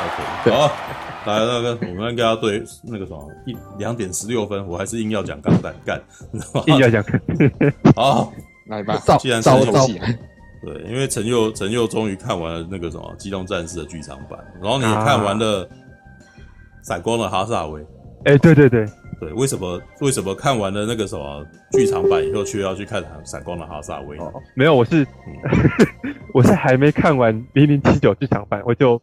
OK，好，来那个，我们应该要对那个什么一两点十六分，我还是硬要讲钢弹干，硬要讲。好，来吧，既然招招 对，因为陈佑陈佑终于看完了那个什么《机动战士》的剧场版，然后你也看完了《闪光的哈萨维》。哎，对对对对，为什么为什么看完了那个什么剧场版以后，却要去看《闪光的哈萨维》？哦，没有，我是、嗯、我是还没看完《零零七九》剧场版，我就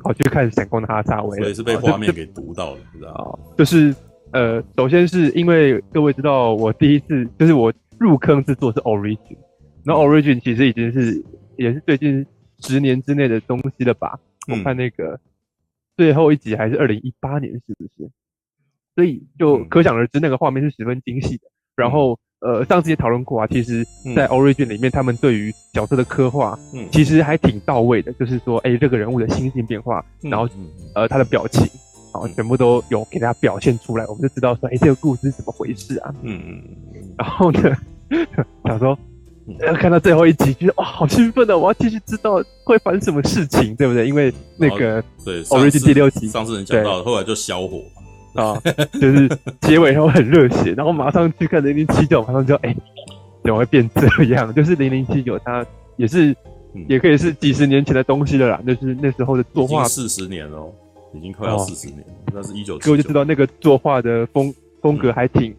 跑去看《闪光的哈萨维》。所以是被画面给毒到了，你知道吗？就是呃，首先是因为各位知道，我第一次就是我入坑制作是 Origin。那 Origin 其实已经是也是最近十年之内的东西了吧？我看那个最后一集还是二零一八年，是不是？所以就可想而知，那个画面是十分精细的。然后呃，上次也讨论过啊，其实在 Origin 里面，他们对于角色的刻画，嗯其实还挺到位的。就是说，哎，这个人物的心境变化，然后呃，他的表情，然后全部都有给大家表现出来，我们就知道说，哎，这个故事是怎么回事啊？嗯嗯。然后呢，想说。要看到最后一集，觉得哇，好兴奋啊！我要继续知道会发生什么事情，对不对？因为那个对，Origin 第六集，上次你讲到了，后来就消火啊，就是结尾然后很热血，然后马上去看零零七九，马上就哎，怎么会变这样？就是零零七九，它也是，也可以是几十年前的东西了啦，就是那时候的作画四十年哦，已经快要四十年了，那是一九，所以我就知道那个作画的风风格还挺，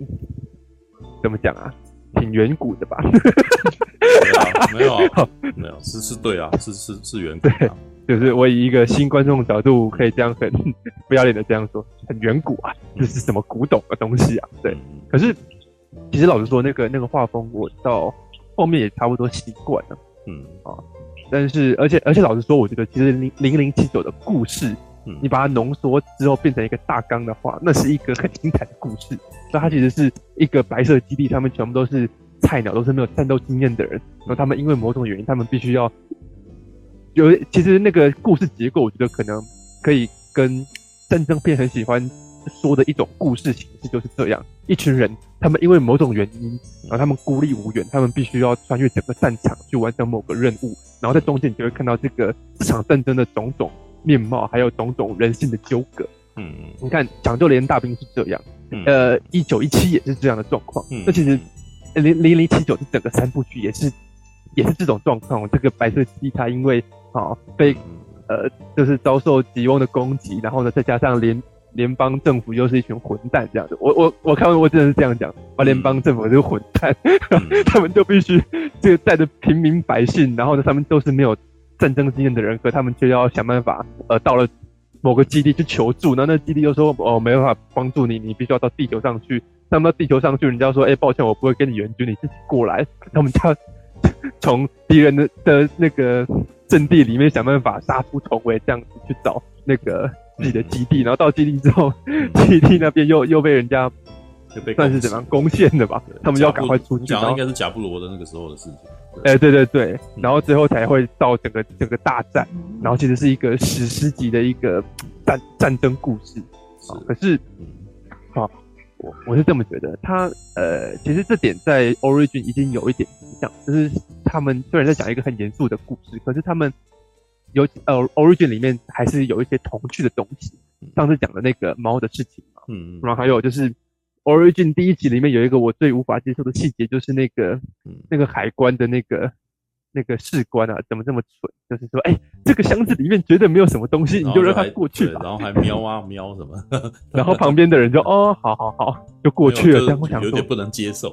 怎么讲啊？挺远古的吧？没有，没有，没有，是是对啊，是是是远古。对，就是我以一个新观众的角度，可以这样很 不要脸的这样说，很远古啊，这是什么古董的东西啊？对。可是，其实老实说，那个那个画风，我到后面也差不多习惯了。嗯啊，但是而且而且老实说，我觉得其实零零零七九的故事。你把它浓缩之后变成一个大纲的话，那是一个很精彩的故事。那它其实是一个白色基地，他们全部都是菜鸟，都是没有战斗经验的人。然后他们因为某种原因，他们必须要有。其实那个故事结构，我觉得可能可以跟战争片很喜欢说的一种故事形式就是这样：一群人，他们因为某种原因，然后他们孤立无援，他们必须要穿越整个战场去完成某个任务。然后在中间，就会看到这个这场战争的种种。面貌还有种种人性的纠葛，嗯，你看《抢救连大兵》是这样，呃，一九一七也是这样的状况，嗯，那其实零零零七九是整个三部曲也是也是这种状况。这个白色基地它因为啊被呃就是遭受吉翁的攻击，然后呢再加上联联邦政府又是一群混蛋这样子，我我我看完我真的是这样讲，啊，联邦政府是混蛋，嗯、他们就必须这个带着平民百姓，然后呢他们都是没有。战争经验的人，可他们就要想办法，呃，到了某个基地去求助，然后那基地又说，哦，没办法帮助你，你必须要到地球上去。他们到地球上去，人家说，哎、欸，抱歉，我不会跟你援军，你自己过来。他们就要 从敌人的的那个阵地里面想办法杀出重围，这样子去找那个自己的基地。然后到基地之后，基地那边又又被人家。算是怎么样攻陷的吧？他们要赶快出去。讲的应该是贾布罗的那个时候的事情。哎，对对对，然后最后才会到整个整个大战，然后其实是一个史诗级的一个战战争故事。是，可是，好，我我是这么觉得，他呃，其实这点在 Origin 已经有一点像，就是他们虽然在讲一个很严肃的故事，可是他们有呃 Origin 里面还是有一些童趣的东西。上次讲的那个猫的事情嘛，嗯，然后还有就是。Origin 第一集里面有一个我最无法接受的细节，就是那个、嗯、那个海关的那个那个士官啊，怎么这么蠢？就是说，哎、欸，这个箱子里面绝对没有什么东西，你就让他过去吧。然后还瞄啊瞄什么，然后旁边的人就哦，好好好，就过去了。这样我想说有点不能接受，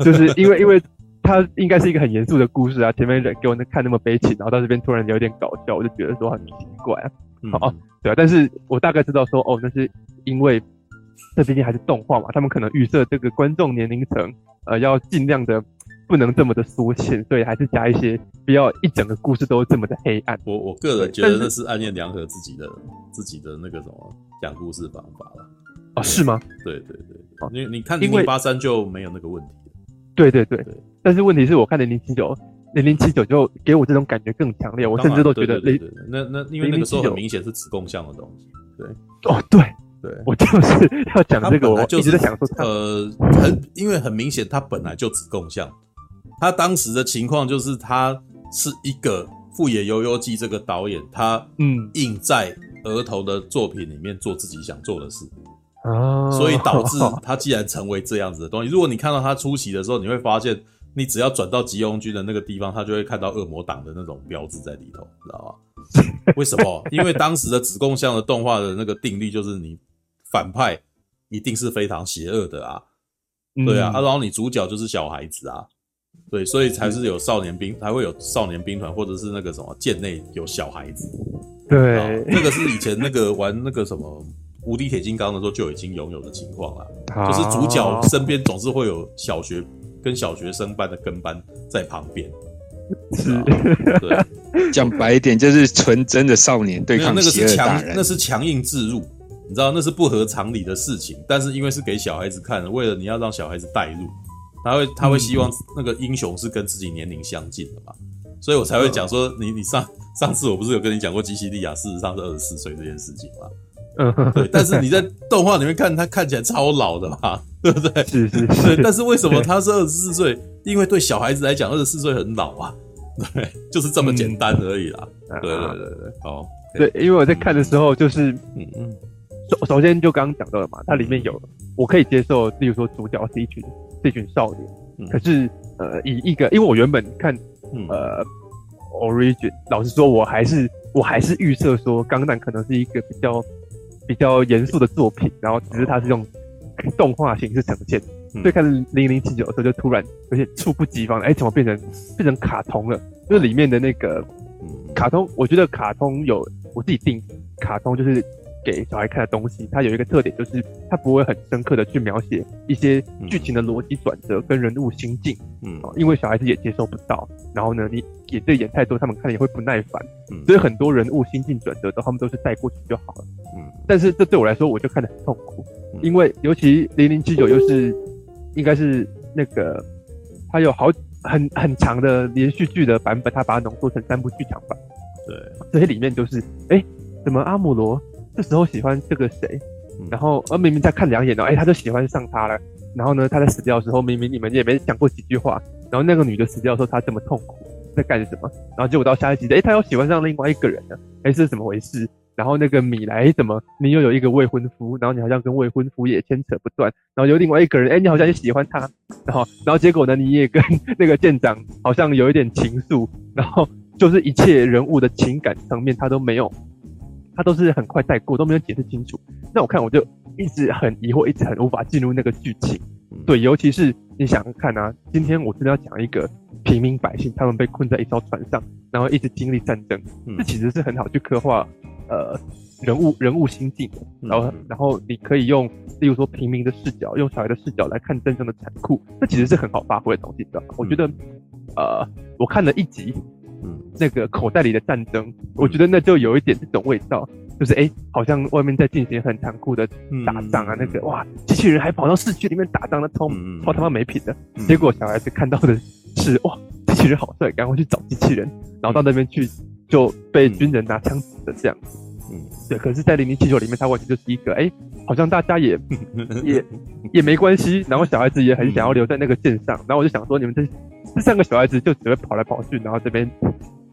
就是因为因为他应该是一个很严肃的故事啊，前面人给我那看那么悲情，然后到这边突然有点搞笑，我就觉得说很奇怪啊。好、嗯，对啊，但是我大概知道说，哦，那是因为。这毕竟还是动画嘛，他们可能预设这个观众年龄层，呃，要尽量的不能这么的缩限，所以还是加一些，不要一整个故事都这么的黑暗。我我个人觉得那是暗恋良和自己的自己的那个什么讲故事方法了。哦，是吗？对对对，哦，你你看零零八三就没有那个问题。对对对，对但是问题是我看零零七九，零零七九就给我这种感觉更强烈，我甚至都觉得那那因为那个时候很明显是子贡像的东西。对，哦对。对，我就是要讲这个，我一直在想说，呃，很因为很明显，他本来就子贡像，他当时的情况就是他是一个富野悠悠季这个导演，他嗯，硬在额头的作品里面做自己想做的事啊，所以导致他既然成为这样子的东西。如果你看到他出席的时候，你会发现，你只要转到吉翁君的那个地方，他就会看到恶魔党的那种标志在里头，知道吗？为什么？因为当时的子供像的动画的那个定律就是你。反派一定是非常邪恶的啊，对啊，啊，然后你主角就是小孩子啊，对，所以才是有少年兵，才会有少年兵团，或者是那个什么舰内有小孩子，对，那个是以前那个玩那个什么无敌铁金刚的时候就已经拥有的情况了，就是主角身边总是会有小学跟小学生班的跟班在旁边，是，对，讲白一点就是纯真的少年对抗邪恶大人，那是强硬置入。你知道那是不合常理的事情，但是因为是给小孩子看的，为了你要让小孩子带入，他会他会希望那个英雄是跟自己年龄相近的嘛，所以我才会讲说你你上上次我不是有跟你讲过基西利亚事实上是二十四岁这件事情吗？嗯，对，但是你在动画里面看他看起来超老的嘛，对不对？是是是，但是为什么他是二十四岁？因为对小孩子来讲二十四岁很老啊，对，就是这么简单而已啦。嗯、对对对对，好，对，因为我在看的时候就是嗯嗯。首首先就刚刚讲到了嘛，它里面有我可以接受，例如说主角是一群是一群少年，嗯、可是呃以一个，因为我原本看呃 Origin，老实说我还是我还是预设说钢弹可能是一个比较比较严肃的作品，然后只是它是用动画形式呈现，嗯、所以看零零七九的时候就突然有些猝不及防，哎、欸，怎么变成变成卡通了？就是里面的那个卡通，我觉得卡通有我自己定卡通就是。给小孩看的东西，它有一个特点，就是它不会很深刻的去描写一些剧情的逻辑转折跟人物心境，嗯，因为小孩子也接受不到。然后呢，你演对演太多，他们看了也会不耐烦，嗯，所以很多人物心境转折都，他们都是带过去就好了，嗯。但是这对我来说，我就看得很痛苦，因为尤其零零七九又是应该是那个，它有好很很长的连续剧的版本，它把它浓缩成三部剧场版，对，这些里面就是，哎，怎么阿姆罗？这时候喜欢这个谁，然后而明明在看两眼哦，哎，他就喜欢上他了。然后呢，他在死掉的时候，明明你们也没讲过几句话。然后那个女的死掉的时候，他这么痛苦，在干什么？然后结果到下一集，哎，他又喜欢上另外一个人了，哎，是怎么回事？然后那个米莱怎么你又有一个未婚夫？然后你好像跟未婚夫也牵扯不断。然后有另外一个人，哎，你好像也喜欢他。然后，然后结果呢，你也跟 那个舰长好像有一点情愫。然后就是一切人物的情感层面，他都没有。他都是很快带过，都没有解释清楚。那我看我就一直很疑惑，一直很无法进入那个剧情。对，尤其是你想看啊，今天我真的要讲一个平民百姓，他们被困在一艘船上，然后一直经历战争，这其实是很好去刻画呃人物人物心境。然后然后你可以用，例如说平民的视角，用小孩的视角来看战争的残酷，这其实是很好发挥的东西的。我觉得呃，我看了一集。嗯，那个口袋里的战争，我觉得那就有一点这种味道，就是哎、欸，好像外面在进行很残酷的打仗啊，那个哇，机器人还跑到市区里面打仗，那超超他妈没品的。结果小孩子看到的是哇，机器人好帅，赶快去找机器人，然后到那边去就被军人拿枪指的这样子。嗯，对。可是，在零零七九里面，他完全就是一个哎、欸，好像大家也 也也没关系，然后小孩子也很想要留在那个线上，然后我就想说，你们这。这三个小孩子就只会跑来跑去，然后这边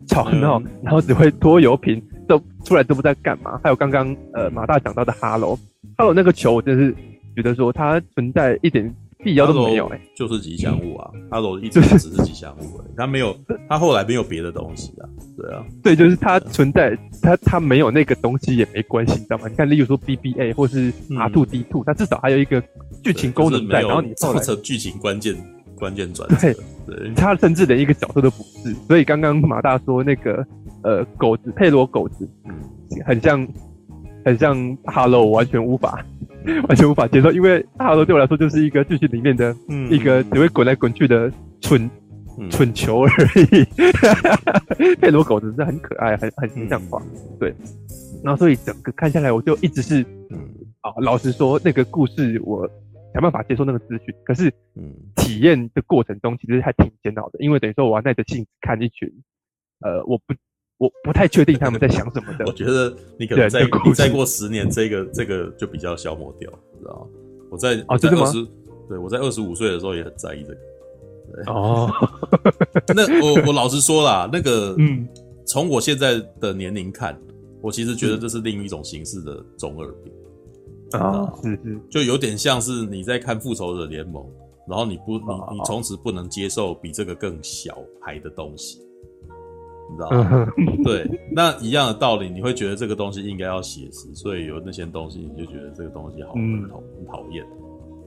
吵闹，然后只会拖油瓶，都出来都不知道干嘛。还有刚刚呃马大讲到的哈喽，哈喽那个球，我真是觉得说它存在一点必要都没有哎、欸，就是吉祥物啊，哈喽一直只是吉祥物它没有，它后来没有别的东西啊，对啊，对，就是它存在，它它没有那个东西也没关系，你知道吗？你看，例如说 BBA 或是 R two D two，它至少还有一个剧情功能在，然后你造成剧情关键。关键转折，对，他甚至连一个角色都不是，所以刚刚马大说那个呃狗子佩罗狗子，嗯，很像很像哈喽，我完全无法 完全无法接受，因为哈喽对我来说就是一个剧情里面的一个只会滚来滚去的蠢、嗯、蠢球而已。佩罗狗子是很可爱，很很形象化，对。然后所以整个看下来，我就一直是啊，老实说那个故事我。想办法接受那个资讯，可是，嗯，体验的过程中其实还挺煎熬的，因为等于说我要耐着性子看一群，呃，我不我不太确定他们在想什么的。我觉得你可能再再过十年，这个这个就比较消磨掉，知道吗？我在哦，真的吗？对，我在二十五岁的时候也很在意这个。对哦，那我我老实说啦，那个 嗯，从我现在的年龄看，我其实觉得这是另一种形式的中二病啊，就有点像是你在看复仇者联盟，然后你不你你从此不能接受比这个更小孩的东西，你知道吗？对，那一样的道理，你会觉得这个东西应该要写实，所以有那些东西你就觉得这个东西好很讨很讨厌，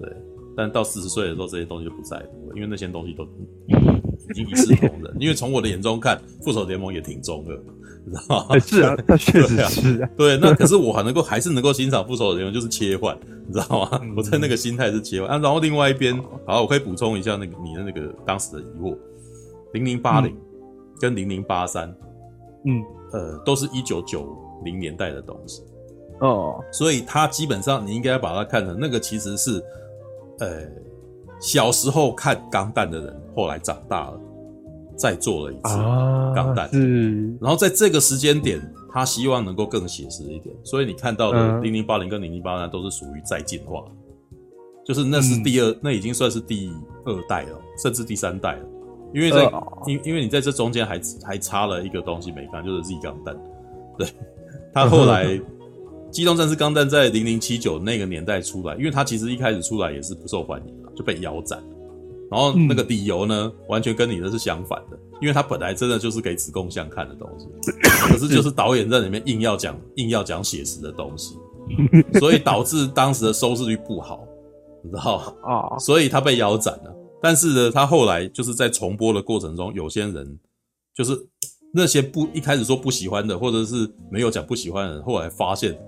对。但到四十岁的时候，这些东西就不在乎了，因为那些东西都 已经一视同仁。因为从我的眼中看，复仇联盟也挺中二，你知道吗？是 啊，那确实是啊。对，那可是我还能够还是能够欣赏复仇联盟，就是切换，你知道吗？我在那个心态是切换。啊，然后另外一边，好，我可以补充一下那个你的那个当时的疑惑：零零八零跟零零八三，嗯，呃，都是一九九零年代的东西哦，所以它基本上你应该把它看成那个其实是。呃，小时候看钢弹的人，后来长大了，再做了一次钢弹，是。然后在这个时间点，他希望能够更写实一点，所以你看到的零零八零跟零零八三都是属于再进化，就是那是第二，那已经算是第二代了，甚至第三代了，因为在因因为你在这中间还还差了一个东西没看，就是 Z 钢弹，对，他后来。机动战士钢弹在零零七九那个年代出来，因为它其实一开始出来也是不受欢迎的，就被腰斩。然后那个理由呢，完全跟你的是相反的，因为它本来真的就是给子贡像看的东西，可是就是导演在里面硬要讲硬要讲写实的东西，所以导致当时的收视率不好，你知道吗？啊，所以他被腰斩了。但是呢，他后来就是在重播的过程中，有些人就是那些不一开始说不喜欢的，或者是没有讲不喜欢的人，后来发现。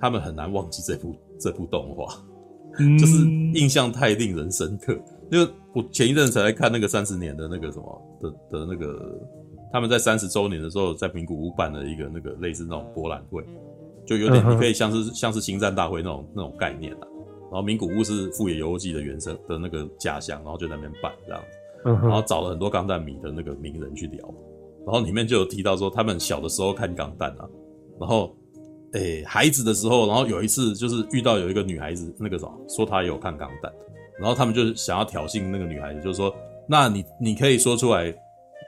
他们很难忘记这部这部动画，嗯，就是印象太令人深刻。因为我前一阵才来看那个三十年的那个什么的的那个，他们在三十周年的时候，在名古屋办了一个那个类似那种博览会，就有点你可以像是像是星战大会那种那种概念啊。然后名古屋是富野由悠季的原生的那个家乡，然后就在那边办这样子，然后找了很多钢弹迷的那个名人去聊，然后里面就有提到说他们小的时候看钢弹啊，然后。诶、欸，孩子的时候，然后有一次就是遇到有一个女孩子，那个什么，说她也有看钢弹，然后他们就是想要挑衅那个女孩子，就是说，那你你可以说出来，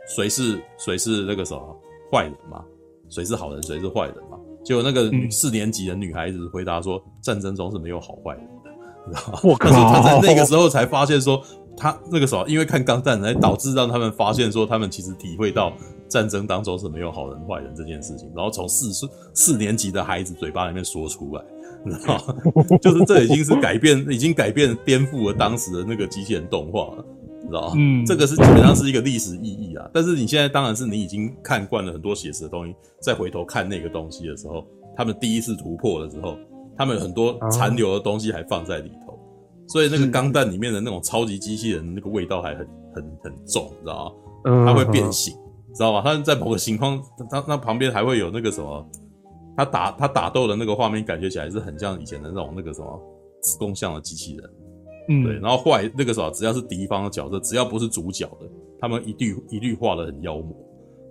谁是谁是那个什么坏人吗？谁是好人，谁是坏人吗？结果那个四年级的女孩子回答说，战争中是没有好坏人的，你知道吗？我靠！但是他在那个时候才发现说，他那个时候因为看钢弹，才导致让他们发现说，他们其实体会到。战争当中是没有好人坏人这件事情，然后从四岁四年级的孩子嘴巴里面说出来，你知道吗？就是这已经是改变，已经改变颠覆了当时的那个机器人动画了，你知道吗？嗯，这个是基本上是一个历史意义啊。但是你现在当然是你已经看惯了很多写实的东西，再回头看那个东西的时候，他们第一次突破的时候，他们有很多残留的东西还放在里头，所以那个钢弹里面的那种超级机器人那个味道还很很很重，你知道吗？它会变形。知道吗？它在某个情况，它那旁边还会有那个什么，他打他打斗的那个画面，感觉起来是很像以前的那种那个什么子供向的机器人，嗯，对。然后坏那个时候，只要是敌方的角色，只要不是主角的，他们一律一律画的很妖魔，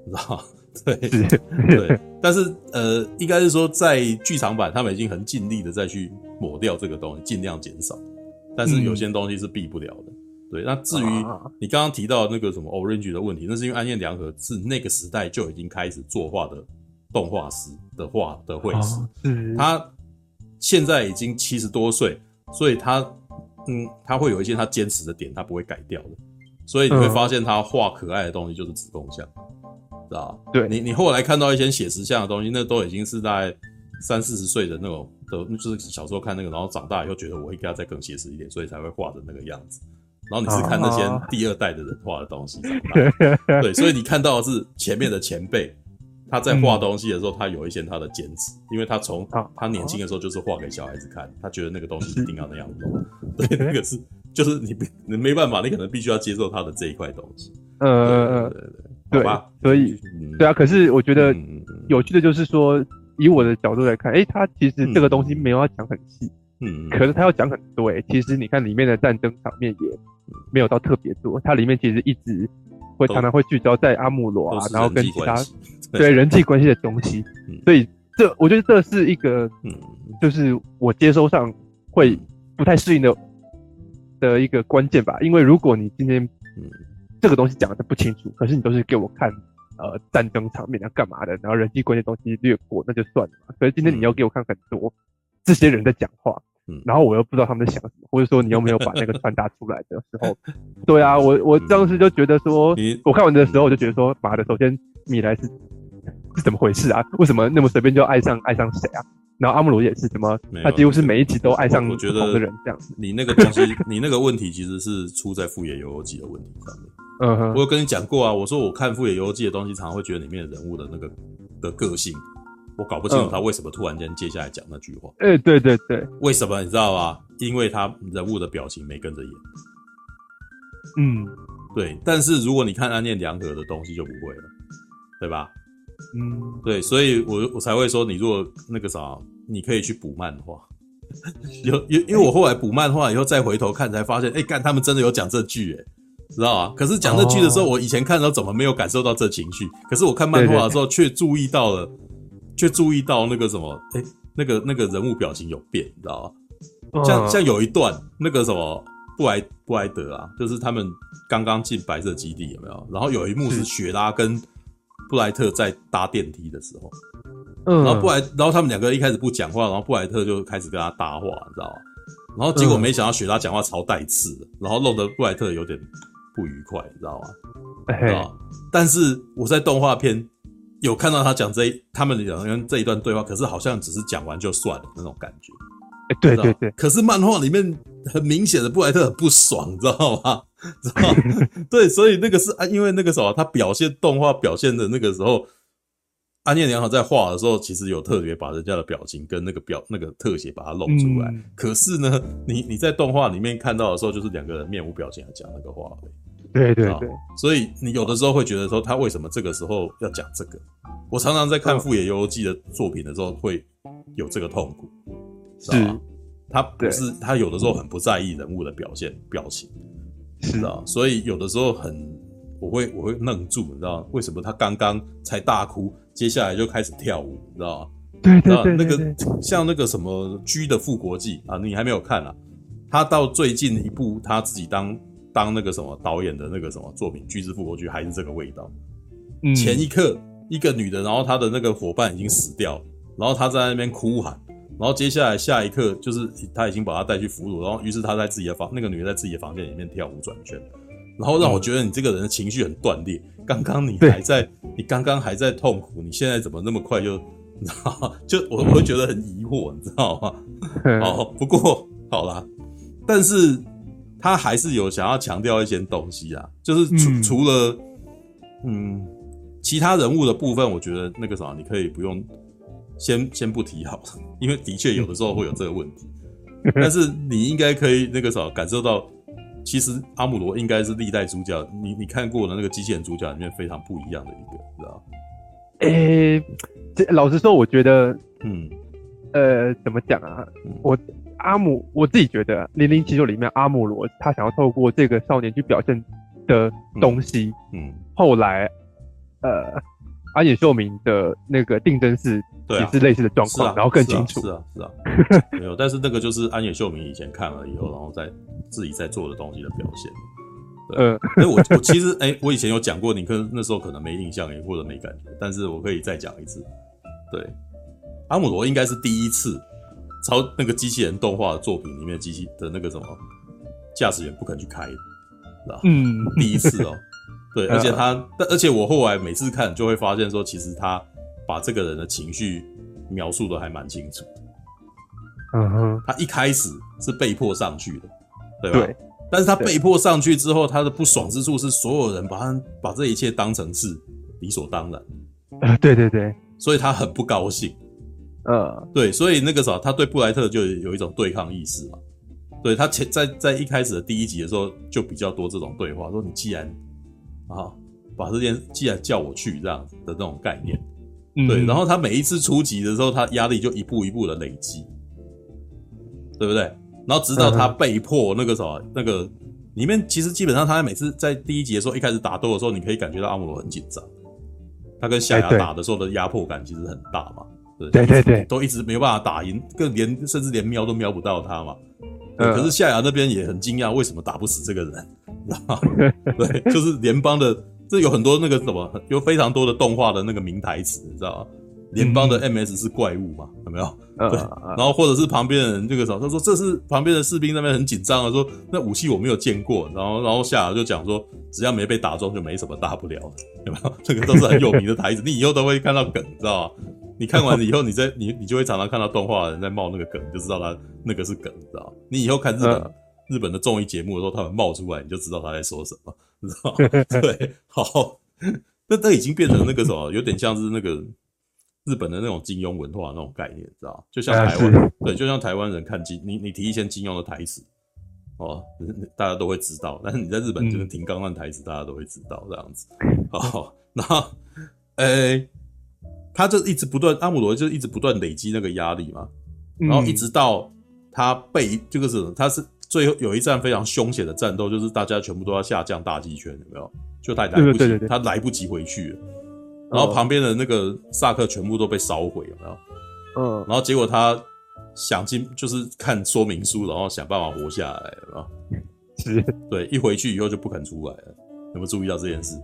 你知道吗？对对。但是呃，应该是说在剧场版，他们已经很尽力的再去抹掉这个东西，尽量减少。但是有些东西是避不了的。嗯对，那至于你刚刚提到那个什么 Orange 的问题，那是因为暗夜良和是那个时代就已经开始作画的动画师的画的绘师，嗯，他现在已经七十多岁，所以他嗯，他会有一些他坚持的点，他不会改掉的，所以你会发现他画可爱的东西就是子供向，知道吧？对，你你后来看到一些写实像的东西，那都已经是在三四十岁的那种的，就是小时候看那个，然后长大以后觉得我应该要再更写实一点，所以才会画的那个样子。然后你是看那些第二代的人画的东西对，所以你看到的是前面的前辈他在画东西的时候，他有一些他的坚持，因为他从他年轻的时候就是画给小孩子看，他觉得那个东西一定要那样弄，对，那个是就是你你没办法，你可能必须要接受他的这一块东西，嗯嗯嗯，对对对，好吧，所以对啊，可是我觉得有趣的就是说，以我的角度来看，哎，他其实这个东西没有要讲很细。嗯，可是他要讲很多诶、欸，其实你看里面的战争场面也没有到特别多，它里面其实一直会常常会聚焦在阿姆罗啊，然后跟其他对人际关系的东西。所以这我觉得这是一个，嗯，就是我接收上会不太适应的的一个关键吧。因为如果你今天嗯这个东西讲的不清楚，可是你都是给我看呃战争场面要干嘛的，然后人际关系东西略过，那就算了嘛。可是今天你要给我看很多这些人在讲话。嗯，然后我又不知道他们在想什么，或者说你又没有把那个 传达出来的时候，对啊，我我当时就觉得说，我看完的时候我就觉得说，妈的，首先米莱是是怎么回事啊？为什么那么随便就爱上爱上谁啊？然后阿姆罗也是什么？他几乎是每一集都爱上不同的人这样子。你那个东西，你那个问题其实是出在富野由悠季的问题上面。嗯哼，我有跟你讲过啊，我说我看富野由悠季的东西，常常会觉得里面的人物的那个的个性。我搞不清楚他为什么突然间接下来讲那句话。哎、欸，对对对，为什么你知道吗？因为他人物的表情没跟着演。嗯，对。但是如果你看安念良和的东西就不会了，对吧？嗯，对。所以我我才会说，你如果那个啥，你可以去补漫画。有有，因为我后来补漫画以后再回头看，才发现，哎、欸，干他们真的有讲这句，哎，知道啊？可是讲这句的时候，哦、我以前看的时候怎么没有感受到这情绪？可是我看漫画的时候却注意到了。却注意到那个什么，哎、欸，那个那个人物表情有变，你知道吗？像像有一段那个什么布莱布莱德啊，就是他们刚刚进白色基地有没有？然后有一幕是雪拉跟布莱特在搭电梯的时候，嗯，然后布莱，然后他们两个一开始不讲话，然后布莱特就开始跟他搭话，你知道吗？然后结果没想到雪拉讲话超带刺的，然后弄得布莱特有点不愉快，你知道吗？啊？但是我在动画片。有看到他讲这一他们两个人这一段对话，可是好像只是讲完就算了那种感觉。哎，对对对。可是漫画里面很明显的布莱特很不爽，你知道吗？知道？对，所以那个是啊，因为那个时候他表现动画表现的那个时候，安念良和在画的时候，其实有特别把人家的表情跟那个表那个特写把它露出来。嗯、可是呢，你你在动画里面看到的时候，就是两个人面无表情来讲那个话。对对对，所以你有的时候会觉得说他为什么这个时候要讲这个？我常常在看富野由悠季的作品的时候会有这个痛苦，是吧？他不是他有的时候很不在意人物的表现表情，是啊，所以有的时候很我会我会愣住，你知道为什么他刚刚才大哭，接下来就开始跳舞，你知道吗？对对对，那个像那个什么《G 的复国记》啊，你还没有看啊？他到最近一部他自己当。当那个什么导演的那个什么作品《巨之复国剧》还是这个味道。嗯，前一刻一个女的，然后她的那个伙伴已经死掉，然后她在那边哭喊，然后接下来下一刻就是他已经把她带去俘虏，然后于是他在自己的房，那个女的在自己的房间里面跳舞转圈，然后让我觉得你这个人的情绪很断裂。刚刚你还在，你刚刚还在痛苦，你现在怎么那么快就，你知道吗？就我我会觉得很疑惑，你知道吗？好，不过好啦，但是。他还是有想要强调一些东西啊，就是除、嗯、除了嗯其他人物的部分，我觉得那个啥，你可以不用先先不提好了，因为的确有的时候会有这个问题。嗯、但是你应该可以那个啥感受到，其实阿姆罗应该是历代主角，你你看过的那个机器人主角里面非常不一样的一个，知道吗？诶、欸，这老实说，我觉得，嗯，呃，怎么讲啊？嗯、我。阿姆，我自己觉得《零零七》里面阿姆罗他想要透过这个少年去表现的东西，嗯，嗯后来，呃，安野秀明的那个定真寺也是类似的状况，啊、然后更清楚，是啊，是啊，是 啊没有，但是那个就是安野秀明以前看了以后，然后再自己在做的东西的表现。嗯，哎，我我其实哎、欸，我以前有讲过，你可能那时候可能没印象，也或者没感觉，但是我可以再讲一次。对，阿姆罗应该是第一次。超那个机器人动画的作品里面，机器的那个什么驾驶员不肯去开，是吧？嗯，第一次哦、喔，对，而且他，但而且我后来每次看就会发现说，其实他把这个人的情绪描述的还蛮清楚。嗯哼，他一开始是被迫上去的，对吧？对。但是他被迫上去之后，他的不爽之处是所有人把他把这一切当成是理所当然。啊，对对对，所以他很不高兴。呃，对，所以那个时候他对布莱特就有一种对抗意识嘛。对，他前在在一开始的第一集的时候就比较多这种对话，说你既然啊把这件既然叫我去这样子的这种概念，嗯、对，然后他每一次出击的时候，他压力就一步一步的累积，对不对？然后直到他被迫那个什么那个里面，其实基本上他每次在第一集的时候一开始打斗的时候，你可以感觉到阿姆罗很紧张。他跟夏亚打的时候的压迫感其实很大嘛。对对对对，都一直没有办法打赢，更连甚至连瞄都瞄不到他嘛。可是夏亚那边也很惊讶，为什么打不死这个人？知道吗？对，就是联邦的，这有很多那个什么，有非常多的动画的那个名台词，你知道吗？联邦的 MS 是怪物嘛？有没有？对，然后或者是旁边的人这个时候，他说这是旁边的士兵那边很紧张啊，说那武器我没有见过，然后然后夏亚就讲说，只要没被打中就没什么大不了的，有没有？这个都是很有名的台词，你以后都会看到梗，知道吗？你看完了以后，你在你你就会常常看到动画的人在冒那个梗，就知道他那个是梗，知道吗？你以后看日本、嗯、日本的综艺节目的时候，他们冒出来，你就知道他在说什么，知道？对，好，那那已经变成那个什么，有点像是那个日本的那种金庸文化那种概念，知道？就像台湾，对，就像台湾人看金，你你提一些金庸的台词，哦，大家都会知道。但是你在日本就是听刚刚台词，大家都会知道这样子。好，然后，诶、欸。他就一直不断，阿姆罗就一直不断累积那个压力嘛，然后一直到他被这个是，他是最后有一战非常凶险的战斗，就是大家全部都要下降大鸡圈，有没有？就他来不及，对对对，他来不及回去了，然后旁边的那个萨克全部都被烧毁，有没有？嗯，然后结果他想尽就是看说明书，然后想办法活下来，有没有？是，对，一回去以后就不肯出来了，有没有注意到这件事？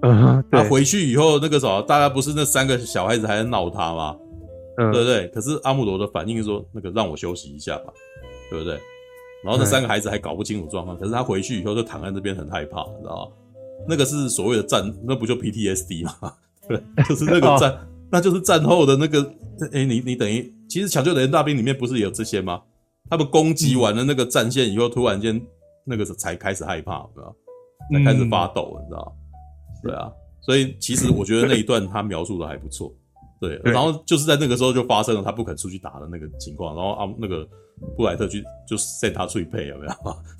嗯，他回去以后，那个时候大家不是那三个小孩子还在闹他吗？嗯，对不对？可是阿姆罗的反应是说，那个让我休息一下吧，对不对？然后那三个孩子还搞不清楚状况，可是他回去以后就躺在那边很害怕，你知道吗？那个是所谓的战，那不就 PTSD 吗？对，就是那个战，哦、那就是战后的那个。哎、欸，你你等于其实抢救雷恩大兵里面不是也有这些吗？他们攻击完了那个战线以后，突然间那个才开始害怕，知道？才开始发抖，你知道？对啊，所以其实我觉得那一 段他描述的还不错，对。然后就是在那个时候就发生了他不肯出去打的那个情况，然后啊那个布莱特去就 set 他出去配有没有？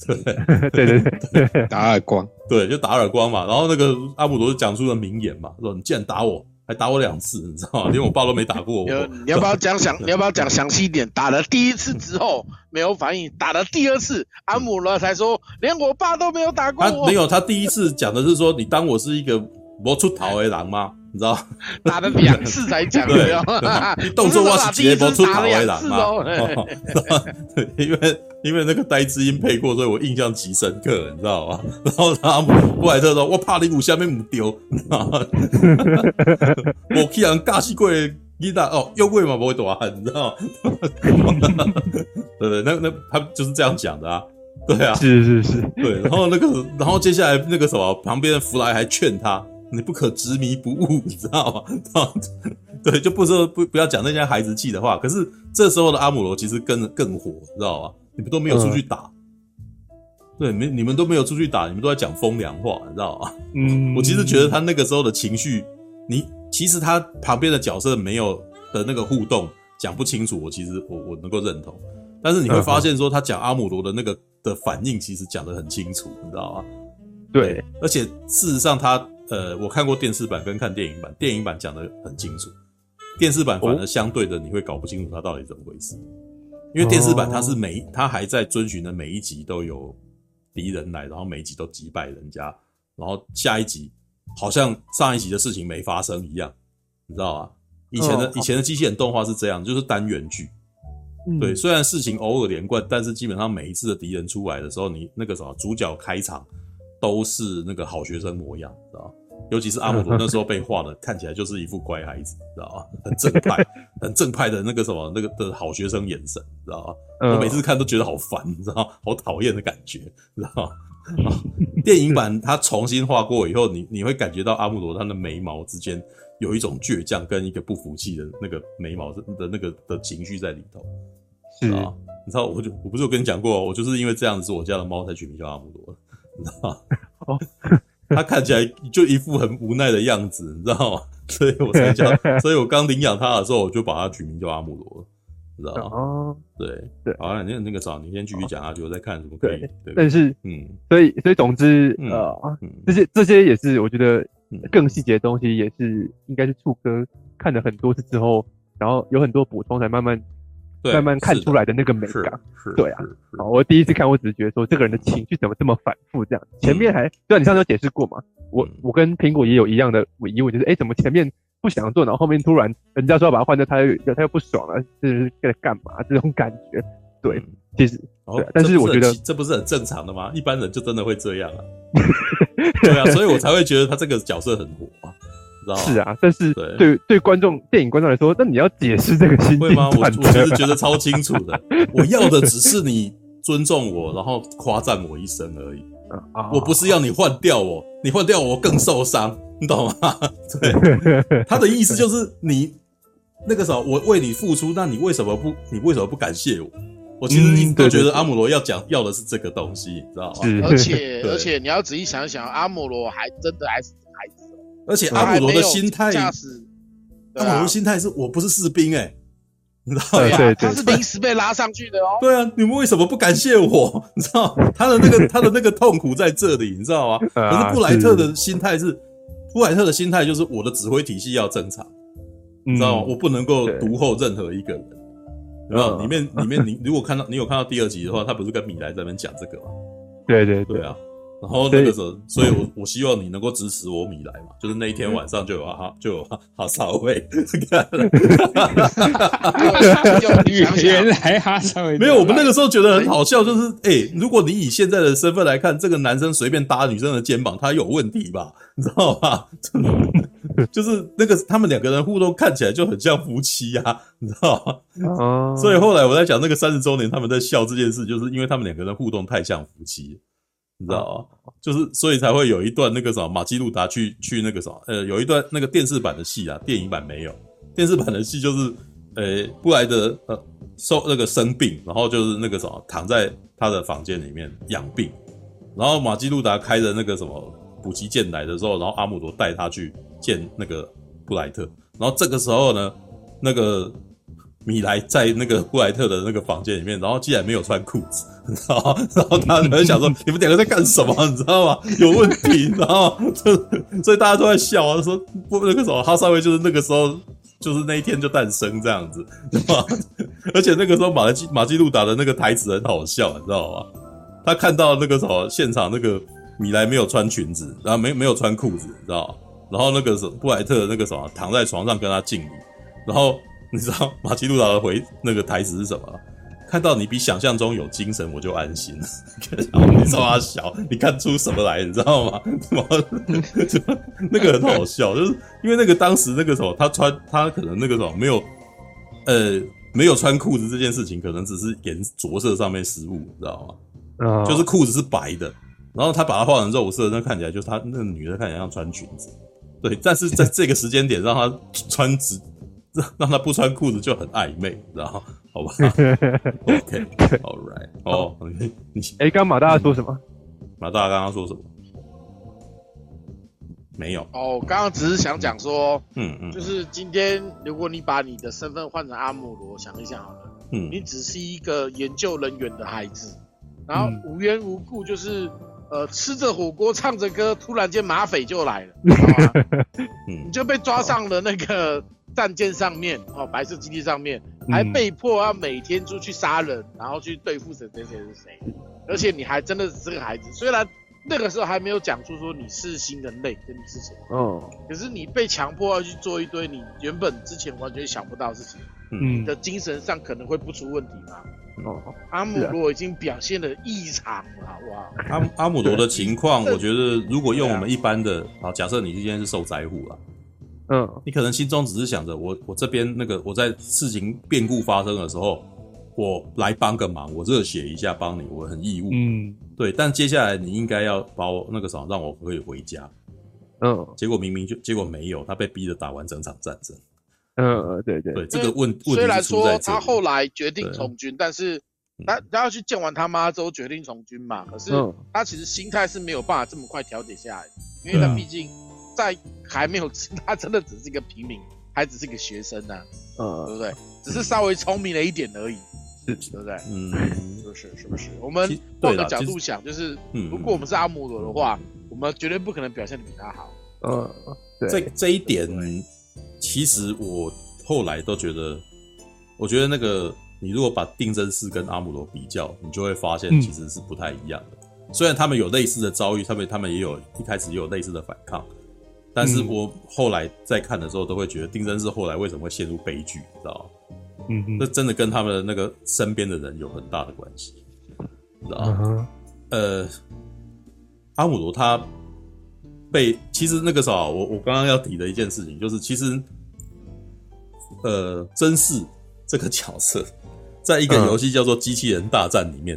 对对对对，打耳光，对，就打耳光嘛。然后那个阿姆罗就讲出了名言嘛，说你竟然打我，还打我两次，你知道吗？连我爸都没打过我。你要不要讲详？你要不要讲详细一点？打了第一次之后没有反应，打了第二次，阿姆罗才说连我爸都没有打过我。他没有，他第一次讲的是说你当我是一个没出头的狼吗？你知道？打了两次才讲的，你 动作我是直接没出头的人吗？因为因为那个呆字音配过，所以我印象极深刻，你知道吗？然后阿姆布莱特说：“我怕你五下面母丢。”我既然尬西贵一大哦，又贵嘛不会躲你知道吗？对对，那那他就是这样讲的啊，对啊，是是是，对。然后那个，然后接下来那个什么，旁边的弗莱还劝他。你不可执迷不悟，你知道吗？对，就不说不不要讲那些孩子气的话。可是这时候的阿姆罗其实更更火，知道吗？你们都没有出去打，对，没你们都没有出去打，你们都在讲风凉话，你知道吗？嗯，我其实觉得他那个时候的情绪，你其实他旁边的角色没有的那个互动讲不清楚，我其实我我能够认同。但是你会发现说他讲阿姆罗的那个的反应，其实讲得很清楚，你知道吗？对，而且事实上他。呃，我看过电视版跟看电影版，电影版讲的很清楚，电视版反而相对的你会搞不清楚它到底怎么回事，因为电视版它是每它还在遵循的每一集都有敌人来，然后每一集都击败人家，然后下一集好像上一集的事情没发生一样，你知道吗？以前的以前的机器人动画是这样，就是单元剧，对，虽然事情偶尔连贯，但是基本上每一次的敌人出来的时候，你那个什么主角开场。都是那个好学生模样，知道？尤其是阿姆罗 那时候被画的，看起来就是一副乖孩子，知道吗？很正派，很正派的那个什么，那个的好学生眼神，知道吗？我每次看都觉得好烦，你知道？好讨厌的感觉，知道吗？电影版他重新画过以后，你你会感觉到阿姆罗他的眉毛之间有一种倔强跟一个不服气的那个眉毛的那个的情绪在里头，是啊，你知道？我就我不是有跟你讲过，我就是因为这样子，我家的猫才取名叫阿姆罗。你知道吗？他看起来就一副很无奈的样子，你知道吗？所以我才叫，所以我刚领养他的时候，我就把他取名叫阿姆罗，你知道吗？哦，对对，好了，那那个啥，你先继续讲下去，我再看什么可以。对，但是嗯，所以所以总之呃，这些这些也是我觉得更细节的东西，也是应该是触哥看了很多次之后，然后有很多补充，才慢慢慢慢看出来的那个美感。对啊，我第一次看，我只是觉得说这个人的情绪怎么这么反复这样。前面还对啊，你上次有解释过嘛？我我跟苹果也有一样的疑问，就是哎，怎么前面不想做，然后后面突然人家说要把它换掉，他又他又不爽了，这是在干嘛？这种感觉，对，其实对，但是我觉得这不是很正常的吗？一般人就真的会这样啊。对啊，所以我才会觉得他这个角色很火啊。是啊，但是对对，对观众电影观众来说，那你要解释这个心境吗？我我其实觉得超清楚的，我要的只是你尊重我，然后夸赞我一声而已。我不是要你换掉我，你换掉我更受伤，你懂吗？对，他的意思就是你那个时候我为你付出，那你为什么不你为什么不感谢我？我其实一直都觉得阿姆罗要讲要的是这个东西，你知道吗？而且 而且你要仔细想想，阿姆罗还真的还是。而且阿姆罗的心态，阿姆罗的心态是我不是士兵哎，你知道吗？对，他是临时被拉上去的哦。对啊，你们为什么不感谢我？你知道他的那个他的那个痛苦在这里，你知道吗？可是布莱特的心态是，布莱特的心态就是我的指挥体系要正常，你知道吗？我不能够独后任何一个人。然后里面里面 你如果看到你有看到第二集的话，他不是跟米莱在那边讲这个吗？对对对啊。然后那个时候，所以我我希望你能够支持我米莱嘛，就是那一天晚上就有哈就有哈萨维，原来哈萨维没有，我们那个时候觉得很好笑，就是哎，如果你以现在的身份来看，这个男生随便搭女生的肩膀，他有问题吧？你知道吗？就是那个他们两个人互动看起来就很像夫妻呀，你知道吗？所以后来我在讲那个三十周年，他们在笑这件事，就是因为他们两个人互动太像夫妻。你知道吗？就是所以才会有一段那个什么马基路达去去那个什么呃，有一段那个电视版的戏啊，电影版没有。电视版的戏就是呃，布莱德呃受那个生病，然后就是那个什么躺在他的房间里面养病，然后马基路达开着那个什么补给舰来的时候，然后阿姆罗带他去见那个布莱特，然后这个时候呢，那个。米莱在那个布莱特的那个房间里面，然后竟然没有穿裤子，你知道吗？然后他们想说：“ 你们两个在干什么？你知道吗？有问题，然后就所以大家都在笑啊，说不那个什么哈萨维就是那个时候就是那一天就诞生这样子，对吧？而且那个时候马基马基路达的那个台词很好笑，你知道吗？他看到那个什么现场那个米莱没有穿裙子，然后没没有穿裤子，你知道吗？然后那个什么布莱特那个什么躺在床上跟他敬礼，然后。你知道马基路达的回那个台词是什么？看到你比想象中有精神，我就安心了。然后你说他小，你看出什么来？你知道吗？那个很好笑，就是因为那个当时那个时候他穿他可能那个时候没有呃没有穿裤子这件事情，可能只是颜着色上面失误，你知道吗？啊，就是裤子是白的，然后他把它画成肉色，那看起来就是他那个女的看起来像穿裙子。对，但是在这个时间点让他穿直。让他不穿裤子就很暧昧，然后好吧？OK，All right。哦，你哎，刚刚马大说什么？马大刚刚说什么？没有。哦，刚刚只是想讲说，嗯嗯，就是今天如果你把你的身份换成阿姆罗，想一想好了，嗯，你只是一个研究人员的孩子，然后无缘无故就是呃吃着火锅唱着歌，突然间马匪就来了，你就被抓上了那个。战舰上面哦，白色基地上面还被迫要每天出去杀人，嗯、然后去对付谁谁谁是谁，而且你还真的是个孩子，虽然那个时候还没有讲出说你是新人类跟你是谁，哦，可是你被强迫要去做一堆你原本之前完全想不到的事情，嗯，你的精神上可能会不出问题吗？哦，阿姆罗已经表现的异常了，好不好？阿阿姆罗的情况，我觉得如果用我们一般的，啊，假设你今天是受灾户了。嗯，你可能心中只是想着我，我这边那个我在事情变故发生的时候，我来帮个忙，我热血一下帮你，我很义务。嗯，对。但接下来你应该要把我那个什么，让我可以回家。嗯，结果明明就结果没有，他被逼着打完整场战争。嗯，对对对，这个问问题虽然说他后来决定从军，但是他他要去见完他妈之后决定从军嘛。可是他其实心态是没有办法这么快调节下来，因为他毕竟。在还没有，他真的只是一个平民，还只是一个学生呢、啊，嗯，对不对？只是稍微聪明了一点而已，是，对不对？嗯，是不是？是不是？我们换个角度想，就是，如果我们是阿姆罗的话，我们绝对不可能表现的比他好。嗯，这这一点，其实我后来都觉得，我觉得那个你如果把定真寺跟阿姆罗比较，你就会发现其实是不太一样的。嗯、虽然他们有类似的遭遇，他们他们也有一开始也有类似的反抗，但是我后来在看的时候都会觉得丁真寺后来为什么会陷入悲剧，你知道吗？嗯嗯，这真的跟他们的那个身边的人有很大的关系，你知道吗？嗯、呃，阿姆罗他被其实那个时候，我我刚刚要提的一件事情就是，其实呃，真嗣这个角色。在一个游戏叫做《机器人大战》里面，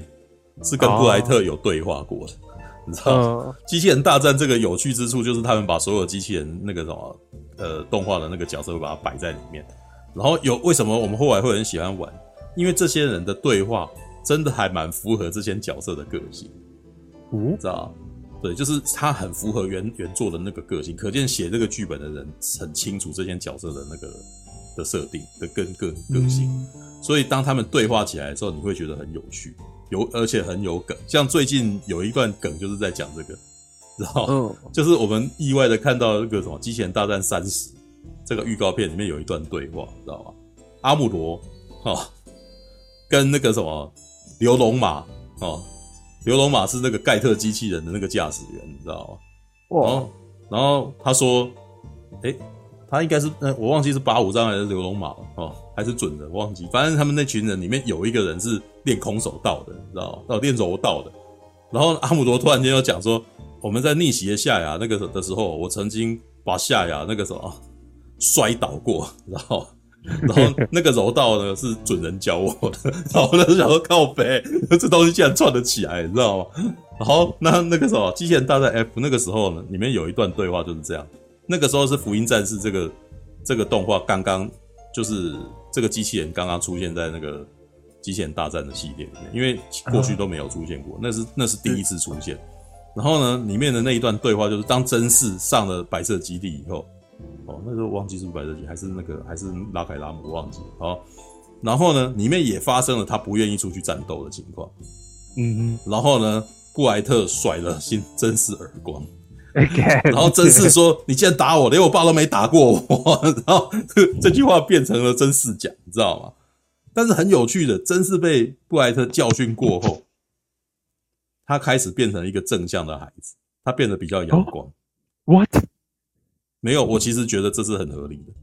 嗯、是跟布莱特有对话过的，哦、你知道机器人大战这个有趣之处就是他们把所有机器人那个什么呃动画的那个角色会把它摆在里面，然后有为什么我们后来会很喜欢玩？因为这些人的对话真的还蛮符合这些角色的个性，嗯、知道对，就是他很符合原原作的那个个性，可见写这个剧本的人很清楚这些角色的那个的设定的跟个个性。嗯。所以当他们对话起来的时候，你会觉得很有趣，有而且很有梗。像最近有一段梗就是在讲这个，然后、嗯、就是我们意外的看到那个什么《机器人大战三十》这个预告片里面有一段对话，知道吗？阿姆罗哈跟那个什么刘龙马哦，刘龙马是那个盖特机器人的那个驾驶员，你知道吗？哇然后然后他说，哎。他应该是，呃，我忘记是八五章还是刘龙马哦，还是准的，忘记。反正他们那群人里面有一个人是练空手道的，你知道吗？哦，练柔道的。然后阿姆罗突然间又讲说，我们在逆袭的夏亚那个的时候，我曾经把夏亚那个什么摔倒过，然后，然后那个柔道呢是准人教我的，然后我就想说靠北，这东西竟然串得起来，你知道吗？然后那那个时候机器人大战 F 那个时候呢，里面有一段对话就是这样。那个时候是《福音战士》这个这个动画刚刚，就是这个机器人刚刚出现在那个机器人大战的系列里面，因为过去都没有出现过，那是那是第一次出现。然后呢，里面的那一段对话就是当真嗣上了白色基地以后，哦，那时候忘记是不是白色基地还是那个还是拉凯拉姆，忘记了。好，然后呢，里面也发生了他不愿意出去战斗的情况。嗯嗯，然后呢，布莱特甩了新真嗣耳光。然后真嗣说：“你竟然打我，连我爸都没打过我。”然后这句话变成了真是讲，你知道吗？但是很有趣的，真嗣被布莱特教训过后，他开始变成一个正向的孩子，他变得比较阳光。Oh, what？没有，我其实觉得这是很合理的，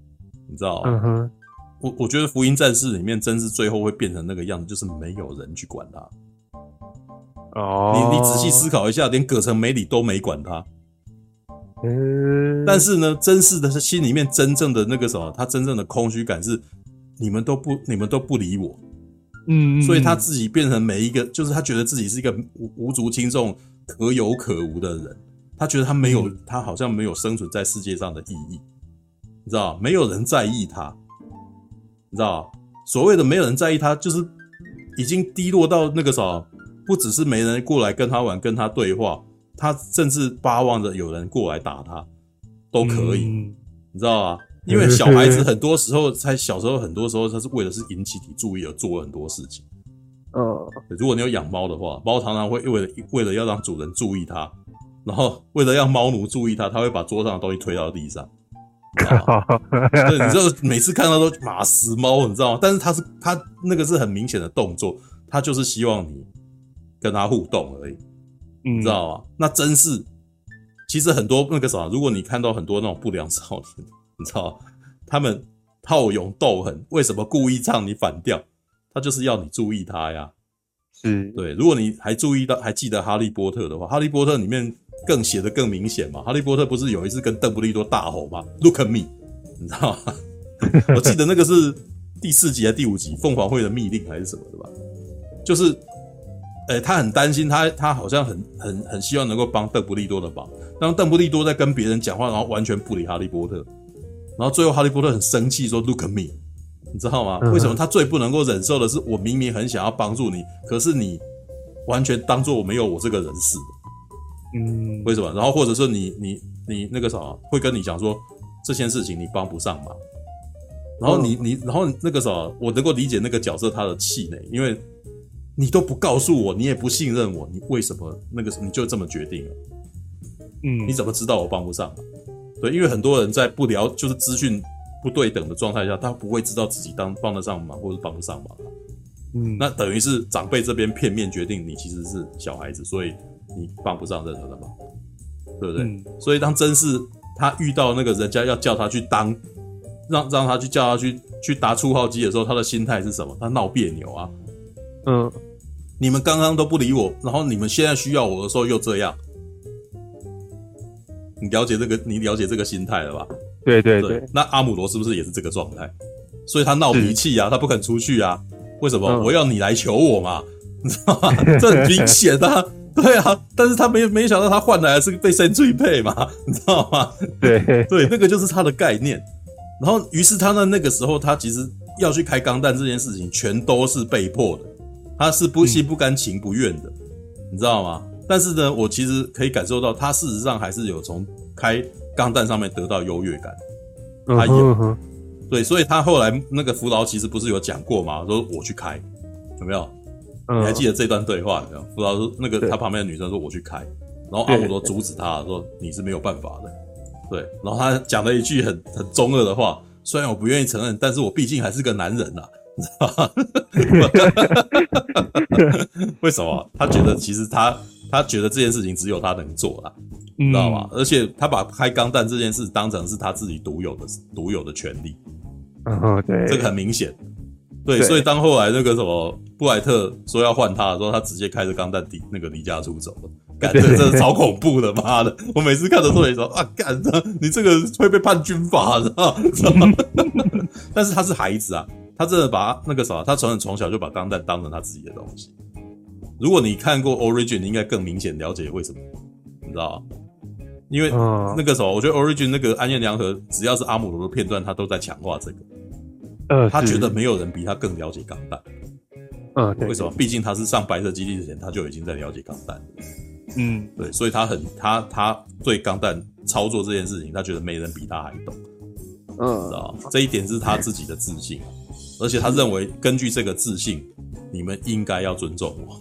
你知道吗？Uh. 我我觉得《福音战士》里面真是最后会变成那个样子，就是没有人去管他。哦，oh. 你你仔细思考一下，连葛城美里都没管他。但是呢，真是的心里面真正的那个什么，他真正的空虚感是，你们都不，你们都不理我，嗯，所以他自己变成每一个，就是他觉得自己是一个无无足轻重、可有可无的人，他觉得他没有，他好像没有生存在世界上的意义，你知道？没有人在意他，你知道？所谓的没有人在意他，就是已经低落到那个什么，不只是没人过来跟他玩、跟他对话。他甚至巴望着有人过来打他，都可以，嗯、你知道吗？因为小孩子很多时候，在小时候很多时候，他是为了是引起你注意而做很多事情。嗯，如果你有养猫的话，猫常常会为了为了要让主人注意它，然后为了让猫奴注意它，它会把桌上的东西推到地上。对，你知道每次看到都骂死猫，你知道吗？但是它是它那个是很明显的动作，它就是希望你跟它互动而已。你知道吗？那真是，其实很多那个啥，如果你看到很多那种不良少年，你知道吗？他们好勇斗狠，为什么故意唱你反调？他就是要你注意他呀。是对。如果你还注意到，还记得哈利波特的话，哈利波特里面更写的更明显嘛。哈利波特不是有一次跟邓布利多大吼嘛？Look at me，你知道吗？我记得那个是第四集还是第五集，凤凰会的密令还是什么的吧？就是。诶，他很担心，他他好像很很很希望能够帮邓布利多的忙。当邓布利多在跟别人讲话，然后完全不理哈利波特，然后最后哈利波特很生气说：“Look at me，你知道吗？为什么他最不能够忍受的是，我明明很想要帮助你，可是你完全当做我没有我这个人似的。嗯，为什么？然后或者说你你你那个啥，会跟你讲说这件事情你帮不上忙，然后你你然后那个啥，我能够理解那个角色他的气馁，因为。你都不告诉我，你也不信任我，你为什么那个你就这么决定了？嗯，你怎么知道我帮不上啊？对，因为很多人在不了就是资讯不对等的状态下，他不会知道自己当帮得上忙或者帮不上忙啊。嗯，那等于是长辈这边片面决定你其实是小孩子，所以你帮不上任何的忙，对不对？嗯、所以当真是他遇到那个人家要叫他去当，让让他去叫他去去打初号机的时候，他的心态是什么？他闹别扭啊，嗯，你们刚刚都不理我，然后你们现在需要我的时候又这样。你了解这个，你了解这个心态了吧？对对对，对。那阿姆罗是不是也是这个状态？所以他闹脾气啊，他不肯出去啊。为什么？嗯、我要你来求我嘛，你知道吗？这很明显啊。对啊，但是他没没想到他换来的是被神最配嘛，你知道吗？对对，那个就是他的概念。然后，于是他呢，那个时候他其实要去开钢弹这件事情，全都是被迫的，他是不心不甘情不愿的，嗯、你知道吗？但是呢，我其实可以感受到，他事实上还是有从开钢弹上面得到优越感。他有，对，所以他后来那个福劳其实不是有讲过吗？说我去开，有没有？嗯、你还记得这段对话没有？福劳说那个他旁边的女生说我去开，然后阿姆罗阻止他说你是没有办法的。对，然后他讲了一句很很中二的话，虽然我不愿意承认，但是我毕竟还是个男人呐、啊。你知道吗？为什么？他觉得其实他他觉得这件事情只有他能做啦，你知道吗？而且他把开钢弹这件事当成是他自己独有的独有的权利。嗯，对，这个很明显。对，所以当后来那个什么布莱特说要换他的时候，他直接开着钢弹离那个离家出走了。干，这个真的超恐怖的，妈的！我每次看的时候也说啊，干的，你这个会被判军法的，知道吗？但是他是孩子啊。他真的把那个啥，他从从小就把钢弹当成他自己的东西。如果你看过 Origin，你应该更明显了解为什么，你知道吗？因为那个时候，我觉得 Origin 那个安彦良和只要是阿姆罗的片段，他都在强化这个。呃，他觉得没有人比他更了解钢弹。嗯，为什么？毕竟他是上白色基地之前，他就已经在了解钢弹。嗯，对，所以他很他他对钢弹操作这件事情，他觉得没人比他还懂。嗯，知道吗？这一点是他自己的自信。而且他认为，根据这个自信，你们应该要尊重我，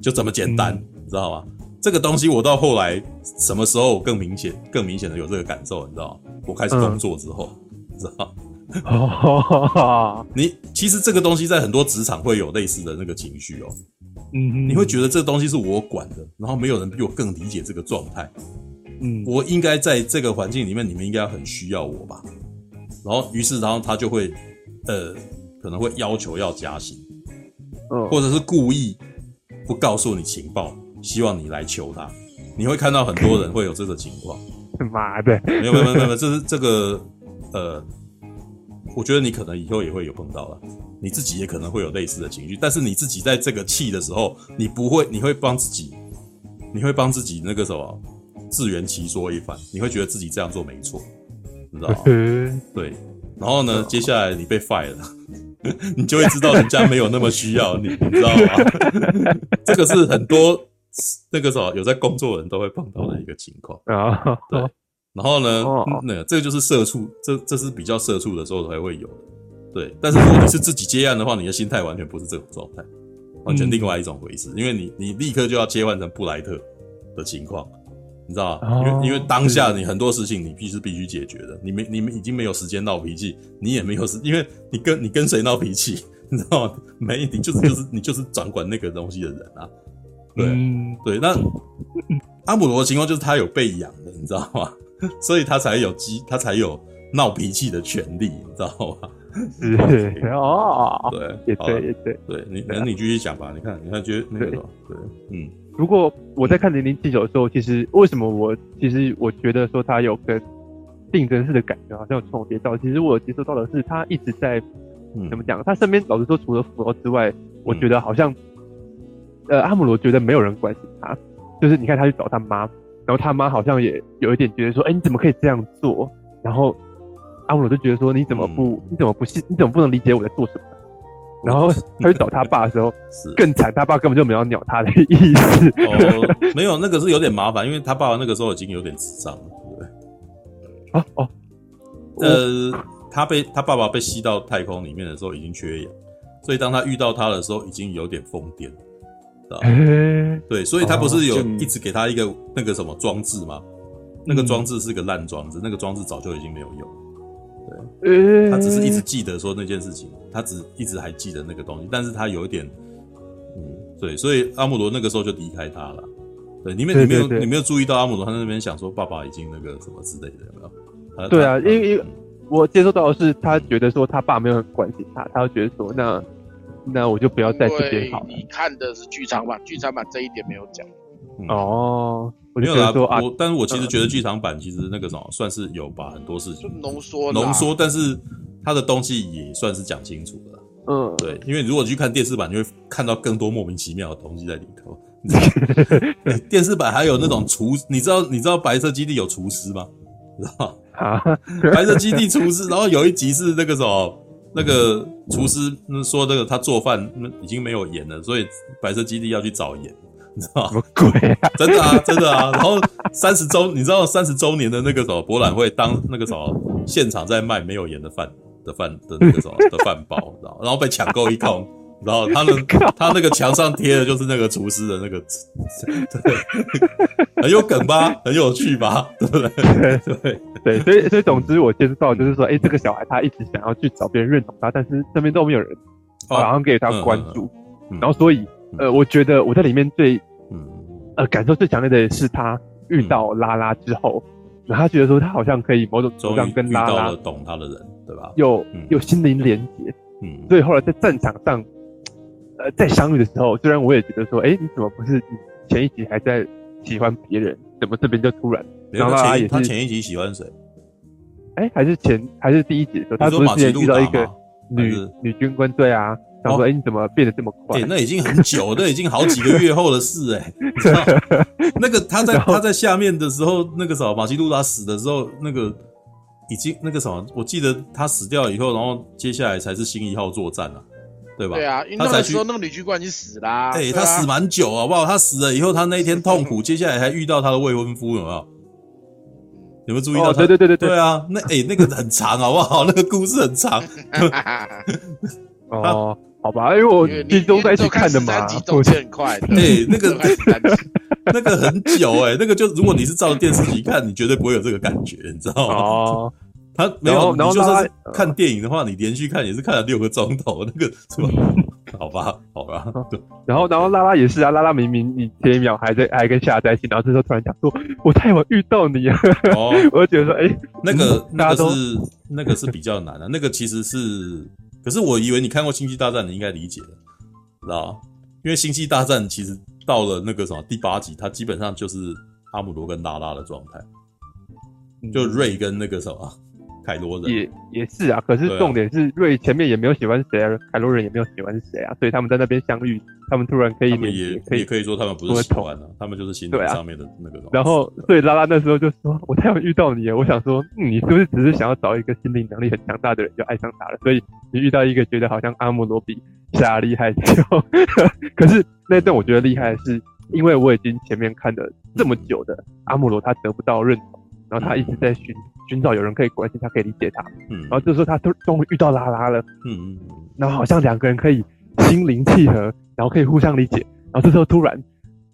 就这么简单，嗯、你知道吗？这个东西我到后来什么时候更明显、更明显的有这个感受，你知道吗？我开始工作之后，嗯、你知道吗？你其实这个东西在很多职场会有类似的那个情绪哦，嗯，你会觉得这个东西是我管的，然后没有人比我更理解这个状态，嗯，我应该在这个环境里面，你们应该很需要我吧？然后，于是，然后他就会，呃。可能会要求要加薪，嗯，或者是故意不告诉你情报，希望你来求他。你会看到很多人会有这个情况。妈的，没有没有没有没有，这是这个呃，我觉得你可能以后也会有碰到了，你自己也可能会有类似的情绪。但是你自己在这个气的时候，你不会，你会帮自己，你会帮自己那个什么自圆其说一番，你会觉得自己这样做没错，你知道吗？对。然后呢，接下来你被 fire 了。你就会知道人家没有那么需要你，你知道吗？这个是很多那个什么有在工作的人都会碰到的一个情况啊。对，然后呢，那个这个就是社畜，这这是比较社畜的时候才会有的。对，但是如果你是自己接案的话，你的心态完全不是这种状态，完全另外一种回事，因为你你立刻就要切换成布莱特的情况。你知道吗？因为因为当下你很多事情你必须必须解决的，你没你们已经没有时间闹脾气，你也没有时，因为你跟你跟谁闹脾气，你知道吗？没，你就是就是 你就是掌管那个东西的人啊。对对，那阿姆罗的情况就是他有被养的，你知道吗？所以他才有机，他才有闹脾气的权利，你知道吗？是哦，对，也对也对，对你，那你继续讲吧。你看，你看，觉得那个对，嗯。如果我在看零零七九的时候，其实为什么我其实我觉得说他有跟定真式的感觉好像有重叠到，其实我接受到的是他一直在、嗯、怎么讲，他身边老实说除了福劳之外，我觉得好像、嗯、呃阿姆罗觉得没有人关心他，就是你看他去找他妈，然后他妈好像也有一点觉得说，哎、欸、你怎么可以这样做？然后阿姆罗就觉得说你怎么不、嗯、你怎么不信你怎么不能理解我在做什么？然后他去找他爸的时候，是更惨，他爸根本就没有鸟他的意思。哦，没有，那个是有点麻烦，因为他爸爸那个时候已经有点智障了，对不对？啊哦，呃，他被他爸爸被吸到太空里面的时候已经缺氧，所以当他遇到他的时候已经有点疯癫，知道吗？对，所以他不是有一直给他一个那个什么装置吗？那个装置是个烂装置，那个装置早就已经没有用。对，他只是一直记得说那件事情，他只一直还记得那个东西，但是他有一点，嗯，对，所以阿姆罗那个时候就离开他了。对，你没你没有你没有注意到阿姆罗他在那边想说爸爸已经那个什么之类的有没有？对啊，因为因为我接收到的是他觉得说他爸没有很关心他，他就觉得说那那我就不要在这边好了。你看的是剧场版，剧场版这一点没有讲。嗯、哦。没有啦，我但是我其实觉得剧场版其实那个什么算是有把很多事情浓缩浓缩，但是它的东西也算是讲清楚了。嗯，对，因为如果你去看电视版，就会看到更多莫名其妙的东西在里头。电视版还有那种厨，你知道你知道白色基地有厨师吗？知道啊，白色基地厨师，然后有一集是那个什么那个厨师说那个他做饭已经没有盐了，所以白色基地要去找盐。你知道什么鬼啊？真的啊，真的啊。然后三十周，你知道三十周年的那个什么博览会，当那个什么现场在卖没有盐的饭的饭的那个什么 的饭包，知道？然后被抢购一空，然后他们他那个墙上贴的就是那个厨师的那个，对，很有梗吧？很有趣吧？对不对？对对，所以所以总之我接触到就是说，哎，这个小孩他一直想要去找别人认同他，但是身边都没有人，然后给他关注，然后所以。呃，我觉得我在里面最，呃，感受最强烈的是他遇到拉拉之后，然后他觉得说他好像可以某种程度上跟拉拉懂他的人，对吧？有有心灵连接，嗯，所以后来在战场上，呃，在相遇的时候，虽然我也觉得说，哎，你怎么不是你前一集还在喜欢别人，怎么这边就突然？然后拉拉也是他前一集喜欢谁？哎，还是前还是第一集的时候，他不是之前遇到一个女女军官，对啊。我说：“哎，你怎么变得这么快？”欸，那已经很久，那已经好几个月后的事哎。你知道那个他在 他在下面的时候，那个什么马基路达死的时候，那个已经那个什么，我记得他死掉以后，然后接下来才是新一号作战啊，对吧？对啊，他才说那个女军官已经死啦。哎，他死蛮久好不好？他死了以后，他那一天痛苦，接下来还遇到他的未婚夫，有没有？有没有注意到？对对对对对啊，那哎那个很长好不好？那个故事很长。哦。好吧，因为我集中在一起看的嘛，动作很快。对，那个 那个很久哎、欸，那个就如果你是照着电视机看，你绝对不会有这个感觉，你知道吗？哦，他没有，然后就算是看电影的话，你连续看也是看了六个钟头，那个是吧？好吧，好吧。然后，然后拉拉也是啊，拉拉明明你前一秒还在还跟夏在一起，然后这时候突然讲说，我太晚遇到你啊！哦，我就觉得说，哎、欸，那个那个是那个是比较难的，那个其实是。可是我以为你看过《星际大战》，你应该理解的，知道吗？因为《星际大战》其实到了那个什么第八集，它基本上就是阿姆罗跟拉拉的状态，就瑞跟那个什么。凯罗人也也是啊，可是重点是瑞前面也没有喜欢谁啊，凯罗人也没有喜欢谁啊，所以他们在那边相遇，他们突然可以连也可以也可以说他们不是喜欢啊，他们就是心灵上面的那个。然后所以拉拉那时候就说：“我太晚遇到你了，我想说，嗯，你是不是只是想要找一个心灵能力很强大的人就爱上他了？所以你遇到一个觉得好像阿姆罗比夏厉害就，可是那段我觉得厉害的是，因为我已经前面看了这么久的阿姆罗，他得不到认同。”然后他一直在寻寻找有人可以关心他，可以理解他。嗯，然后这时候他终终于遇到拉拉了。嗯嗯，然后好像两个人可以心灵契合，然后可以互相理解。然后这时候突然，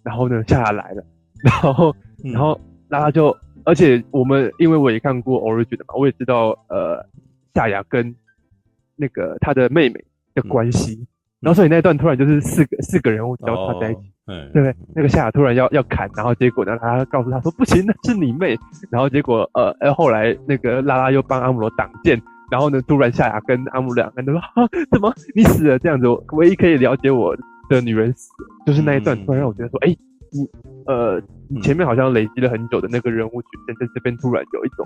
然后呢，夏亚来了，然后然后拉拉就，而且我们因为我也看过 Origin 的嘛，我也知道呃夏亚跟那个他的妹妹的关系。然后所以那段突然就是四个四个人物交叉在一起。嗯，对不对？那个夏亚突然要要砍，然后结果呢，他告诉他说不行，那是你妹。然后结果呃，呃，后来那个拉拉又帮阿姆罗挡箭，然后呢，突然夏亚跟阿姆罗两个人都说啊，怎么你死了？这样子，唯一可以了解我的女人死了，就是那一段突然让我觉得说，哎，你呃，你前面好像累积了很久的那个人物曲线，在这边突然有一种。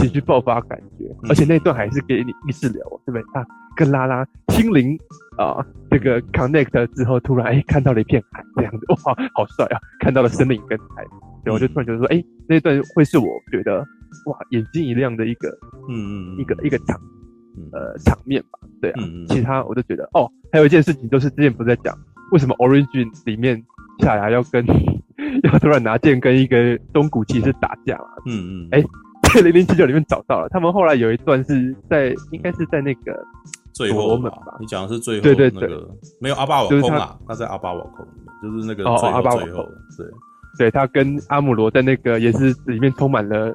情绪爆发感觉，而且那段还是给你意识流，对不对？他跟拉拉心灵啊，这个 connect 之后，突然哎看到了一片海，这样子哇，好帅啊！看到了森林跟海，对，我就突然觉得说，哎，那段会是我觉得哇眼睛一亮的一个，嗯嗯，一个一个场，呃场面吧，对啊。其他我就觉得哦，还有一件事情就是之前不是在讲为什么 Origin 里面夏芽要跟 要突然拿剑跟一个东古骑士打架嘛？嗯嗯，哎。在 零零七九里面找到了，他们后来有一段是在，应该是在那个最后吧？你讲的是最后那个，没有阿巴瓦空啊，他在阿巴瓦空里面，就是那个最后最后，对，对，他跟阿姆罗在那个也是里面充满了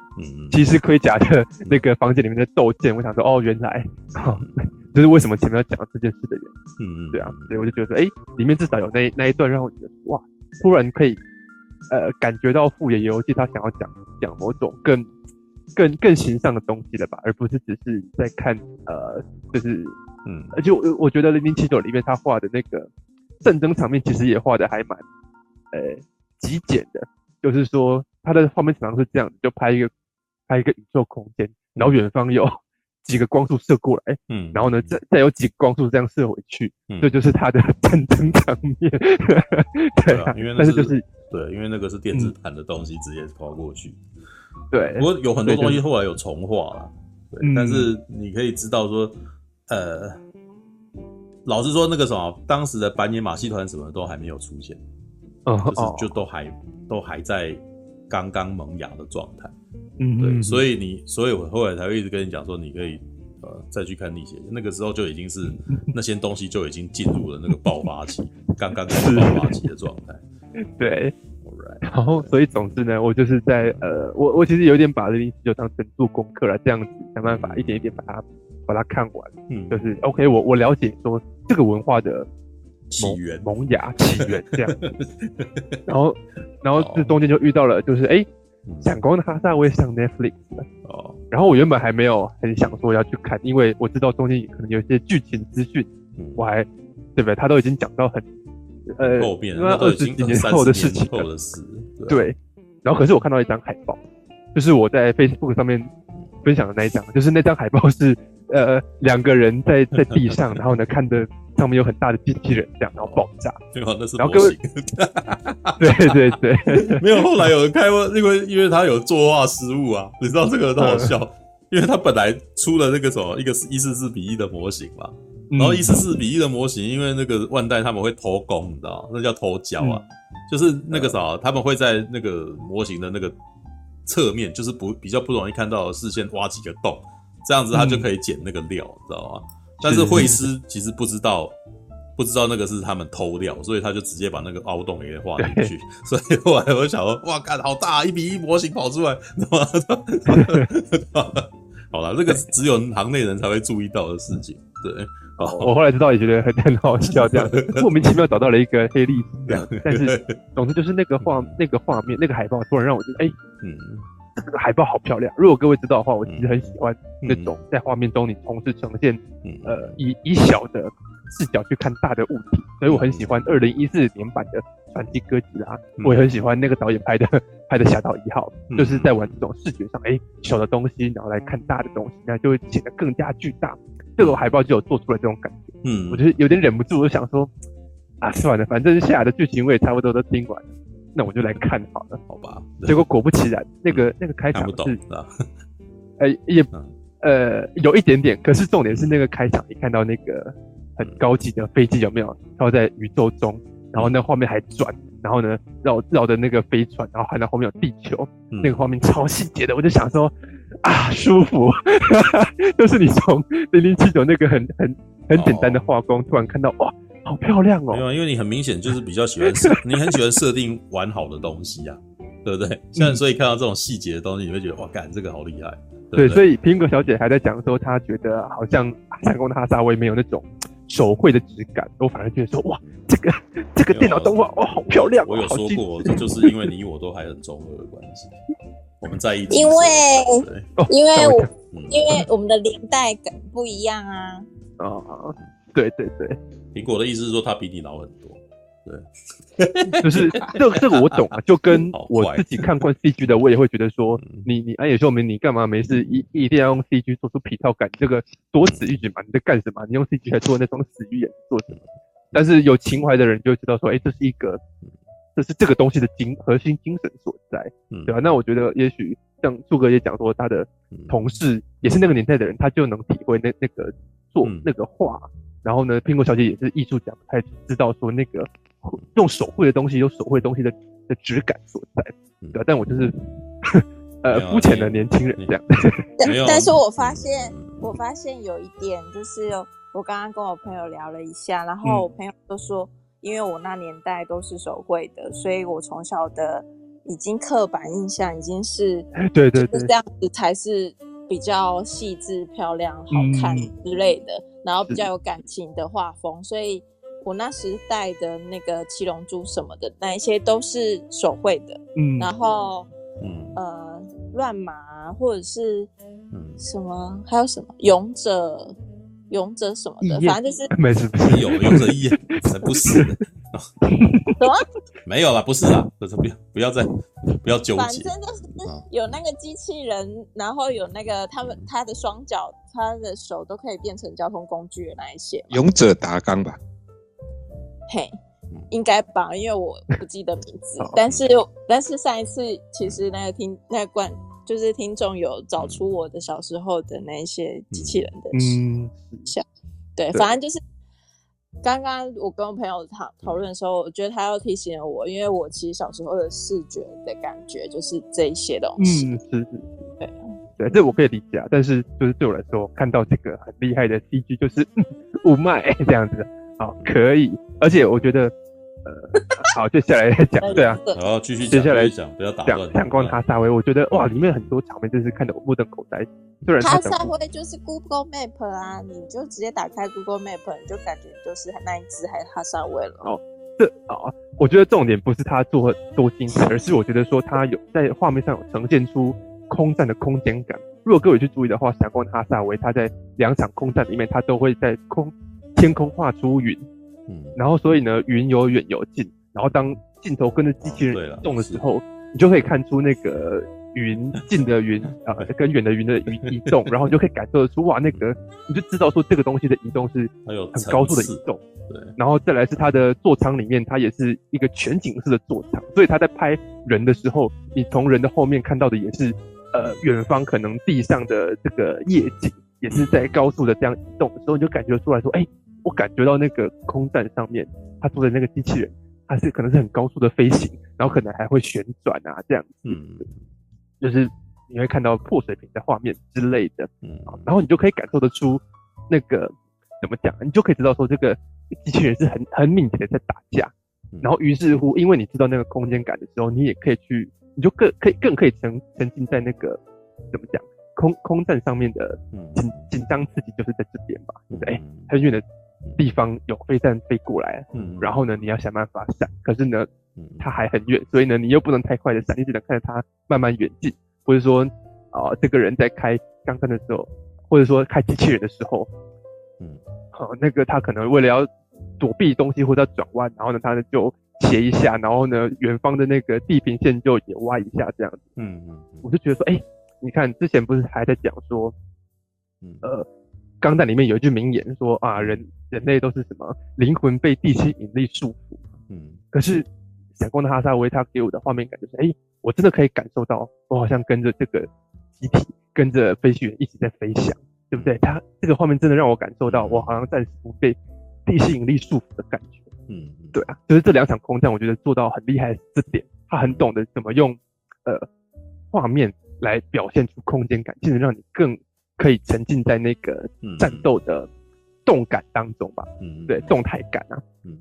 骑士盔甲的那个房间里面的斗剑，我想说哦，原来，哦，就是为什么前面要讲这件事的原因。嗯嗯，对啊，所以我就觉得说，哎，里面至少有那那一段让我觉得哇，突然可以呃感觉到富野由悠季他想要讲讲某种更更更形象的东西了吧，而不是只是在看呃就是嗯，而且我我觉得零零七九里面他画的那个战争场面其实也画的还蛮呃。极简的，就是说他的画面常常是这样，就拍一个拍一个宇宙空间，然后远方有几个光束射过来，嗯，然后呢再再有几个光束这样射回去，嗯，这就是他的战争场面，对啊，因为但是就是对，因为那个是电子盘的东西，直接抛过去，对，不过有很多东西后来有重画了，对，但是你可以知道说，呃，老实说那个什么，当时的板野马戏团什么都还没有出现。就是就都还、oh. 都还在刚刚萌芽的状态，嗯，对，所以你所以我后来才会一直跟你讲说，你可以呃再去看历险，那个时候就已经是 那些东西就已经进入了那个爆发期，刚刚开始爆发期的状态，对.然后所以总之呢，我就是在呃，我我其实有点把零零七九当成做功课了，这样子想办法一点一点把它把它看完，嗯，就是 OK，我我了解说这个文化的。起源萌芽起源这样子，然后然后这中间就遇到了，就是哎，闪、欸、光的哈萨威上 Netflix 哦，然后我原本还没有很想说要去看，因为我知道中间可能有一些剧情资讯，我还对不对？他都已经讲到很呃，后面二十几年后的事情了，对。然后可是我看到一张海报，就是我在 Facebook 上面分享的那一张，就是那张海报是呃两个人在在地上，然后呢看着。上面有很大的机器人，这样然后爆炸，对吧？那是模型。对对对，没有。后来有人开过，因为因为他有作画失误啊，你知道这个很好笑，嗯、因为他本来出了那个什么一个一四四比一的模型嘛，然后一四四比一的模型，因为那个万代他们会偷工，你知道那叫偷胶啊，嗯、就是那个啥，他们会在那个模型的那个侧面，就是不比较不容易看到的视线挖几个洞，这样子他就可以剪那个料，嗯、知道吗？但是绘师其实不知道，不知道那个是他们偷料，所以他就直接把那个凹洞给画进去。所以后来我想说，哇，干好大，一比一模型跑出来，知道吗？好了，这个只有行内人才会注意到的事情。对，我后来知道也觉得很很好笑，这样 莫名其妙找到了一个黑历史这样。但是总之就是那个画那个画面那个海报突然让我觉得，哎、欸，嗯。这个海报好漂亮。如果各位知道的话，我其实很喜欢那种在画面中你同时呈现，呃，以以小的视角去看大的物体。所以我很喜欢二零一四年版的《传奇哥吉拉》，我也很喜欢那个导演拍的 拍的《侠盗一号》，就是在玩这种视觉上，哎，小的东西然后来看大的东西，那就会显得更加巨大。这个海报就有做出来这种感觉。嗯，我就是有点忍不住，我想说，啊，算了，反正下的剧情我也差不多都听完了。那我就来看好了，好吧？结果果不其然，那个那个开场是，呃，也呃有一点点，可是重点是那个开场，你看到那个很高级的飞机有没有飘在宇宙中？然后那画面还转，然后呢绕绕着那个飞船，然后看到后面有地球，那个画面超细节的，我就想说啊，舒服，就是你从零零七九那个很很很简单的画工，突然看到哇。好漂亮哦！没有，因为你很明显就是比较喜欢设，你很喜欢设定完好的东西啊，对不对？像所以看到这种细节的东西，你会觉得哇，干这个好厉害。对，所以苹果小姐还在讲说，她觉得好像闪光的哈萨威没有那种手绘的质感，我反而觉得说哇，这个这个电脑动画哇，好漂亮。我有说过，这就是因为你我都还很中二的关系，我们在一起。因为因为我因为我们的年代感不一样啊。哦，对对对。苹果的意思是说他比你老很多，对，就是 这这个我懂啊，就跟我自己看惯 CG 的，我也会觉得说，你你安野秀明，你干嘛没事一一定要用 CG 做出皮套感？这个多此一举嘛，你在干什么？你用 CG 来做那双死鱼眼做什么？但是有情怀的人就会知道说，哎，这是一个，这是这个东西的精核心精神所在，对吧？那我觉得也许像柱哥也讲说，他的同事也是那个年代的人，他就能体会那那个做那个画。然后呢，苹果小姐也是艺术家，才知道说那个用手绘的东西有手绘东西的的质感所在，对，但我就是 呃肤浅的年轻人这样。但但是我发现，我发现有一点就是，我刚刚跟我朋友聊了一下，然后我朋友就说，因为我那年代都是手绘的，所以我从小的已经刻板印象已经是对对对，这样子才是比较细致、漂亮、好看之类的，嗯、然后比较有感情的画风。所以我那时带的那个七龙珠什么的，那一些都是手绘的。嗯，然后嗯呃乱麻或者是嗯什么还有什么勇者。勇者什么的，反正就是没事，不是有勇者一，才不是。什么？没有啦，不是啦，不是不要不要再不要纠结。反正就是有那个机器人，然后有那个他们他的双脚、他的手都可以变成交通工具的那一些。勇者达纲吧？嘿，应该吧，因为我不记得名字。但是但是上一次其实那个听那个观。就是听众有找出我的小时候的那些机器人的嗯像，对，反正就是刚刚我跟我朋友讨讨论的时候，我觉得他要提醒了我，因为我其实小时候的视觉的感觉就是这一些东西，嗯，是是是，对对，这我可以理解啊。但是就是对我来说，看到这个很厉害的 CG，就是 五麦这样子，好，可以，而且我觉得。呃，好，接下来再讲，对啊，然后继续接下来讲，不要打断。阳光哈萨威，我觉得哇，里面很多场面真是看得我目瞪口呆。虽然哈萨威就是 Google Map 啊，你就直接打开 Google Map，你就感觉就是那一只还是哈萨威了。哦，这啊，我觉得重点不是他做多精彩，而是我觉得说他有在画面上有呈现出空战的空间感。如果各位去注意的话，闪光哈萨维他在两场空战里面，他都会在空天空画出云。嗯，然后所以呢，云有远有近，然后当镜头跟着机器人动的时候，你就可以看出那个云近的云 啊，跟远的云的移移动，然后你就可以感受得出哇，那个你就知道说这个东西的移动是很高速的移动。对，然后再来是它的座舱里面，它也是一个全景式的座舱，所以它在拍人的时候，你从人的后面看到的也是呃远方可能地上的这个夜景，也是在高速的这样移动的时候，你就感觉出来说，哎。我感觉到那个空战上面，他坐的那个机器人，它是可能是很高速的飞行，然后可能还会旋转啊，这样子，嗯，就是你会看到破水平的画面之类的，嗯，然后你就可以感受得出那个怎么讲，你就可以知道说这个机器人是很很敏捷的在打架，然后于是乎，因为你知道那个空间感的时候，你也可以去，你就更可以更可以沉沉浸在那个怎么讲空空战上面的紧紧张刺激，就是在这边吧，对不对？很远的。地方有飞弹飞过来，嗯，然后呢，你要想办法闪，可是呢，它还很远，所以呢，你又不能太快的闪，你只能看着它慢慢远近，或者说，啊、呃，这个人在开钢弹的时候，或者说开机器人的时候，嗯，好、呃，那个他可能为了要躲避东西或者要转弯，然后呢，他呢就斜一下，然后呢，远方的那个地平线就也歪一下，这样子，嗯嗯，我就觉得说，哎、欸，你看之前不是还在讲说，呃。钢弹里面有一句名言说啊，人人类都是什么灵魂被地心引力束缚。嗯，可是闪光的哈萨威他给我的画面感就是，哎、欸，我真的可以感受到，我好像跟着这个机体，跟着飞行员一起在飞翔，对不对？他这个画面真的让我感受到，我好像暂时不被地心引力束缚的感觉。嗯，对啊，就是这两场空战，我觉得做到很厉害的这点，他很懂得怎么用呃画面来表现出空间感，竟然让你更。可以沉浸在那个战斗的动感当中吧，嗯，对，动态感啊。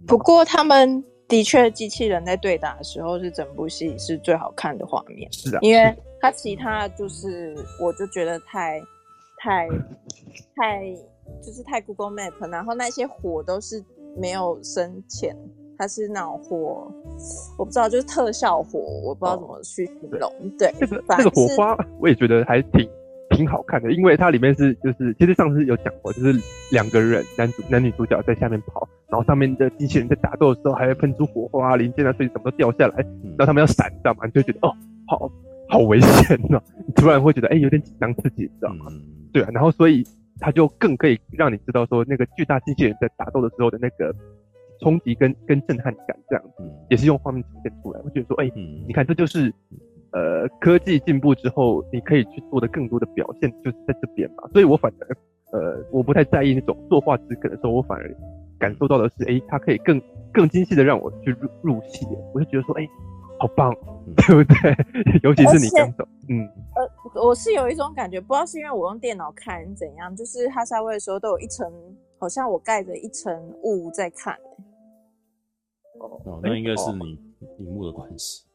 不过他们的确，机器人在对打的时候是整部戏是最好看的画面。是啊，因为它其他就是，我就觉得太、太、太，就是太 Google Map，然后那些火都是没有深浅，它是那种火，我不知道，就是特效火，我不知道怎么去形容。对，这个这个火花，我也觉得还挺。挺好看的，因为它里面是就是，其实上次有讲过，就是两个人男主男女主角在下面跑，然后上面的机器人在打斗的时候还会喷出火花、零件啊，所以什么都掉下来，然后他们要闪，知道吗？你就觉得哦，好好危险哦，你突然会觉得哎、欸，有点紧张刺激，知道吗？对啊，然后所以它就更可以让你知道说那个巨大机器人在打斗的时候的那个冲击跟跟震撼感，这样子也是用画面呈现出来。我觉得说，哎、欸，你看这就是。呃，科技进步之后，你可以去做的更多的表现，就是在这边嘛。所以我反而，呃，我不太在意那种作画质感的时候，我反而感受到的是，哎、欸，它可以更更精细的让我去入入戏。我就觉得说，哎、欸，好棒，对不对？尤其是你刚走，嗯，呃，我是有一种感觉，不知道是因为我用电脑看怎样，就是哈萨威的时候都有一层，好像我盖着一层雾在看。哦，那应该是你荧幕的关系。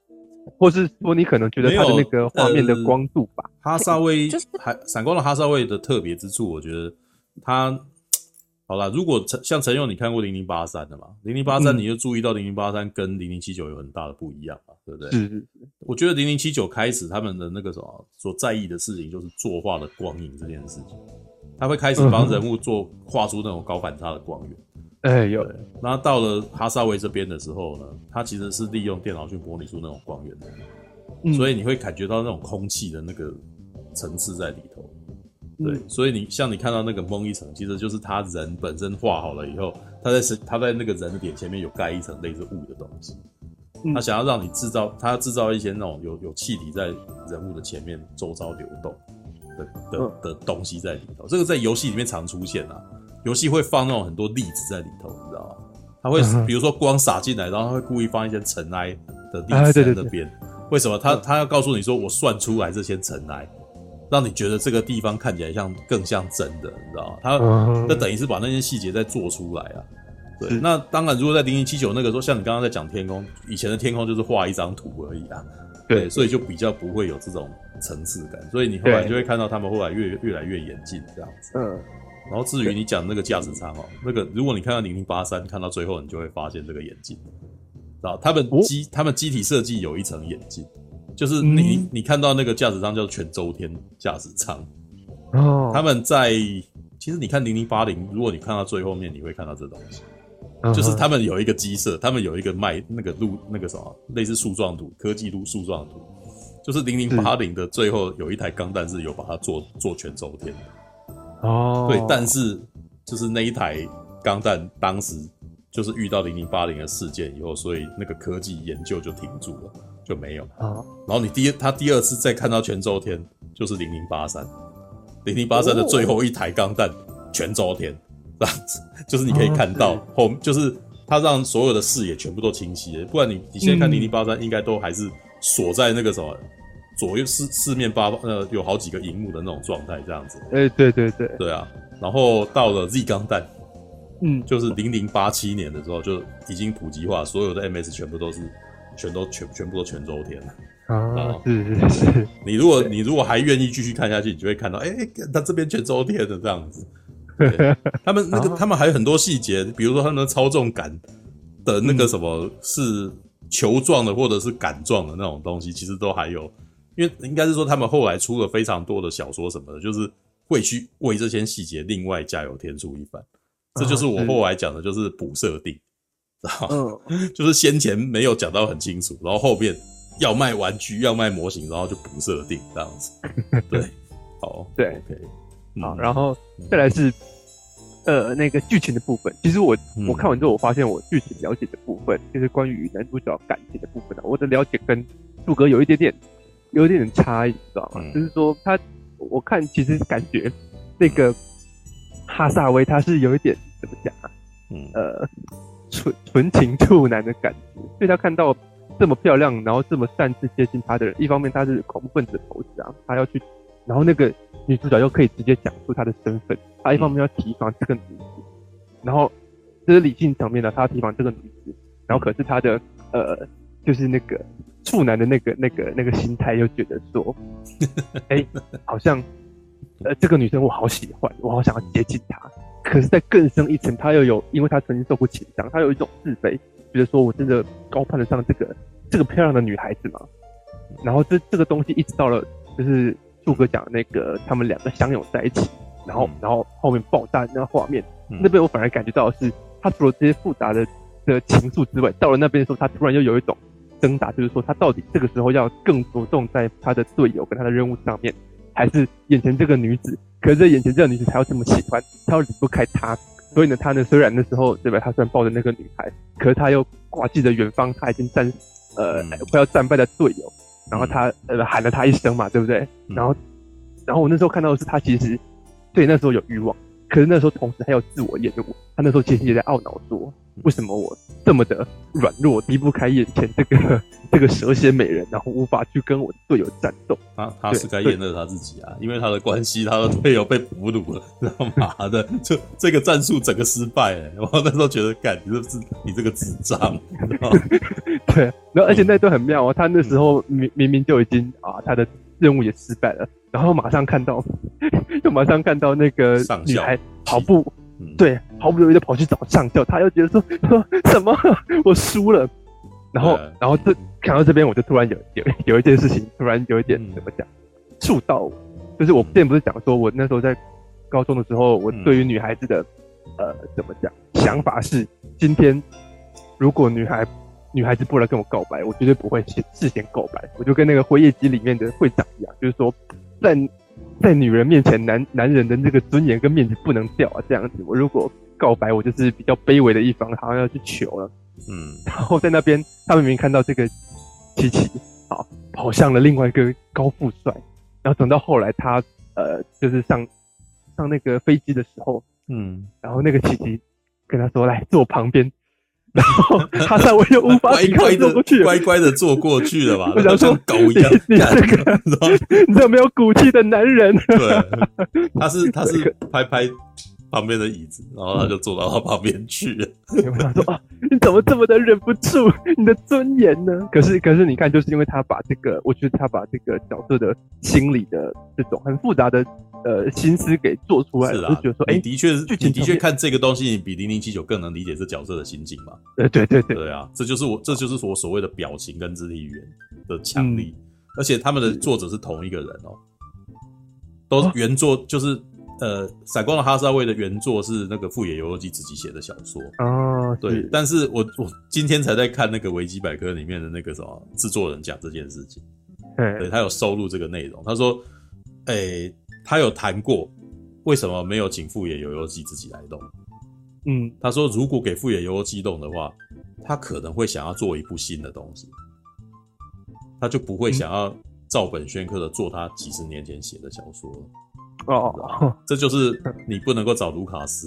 或是说你可能觉得它的那个画面的光度吧。呃、哈萨威就是还闪光的哈萨威的特别之处，我觉得它好啦，如果陈像陈勇，你看过零零八三的嘛？零零八三你就注意到零零八三跟零零七九有很大的不一样嘛，对不对？是是是。我觉得零零七九开始他们的那个什么所在意的事情就是作画的光影这件事情，他会开始帮人物做画出那种高反差的光源。哎、欸，有。然后到了哈萨维这边的时候呢，他其实是利用电脑去模拟出那种光源的，嗯、所以你会感觉到那种空气的那个层次在里头。对，嗯、所以你像你看到那个蒙一层，其实就是他人本身画好了以后，他在他在那个人的脸前面有盖一层类似雾的东西，嗯、他想要让你制造，他要制造一些那种有有气体在人物的前面周遭流动的的的，的东西在里头。这个在游戏里面常出现啊。游戏会放那种很多粒子在里头，你知道吗？它会比如说光洒进来，然后它会故意放一些尘埃的粒子在那边。为什么？他他要告诉你说，我算出来这些尘埃，让你觉得这个地方看起来像更像真的，你知道吗？他那等于是把那些细节再做出来啊。对，那当然，如果在零零七九那个时候，像你刚刚在讲天空，以前的天空就是画一张图而已啊。对，所以就比较不会有这种层次感。所以你后来就会看到他们后来越越来越演进这样子。嗯。然后至于你讲那个驾驶舱哦，那个如果你看到零零八三，看到最后你就会发现这个眼镜，啊，他们机他们机体设计有一层眼镜，就是你你看到那个驾驶舱叫全周天驾驶舱，哦，他们在其实你看零零八零，如果你看到最后面，你会看到这东西，就是他们有一个机设，他们有一个卖那个路那个什么类似树状图科技路树状图，就是零零八零的最后有一台钢弹是有把它做做全周天的。哦，对，但是就是那一台钢弹当时就是遇到零零八零的事件以后，所以那个科技研究就停住了，就没有。哦，然后你第他第二次再看到全周天，就是零零八三，零零八三的最后一台钢弹全周天这样子，就是你可以看到后，就是他让所有的视野全部都清晰了，不然你你现在看零零八三应该都还是锁在那个什么。左右四四面八方呃有好几个荧幕的那种状态这样子，哎、欸、对对对。对啊，然后到了 Z 钢弹，嗯，就是零零八七年的时候就已经普及化，所有的 MS 全部都是全都全全部都全周天了啊，是是是，你如果你如果还愿意继续看下去，你就会看到哎、欸，他这边全周天的这样子，他们那个他们还有很多细节，比如说他们的操纵杆的那个什么是球状的或者是杆状的那种东西，其实都还有。因为应该是说，他们后来出了非常多的小说什么的，就是会去为这些细节另外加油添醋一番。这就是我后来讲的，就是补设定，然后 就是先前没有讲到很清楚，然后后面要卖玩具、要卖模型，然后就补设定这样子。对，好，对，OK，好，然后再来是呃那个剧情的部分。其实我我看完之后，我发现我剧情了解的部分，就是关于男主角感情的部分，我的了解跟杜哥有一点点。有一点点差异，你知道吗？嗯、就是说他，我看其实感觉那个哈萨威他是有一点怎么讲啊？嗯，呃，纯纯情处男的感觉。所以他看到这么漂亮，然后这么擅自接近他的人，一方面他是恐怖分子的头子啊，他要去，然后那个女主角又可以直接讲出他的身份，他一方面要提防这个女子，然后这是理性层面的，他要提防这个女子，然后可是他的呃，就是那个。处男的那个、那个、那个心态，又觉得说，哎、欸，好像，呃，这个女生我好喜欢，我好想要接近她。可是，在更深一层，他又有，因为他曾经受过情伤，他有一种自卑，觉得说我真的高攀得上这个这个漂亮的女孩子吗？然后这这个东西一直到了，就是柱哥讲的那个他们两个相拥在一起，然后然后后面爆炸那个画面，那边我反而感觉到的是，他除了这些复杂的的情愫之外，到了那边的时候，他突然又有一种。挣扎，就是说他到底这个时候要更着重在他的队友跟他的任务上面，还是眼前这个女子？可是眼前这个女子，他要这么喜欢，他又离不开他。所以呢，他呢虽然那时候对吧，他虽然抱着那个女孩，可是他又挂记着远方，他已经战呃快要战败的队友，然后他呃喊了他一声嘛，对不对？然后然后我那时候看到的是他其实对那时候有欲望，可是那时候同时还有自我厌恶。他那时候其实也在懊恼说，为什么我这么的软弱，离不开眼前这个这个蛇蝎美人，然后无法去跟我的队友战斗？他他是该验的他自己啊，因为他的关系，他的队友被俘虏了，知道吗？的，就这个战术整个失败了。我那时候觉得，干你这是你这个智障，对。然后而且那段很妙哦，他那时候明明明就已经啊，他的任务也失败了，然后马上看到，就马上看到那个女孩跑步。对，毫不犹豫的跑去找上校，他又觉得说说什么？我输了，然后然后这看到这边，我就突然有有有一件事情，突然有一点怎么讲触到我，就是我之前不是讲说我那时候在高中的时候，我对于女孩子的呃怎么讲想法是，今天如果女孩女孩子不来跟我告白，我绝对不会先事先告白，我就跟那个辉夜姬里面的会长一样，就是说在。在女人面前，男男人的那个尊严跟面子不能掉啊！这样子，我如果告白，我就是比较卑微的一方，好像要去求了。嗯，然后在那边，他们明明看到这个琪琪，好跑向了另外一个高富帅，然后等到后来他呃，就是上上那个飞机的时候，嗯，然后那个琪琪跟他说：“来坐旁边。”然后哈萨维又无法乖乖的乖乖的坐过去了吧？我想说狗一样，你这个你这没有骨气的男人。对，他是 他是拍拍旁边的椅子，然后他就坐到他旁边去了。我想说啊，你怎么这么的忍不住你的尊严呢？可是可是你看，就是因为他把这个，我觉得他把这个角色的心理的这种很复杂的。呃，心思给做出来了，就觉得说，哎、欸，的确是，你的确看这个东西，你比零零七九更能理解这角色的心境嘛？对对对对，对啊，这就是我，这就是我所谓的表情跟肢体语言的强力，嗯、而且他们的作者是同一个人哦，都原作就是呃，闪光的哈萨维的原作是那个富野由悠季自己写的小说。哦，对，但是我我今天才在看那个维基百科里面的那个什么制作人讲这件事情，对，对他有收录这个内容，他说，哎、欸。他有谈过，为什么没有请富野由悠季自己来动？嗯，他说如果给富野由悠季动的话，他可能会想要做一部新的东西，他就不会想要照本宣科的做他几十年前写的小说了。哦，这就是你不能够找卢卡斯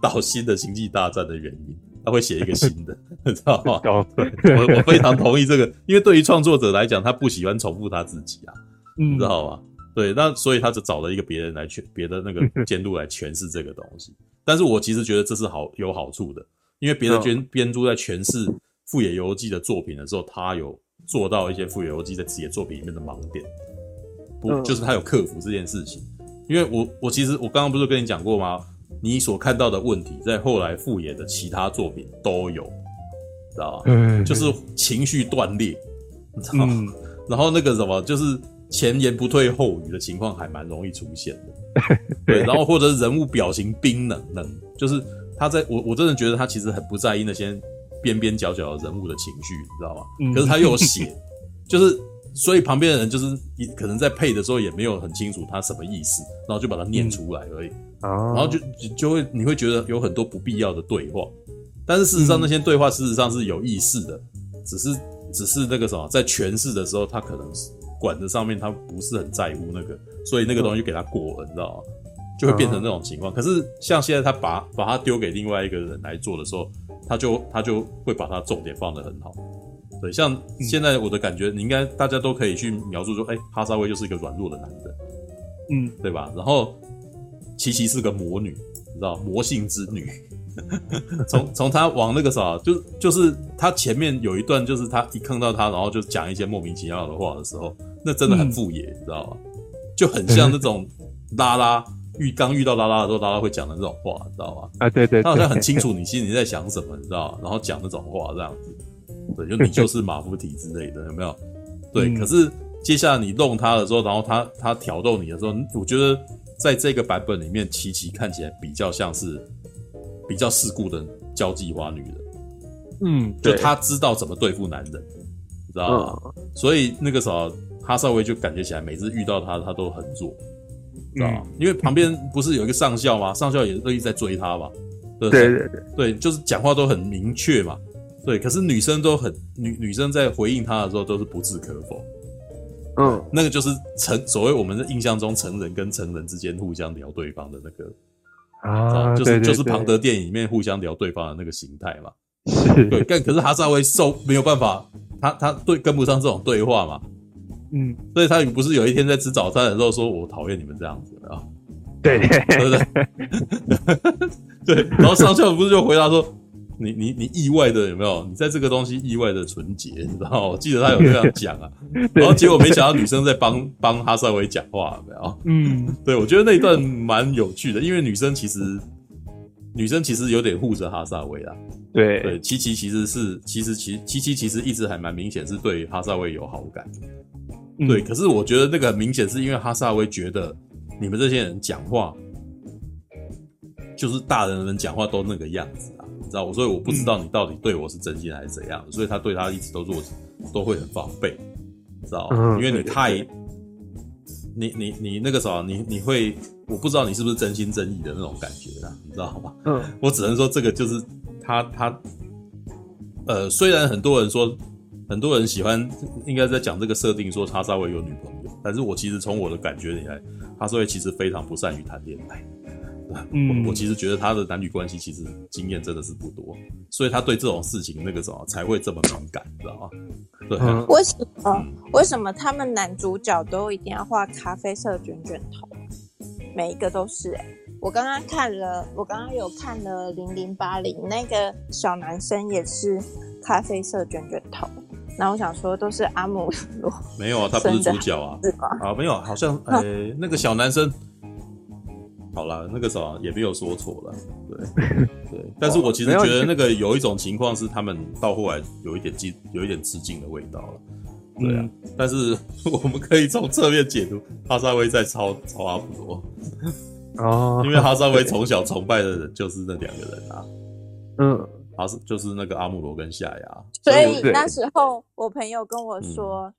导新的星际大战的原因。他会写一个新的，知道吗？我我非常同意这个，因为对于创作者来讲，他不喜欢重复他自己啊，嗯，知道吗？对，那所以他就找了一个别人来诠别的那个 监督来诠释这个东西。但是我其实觉得这是好有好处的，因为别的编编著在诠释富野由悠季的作品的时候，他有做到一些富野由悠季在自己的作品里面的盲点，不就是他有克服这件事情。因为我我其实我刚刚不是跟你讲过吗？你所看到的问题，在后来富野的其他作品都有，知道吧？嗯，就是情绪断裂，你知道吗？然后那个什么就是。前言不退后语的情况还蛮容易出现的，对，然后或者是人物表情冰冷冷，就是他在我我真的觉得他其实很不在意那些边边角角的人物的情绪，你知道吗？嗯、可是他又有写，就是所以旁边的人就是可能在配的时候也没有很清楚他什么意思，然后就把它念出来而已，嗯、然后就就会你会觉得有很多不必要的对话，但是事实上那些对话事实上是有意识的，只是只是那个什么在诠释的时候他可能是。管子上面他不是很在乎那个，所以那个东西就给他裹了，你知道吗？就会变成那种情况。可是像现在他把把他丢给另外一个人来做的时候，他就他就会把他重点放得很好。对，像现在我的感觉，你应该大家都可以去描述说，哎、欸，哈萨威就是一个软弱的男人，嗯，对吧？然后琪琪是个魔女，你知道，魔性之女。从从他往那个啥，就就是他前面有一段，就是他一看到他，然后就讲一些莫名其妙的话的时候，那真的很富你知道吗？就很像那种拉拉遇刚遇到拉拉的时候，拉拉会讲的那种话，你知道吗？啊，对对，对，他好像很清楚你心里在想什么，你知道？然后讲那种话这样子，对，就你就是马夫体之类的，有没有？对，嗯、可是接下来你弄他的时候，然后他他挑逗你的时候，我觉得在这个版本里面，琪琪看起来比较像是。比较世故的交际花女人，嗯，就她知道怎么对付男人，你知道吗？嗯、所以那个时候哈萨维就感觉起来，每次遇到他，他都很弱，知道吗？嗯、因为旁边不是有一个上校吗？上校也一直在追他嘛，对对对对，就是讲话都很明确嘛，对。可是女生都很女女生在回应他的时候都是不置可否，嗯，那个就是成所谓我们的印象中成人跟成人之间互相聊对方的那个。啊，就是就是庞德电影里面互相聊对方的那个形态嘛。是，对，但可是哈萨威受没有办法，他他对跟不上这种对话嘛。嗯，所以他不是有一天在吃早餐的时候说：“我讨厌你们这样子啊。”对对对 对，然后上校不是就回答说。你你你意外的有没有？你在这个东西意外的纯洁，你知道吗？我记得他有这样讲啊，然后结果没想到女生在帮帮哈萨维讲话，有没有？嗯，对，我觉得那一段蛮有趣的，因为女生其实女生其实有点护着哈萨维啦。对对，七七其实是其实其七七其实一直还蛮明显是对哈萨维有好感。对，可是我觉得那个很明显是因为哈萨维觉得你们这些人讲话就是大人们讲话都那个样子啊，你。知道我，所以我不知道你到底对我是真心还是怎样，嗯、所以他对他一直都做，都会很防备，知道吗？因为你太，你你你那个啥，你你会，我不知道你是不是真心真意的那种感觉啦，你知道吧？嗯，我只能说这个就是他他，呃，虽然很多人说，很多人喜欢，应该在讲这个设定说他稍微有女朋友，但是我其实从我的感觉里来，他稍微其实非常不善于谈恋爱。嗯，我其实觉得他的男女关系其实经验真的是不多，所以他对这种事情那个什么才会这么敏感，知道吗？对，为什么？为什么他们男主角都一定要画咖啡色卷卷头？每一个都是哎、欸，我刚刚看了，我刚刚有看了零零八零，那个小男生也是咖啡色卷卷头。那我想说，都是阿姆罗？没有啊，他不是主角啊，是吧？啊，没有，好像呃、欸，那个小男生。好啦，那个时候也没有说错了，对对，但是我其实觉得那个有一种情况是他们到后来有一点激，有一点致敬的味道了，对啊，嗯、但是我们可以从侧面解读哈萨威在抄抄阿姆罗哦，因为哈萨威从小崇拜的人就是那两个人啊，嗯，他是就是那个阿姆罗跟夏亚，所以那时候我朋友跟我说。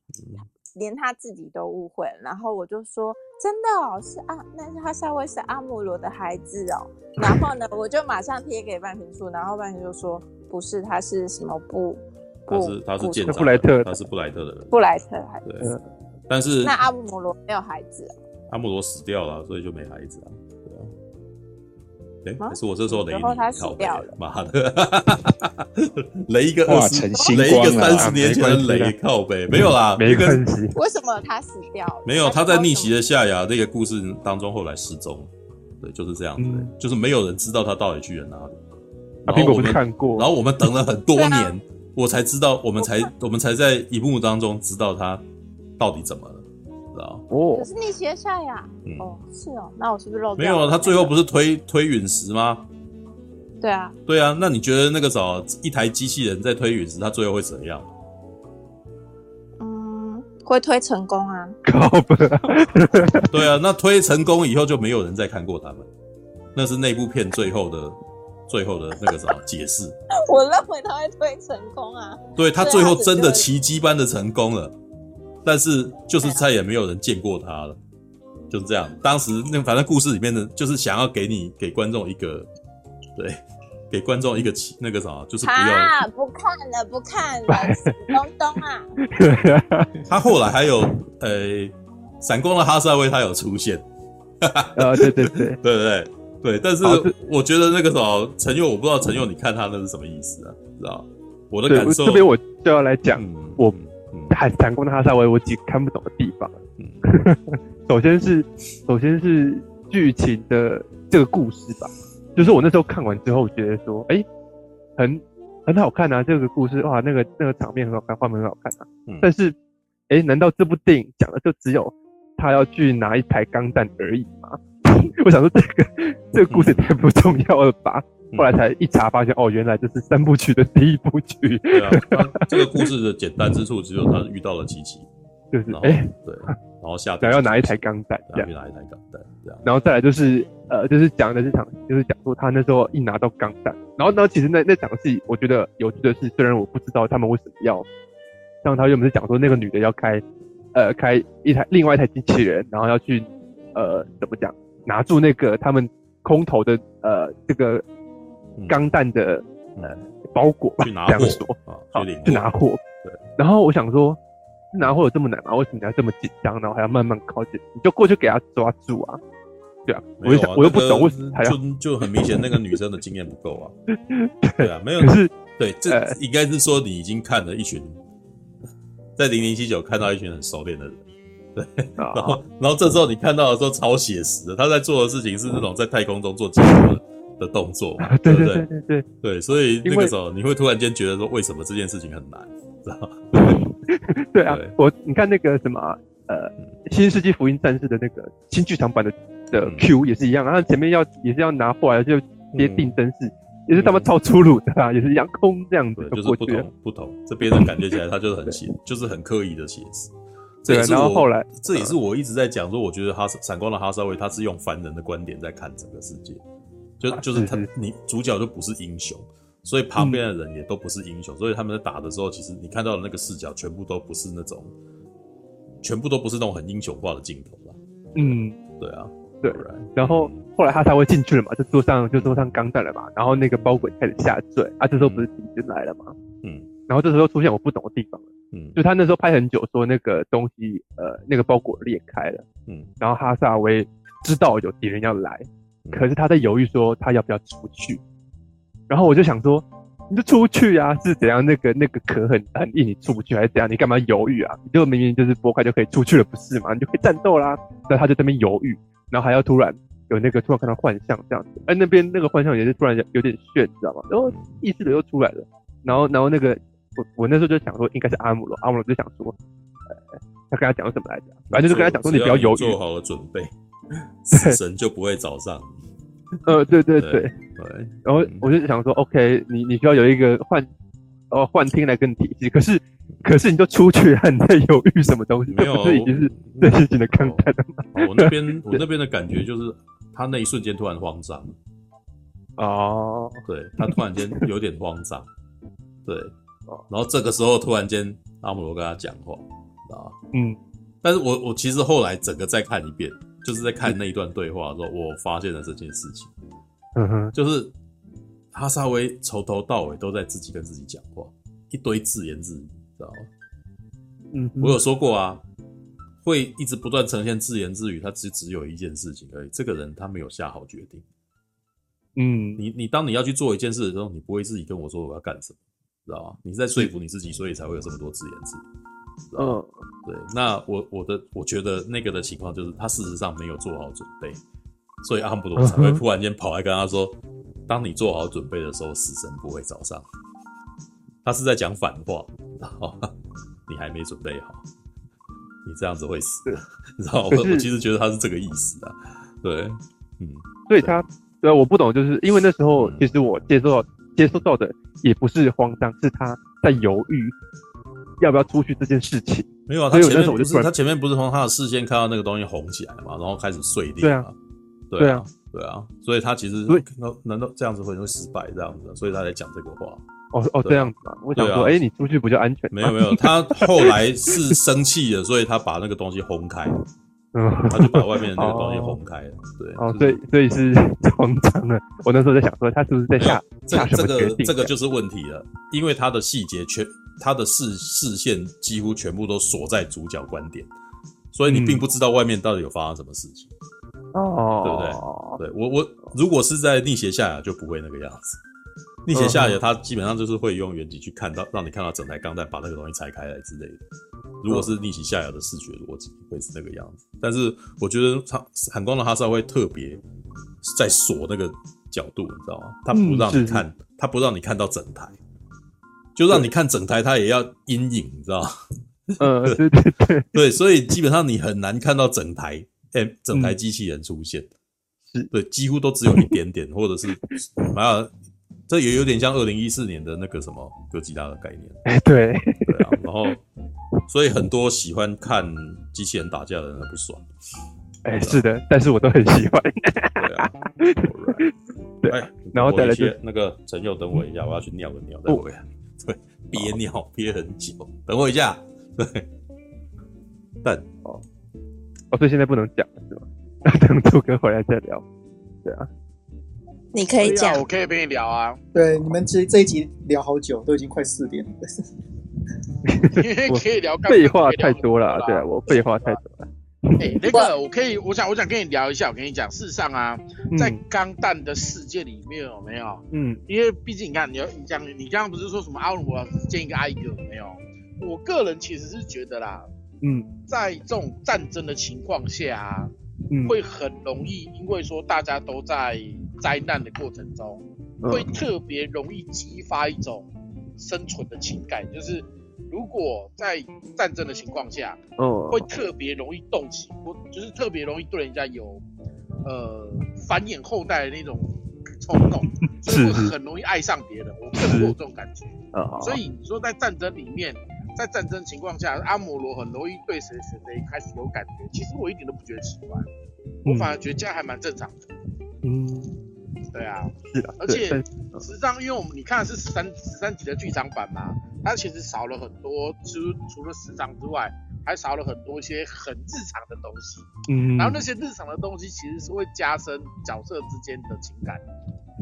连他自己都误会，然后我就说：“真的哦，是啊，那是他稍微是阿姆罗的孩子哦。”然后呢，我就马上贴给半瓶醋，然后半瓶就说：“不是，他是什么布？他是他是建布莱特，他是布莱特的人，布莱特孩子。对，但是那阿姆罗没有孩子，阿姆罗死掉了，所以就没孩子啊。”哎，可是我这时候雷你，他死掉了，妈的，雷一个二十，雷一个三十年前的雷靠背，没有啦，没关系。为什么他死掉了？没有，他在逆袭的夏亚这个故事当中后来失踪，对，就是这样子，就是没有人知道他到底去了哪里。啊，苹果没看过，然后我们等了很多年，我才知道，我们才我们才在一幕当中知道他到底怎么了。哦，可是逆袭的夏亚，嗯、哦，是哦，那我是不是漏掉？没有，他最后不是推推陨石吗？对啊，对啊，那你觉得那个时候一台机器人在推陨石，它最后会怎样？嗯，会推成功啊。对啊，那推成功以后就没有人再看过他们，那是那部片最后的最后的那个什么解释。我认为他会推成功啊，对，他最后真的奇迹般的成功了。但是就是再也没有人见过他了，就是这样。当时那反正故事里面的，就是想要给你给观众一个，对，给观众一个那个啥，就是不要啊，不看了，不看了，东东啊。他后来还有呃，闪光的哈萨威他有出现，啊，对对对 对对对对。但是我觉得那个啥，陈佑，我不知道陈佑你看他那是什么意思啊？知道？我的感受这边我就要来讲我。还闪光的哈萨威，我几个看不懂的地方。嗯、首先是，首先是剧情的这个故事吧，就是我那时候看完之后，觉得说，哎、欸，很很好看啊，这个故事哇，那个那个场面很好看，画面很好看啊。嗯、但是，哎、欸，难道这部电影讲的就只有他要去拿一台钢弹而已吗？我想说，这个这个故事太不重要了吧？后来才一查发现，哦，原来这是三部曲的第一部曲。对啊，这个故事的简单之处只有他遇到了琪琪，就是哎，对，然后下，想要拿一台钢弹，这样拿一台钢弹，这样，然后再来就是呃，就是讲的这场，就是讲说他那时候一拿到钢弹，然后呢，其实那那场戏我觉得有趣的是，虽然我不知道他们为什么要，像他原本是讲说那个女的要开呃开一台另外一台机器人，然后要去呃怎么讲拿住那个他们空投的呃这个。钢弹的呃包裹吧，这样说啊，去拿货。对，然后我想说，拿货有这么难吗？为什么你要这么紧张？然后还要慢慢靠近？你就过去给他抓住啊！对啊，我就我又不懂为什么还要，就就很明显那个女生的经验不够啊。对啊，没有。可是对，这应该是说你已经看了一群，在零零七九看到一群很熟练的人。对，然后然后这时候你看到的时候超写实的，他在做的事情是那种在太空中做记录的动作，对不对？对对对。对，所以那个时候你会突然间觉得说，为什么这件事情很难，知道 对啊，我你看那个什么呃，《新世纪福音战士》的那个新剧场版的的 Q 也是一样，然后前面要也是要拿过来就接定真式，也是他们超粗鲁的啊，也是一样空这样子，就是不同不同，这边的感觉起来他就是很写，就是很刻意的写实。对，然后后来这也是我一直在讲说，我觉得哈闪光的哈萨威他是用凡人的观点在看整个世界，就就是他你主角就不是英雄。所以旁边的人也都不是英雄，嗯、所以他们在打的时候，其实你看到的那个视角全部都不是那种，全部都不是那种很英雄化的镜头啦。嗯，对啊，对。然后后来他才会进去了嘛，就坐上就坐上钢弹了嘛。然后那个包裹开始下坠啊，这时候不是敌军来了嘛？嗯。然后这时候出现我不懂的地方了。嗯。就他那时候拍很久，说那个东西呃那个包裹裂开了。嗯。然后哈萨威知道有敌人要来，可是他在犹豫说他要不要出去。然后我就想说，你就出去啊？是怎样？那个那个壳很很硬，你出不去还是怎样？你干嘛犹豫啊？你就明明就是拨开就可以出去了，不是吗？你就可以战斗啦。那他就在那边犹豫，然后还要突然有那个突然看到幻象这样子。哎，那边那个幻象也是突然有点炫，你知道吗？然后意识的又出来了。然后然后那个我我那时候就想说，应该是阿姆罗。阿姆罗就想说，呃，他跟他讲什么来着？反正就是跟他讲说，你不要犹豫，做好了准备，死神就不会找上。呃，对对对，对，然后我就想说，OK，你你需要有一个幻，哦幻听来跟你提醒，可是可是你就出去了，你在犹豫什么东西？没有，这已经是对事情的看待了嘛。我那边我那边的感觉就是，他那一瞬间突然慌张，哦，对他突然间有点慌张，对，然后这个时候突然间阿姆罗跟他讲话，啊，嗯，但是我我其实后来整个再看一遍。就是在看那一段对话的时候，我发现了这件事情。嗯哼，就是哈萨威从头到尾都在自己跟自己讲话，一堆自言自语，知道吗？嗯，我有说过啊，会一直不断呈现自言自语，他只只有一件事情而已。这个人他没有下好决定。嗯，你你当你要去做一件事的时候，你不会自己跟我说我要干什么，知道吗？你是在说服你自己，所以才会有这么多自言自语。嗯，对，那我我的我觉得那个的情况就是他事实上没有做好准备，所以阿姆罗才会突然间跑来跟他说：“当你做好准备的时候，死神不会找上。”他是在讲反话，然后你还没准备好，你这样子会死。你知道我我其实觉得他是这个意思啊，对，嗯，所以他对我不懂，就是因为那时候其实我接受到接受到的也不是慌张，是他在犹豫。要不要出去这件事情？没有啊，他前面不是他前面不是从他的视线看到那个东西红起来嘛，然后开始碎裂。对啊，对啊，对啊，所以他其实难道难道这样子会会失败这样子？所以他才讲这个话。哦哦，这样子啊，我想说，哎，你出去不就安全？没有没有，他后来是生气了，所以他把那个东西轰开，嗯，他就把外面的那个东西轰开了。对，哦，所以所以是 慌张的。我那时候在想说，他是不是在下下什么决定？这个就是问题了，因为他的细节全。他的视视线几乎全部都锁在主角观点，所以你并不知道外面到底有发生什么事情，哦、嗯，对不对？对我我如果是在逆斜下亚就不会那个样子，逆斜下亚它基本上就是会用远景去看到，让你看到整台钢弹把那个东西拆开来之类的。如果是逆斜下亚的视觉逻辑会是那个样子，但是我觉得他闪光的哈萨会特别在锁那个角度，你知道吗？他不让你看，他、嗯、不让你看到整台。就让你看整台，它也要阴影，你知道吗？嗯，对对对，对，所以基本上你很难看到整台，哎、欸，整台机器人出现，是。对，几乎都只有一点点，或者是，还有，这也有点像二零一四年的那个什么哥吉拉的概念，哎，对，对啊，然后，所以很多喜欢看机器人打架的人很不爽，哎，是的，但是我都很喜欢，对啊，对，然后再来就那个陈佑，等我一下，我要去尿个尿，再回来。对，憋尿憋很久，等我一下。对，但哦哦，所以现在不能讲是吗？那 等杜哥回来再聊。对啊，你可以讲，我可以陪你聊啊。对，你们这这一集聊好久，都已经快四点了。可以聊，废话太多了。对啊，我废话太多了。哎、欸，那个我可以，我想我想跟你聊一下。我跟你讲，事实上啊，在钢弹的世界里面有没有？嗯，因为毕竟你看，你要你讲，你刚刚不是说什么阿鲁罗斯见一个爱一个有没有？我个人其实是觉得啦，嗯，在这种战争的情况下啊，嗯，会很容易，因为说大家都在灾难的过程中，会特别容易激发一种生存的情感，就是。如果在战争的情况下，嗯，会特别容易动情，或就是特别容易对人家有，呃，繁衍后代的那种冲动，所以会很容易爱上别人。我更有这种感觉。所以你说在战争里面，在战争情况下，阿姆罗很容易对谁谁谁开始有感觉，其实我一点都不觉得奇怪，我反而觉得这样还蛮正常的。嗯。对啊，是的，而且实际上，因为我们你看的是十三十三集的剧场版嘛，它其实少了很多，除除了时长之外，还少了很多一些很日常的东西。嗯，然后那些日常的东西其实是会加深角色之间的情感。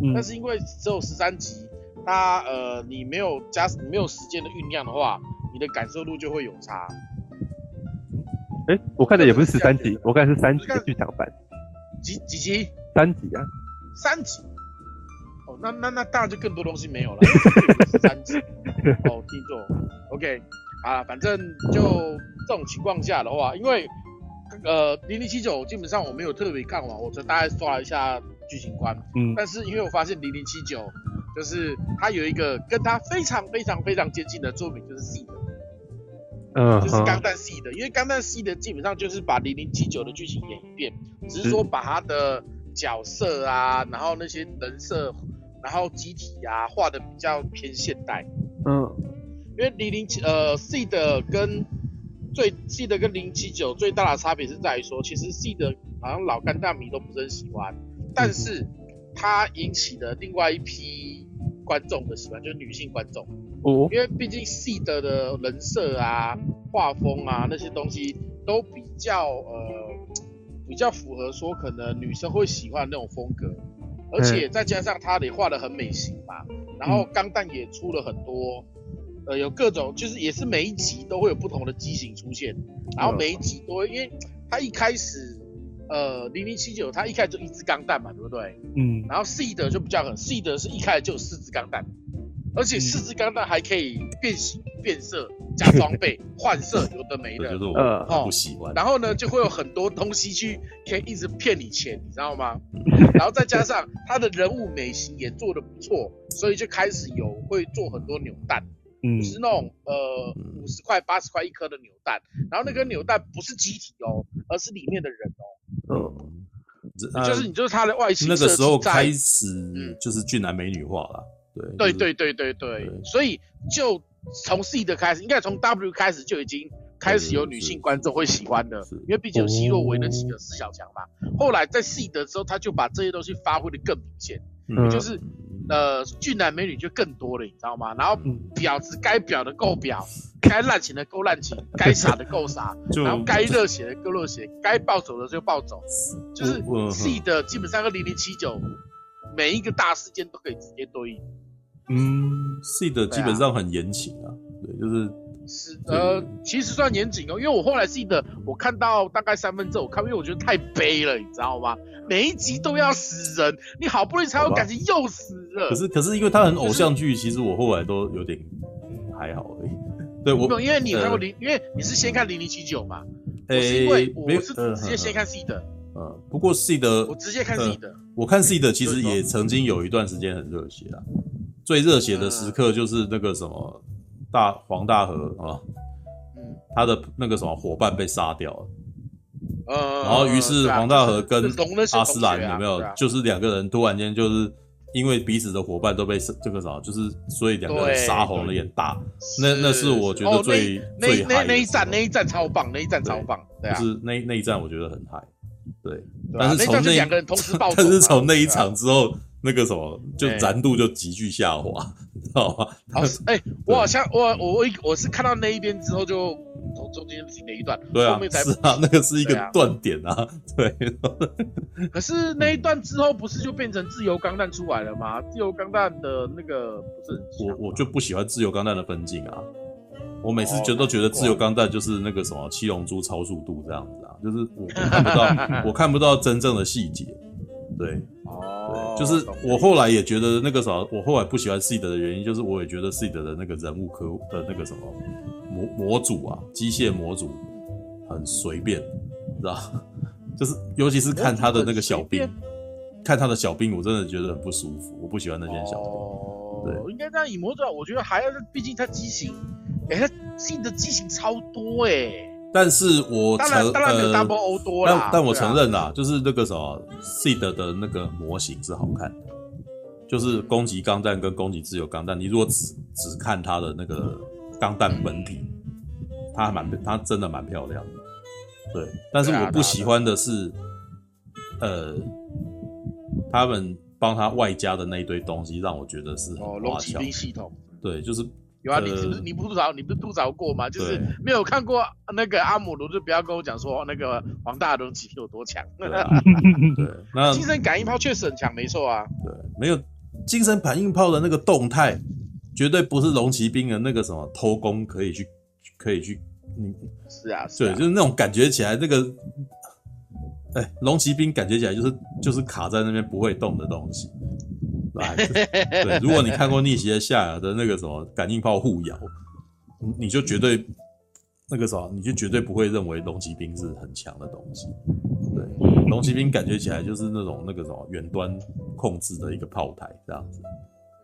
嗯，但是因为只有十三集，它呃你没有加你没有时间的酝酿的话，你的感受度就会有差。哎，我看的也不是十三集，我看的是三集的剧场版。几几集？三集啊。三集，哦，那那那当然就更多东西没有了。三集，哦，听众，OK，啊，反正就这种情况下的话，因为呃，零零七九基本上我没有特别看完，我就大概刷了一下剧情观，嗯，但是因为我发现零零七九就是它有一个跟它非常非常非常接近的作品，就是 SEED，嗯，就是钢弹 SEED，因为钢弹 SEED 基本上就是把零零七九的剧情演一遍，只是。说把它的。角色啊，然后那些人设，然后机体啊，画的比较偏现代。嗯，因为零零七呃 SEED 跟最 SEED 跟零七九最大的差别是在于说，其实 SEED 好像老干大迷都不是很喜欢，但是它引起了另外一批观众的喜欢，就是女性观众。哦，因为毕竟 SEED 的人设啊、画风啊那些东西都比较呃。比较符合说可能女生会喜欢的那种风格，而且再加上他也画的很美型嘛，然后钢弹也出了很多，呃，有各种就是也是每一集都会有不同的机型出现，然后每一集都会，因为它一开始，呃，零零七九它一开始就一只钢弹嘛，对不对？嗯，然后 SEED 就比较狠，SEED 是一开始就有四只钢弹，而且四只钢弹还可以变形变色。加装备、换色，有的没的，就是我不喜欢。然后呢，就会有很多东西去可以一直骗你钱，你知道吗？然后再加上他的人物美型也做得不错，所以就开始有会做很多扭蛋，嗯，就是那种呃五十块、八十块一颗的扭蛋。然后那个扭蛋不是机体哦，而是里面的人哦。嗯，就是你就是他的外形。那个时候开始就是俊男美女化了，对，对对对对对，所以就。从 SEED 开始，应该从 W 开始就已经开始有女性观众会喜欢的，因为毕竟有希洛维那几个四小强嘛。后来在 SEED 之后，他就把这些东西发挥的更明显，嗯、就是呃俊男美女就更多了，你知道吗？然后婊子该婊的够婊，该滥情的够滥情，该傻的够傻，然后该热血的够热血，该暴走的就暴走，就是 SEED 基本上跟零零七九每一个大事件都可以直接对应。嗯，SEED 基本上很严谨啊，对，就是是呃，其实算严谨哦，因为我后来 SEED 我看到大概三分之二，我看，因为我觉得太悲了，你知道吗？每一集都要死人，你好不容易才有感情，又死了。可是可是因为他很偶像剧，其实我后来都有点还好而已。对我，因为你看过零，因为你是先看零零七九嘛，诶，因为我是直接先看 SEED。嗯，不过 SEED 我直接看 SEED，我看 SEED 其实也曾经有一段时间很热血啊。最热血的时刻就是那个什么大黄大河啊，嗯，他的那个什么伙伴被杀掉了，嗯，然后于是黄大河跟阿斯兰有没有，就是两个人突然间就是因为彼此的伙伴都被这个什么，就是所以两个人杀红了眼大，那那是我觉得最最那那一战那一战超棒，那一战超棒，就是那那一战我觉得很嗨，对，但是从那两个人同时 爆，但是从那一场之后。那个什么，就燃度就急剧下滑，你知道吗？好，哎，我好像我我我我是看到那一边之后就从中间停了一段，对啊，是啊，那个是一个断点啊，对。可是那一段之后不是就变成自由钢弹出来了吗？自由钢弹的那个不是，我我就不喜欢自由钢弹的分镜啊。我每次觉得都觉得自由钢弹就是那个什么七龙珠超速度这样子啊，就是我看不到，我看不到真正的细节。对，对，就是我后来也觉得那个啥，我后来不喜欢 SEED 的原因，就是我也觉得 SEED 的那个人物科的那个什么模模组啊，机械模组很随便，你知道？就是尤其是看他的那个小兵，看他的小兵，我真的觉得很不舒服，我不喜欢那些小兵。对，应该这样以模组，我觉得还要是，毕竟他机型。哎、欸，他 SEED 的机型超多哎、欸，但是我承当然没有 Double O 多啦，但但我承认啦，啊、就是那个什么 SEED 的那个模型是好看的，就是攻击钢弹跟攻击自由钢弹，你如果只只看它的那个钢弹本体，它还蛮它真的蛮漂亮的，对，但是我不喜欢的是，呃，他们帮他外加的那一堆东西，让我觉得是很花俏。哦，系统，对，就是。有啊，你是不是你不吐槽，你不是吐槽过吗？就是没有看过那个阿姆罗，就不要跟我讲说那个黄大龙骑有多强。对，那精神感应炮确实很强，没错啊。对，没有精神感应炮的那个动态，绝对不是龙骑兵的那个什么偷工可以去可以去。嗯，是啊，对，就是那种感觉起来那个，哎，龙骑兵感觉起来就是就是卡在那边不会动的东西。对，如果你看过逆袭的夏亚的那个什么感应炮互咬，你就绝对那个什么，你就绝对不会认为龙骑兵是很强的东西。对，龙骑兵感觉起来就是那种那个什么远端控制的一个炮台这样子。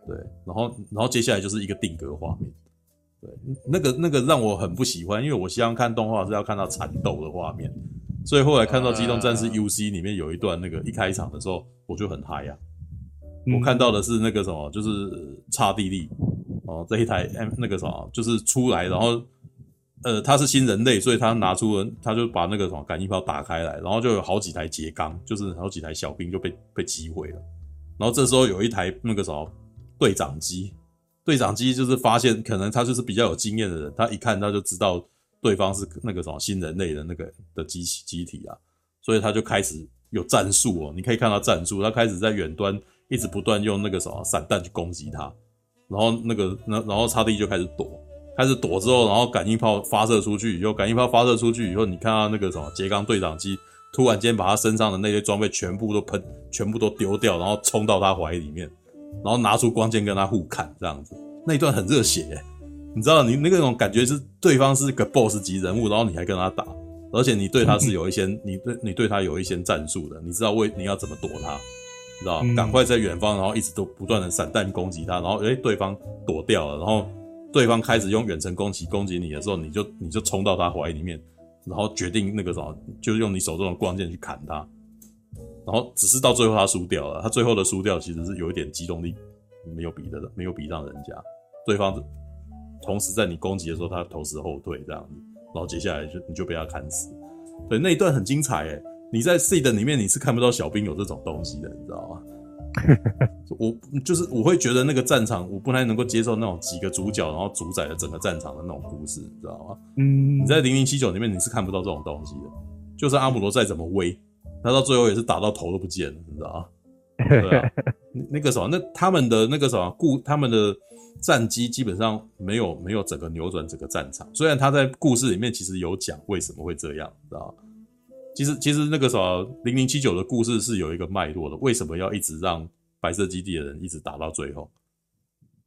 对，然后然后接下来就是一个定格画面。对，那个那个让我很不喜欢，因为我希望看动画是要看到缠斗的画面，所以后来看到机动战士 UC 里面有一段那个一开场的时候，我就很嗨呀。我看到的是那个什么，就是刹帝利哦，这一台 M 那个什么，就是出来，然后呃，他是新人类，所以他拿出了，他就把那个什么感应炮打开来，然后就有好几台杰钢，就是好几台小兵就被被击毁了。然后这时候有一台那个什么队长机，队长机就是发现可能他就是比较有经验的人，他一看他就知道对方是那个什么新人类的那个的机器机体啊，所以他就开始有战术哦，你可以看到战术，他开始在远端。一直不断用那个什么散弹去攻击他，然后那个那然后刹帝就开始躲，开始躲之后，然后感应炮发射出去以后，感应炮发射出去以后，你看到那个什么杰刚队长机突然间把他身上的那些装备全部都喷，全部都丢掉，然后冲到他怀里面，然后拿出光剑跟他互砍这样子，那一段很热血，你知道你那个种感觉是对方是个 boss 级人物，然后你还跟他打，而且你对他是有一些你对你对他有一些战术的，你知道为你要怎么躲他。知道，赶快在远方，然后一直都不断的散弹攻击他，然后诶，对方躲掉了，然后对方开始用远程攻击攻击你的时候，你就你就冲到他怀里面，然后决定那个什么，就用你手中的光剑去砍他，然后只是到最后他输掉了，他最后的输掉其实是有一点机动力没有比的，没有比上人家，对方同时在你攻击的时候，他同时后退这样子，然后接下来就你就被他砍死，对，那一段很精彩诶。你在 SEED 里面你是看不到小兵有这种东西的，你知道吗？我就是我会觉得那个战场我不太能够接受那种几个主角然后主宰了整个战场的那种故事，你知道吗？嗯，你在零零七九里面你是看不到这种东西的，就算阿姆罗再怎么威，他到最后也是打到头都不见了，你知道吗？对啊，那个什么，那他们的那个什么故，他们的战机基本上没有没有整个扭转整个战场，虽然他在故事里面其实有讲为什么会这样，你知道吗？其实，其实那个什么零零七九的故事是有一个脉络的。为什么要一直让白色基地的人一直打到最后？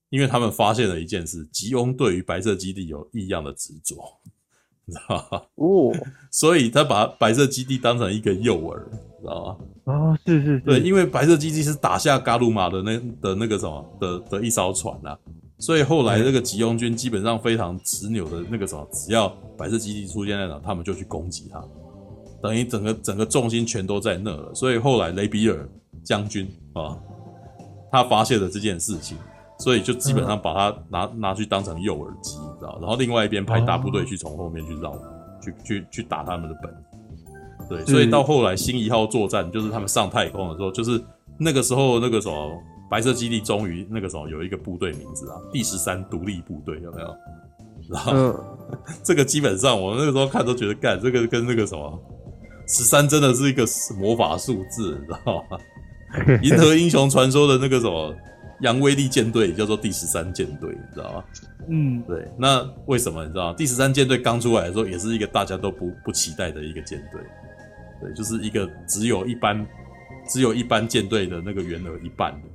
因为他们发现了一件事：吉翁对于白色基地有异样的执着，你知道吗？哦，所以他把白色基地当成一个诱饵，知道吗？哦，是是是，对，因为白色基地是打下嘎鲁玛的那的那个什么的的一艘船啊，所以后来那个吉翁军基本上非常执拗的那个什么，只要白色基地出现在哪，他们就去攻击他。等于整个整个重心全都在那了，所以后来雷比尔将军啊，他发现了这件事情，所以就基本上把他拿拿去当成诱饵机，你知道？然后另外一边派大部队去从后面去绕，去去去打他们的本。对，所以到后来新一号作战，就是他们上太空的时候，就是那个时候那个什么白色基地终于那个时候有一个部队名字啊，第十三独立部队有没有？然后这个基本上我那个时候看都觉得干这个跟那个什么。十三真的是一个魔法数字，你知道吗？银河英雄传说的那个什么扬威利舰队，也叫做第十三舰队，你知道吗？嗯，对。那为什么你知道？第十三舰队刚出来的时候，也是一个大家都不不期待的一个舰队，对，就是一个只有一般只有一般舰队的那个员额一半的，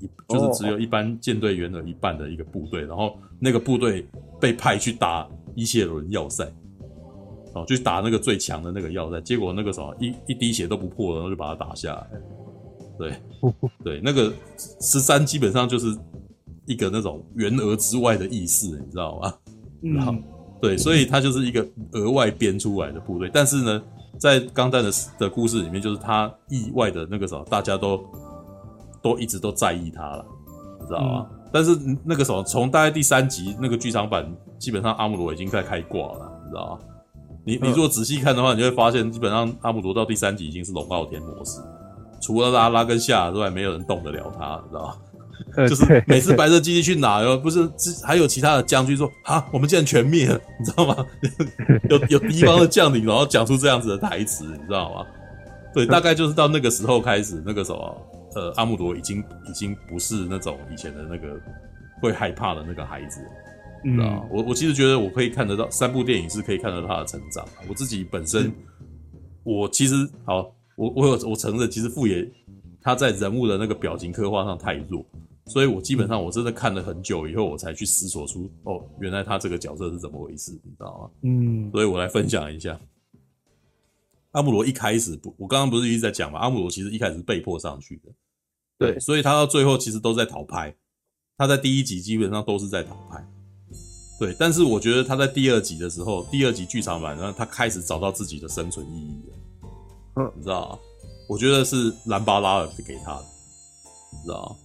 一就是只有一般舰队员额一半的一个部队，然后那个部队被派去打伊谢伦要塞。哦，就打那个最强的那个要塞，结果那个什么一一滴血都不破，然后就把他打下来。对，对，那个十三基本上就是一个那种员额之外的意思，你知道吗？然后、嗯、对，所以他就是一个额外编出来的部队。但是呢，在钢弹的的故事里面，就是他意外的那个什么，大家都都一直都在意他了，你知道吗？嗯、但是那个什么，从大概第三集那个剧场版，基本上阿姆罗已经在开挂了，你知道吗？你你如果仔细看的话，你就会发现，基本上阿姆罗到第三集已经是龙傲天模式，除了拉拉跟夏之外，没有人动得了他，你知道吗？就是每次白色基地去哪，哟，不是，还有其他的将军说啊，我们竟然全灭了，你知道吗？有有敌方的将领，然后讲出这样子的台词，你知道吗？对，大概就是到那个时候开始，那个什么，呃，阿姆罗已经已经不是那种以前的那个会害怕的那个孩子。嗯，我我其实觉得我可以看得到三部电影是可以看得到他的成长。我自己本身，我其实好，我我有我承认，其实富野他在人物的那个表情刻画上太弱，所以我基本上我真的看了很久以后，我才去思索出哦，原来他这个角色是怎么回事，你知道吗？嗯，所以我来分享一下。阿姆罗一开始不，我刚刚不是一直在讲嘛，阿姆罗其实一开始是被迫上去的，对，所以他到最后其实都在逃拍，他在第一集基本上都是在逃拍。对，但是我觉得他在第二集的时候，第二集剧场版，然后他开始找到自己的生存意义了。嗯，你知道吗？我觉得是兰巴拉尔给他的，你知道吗？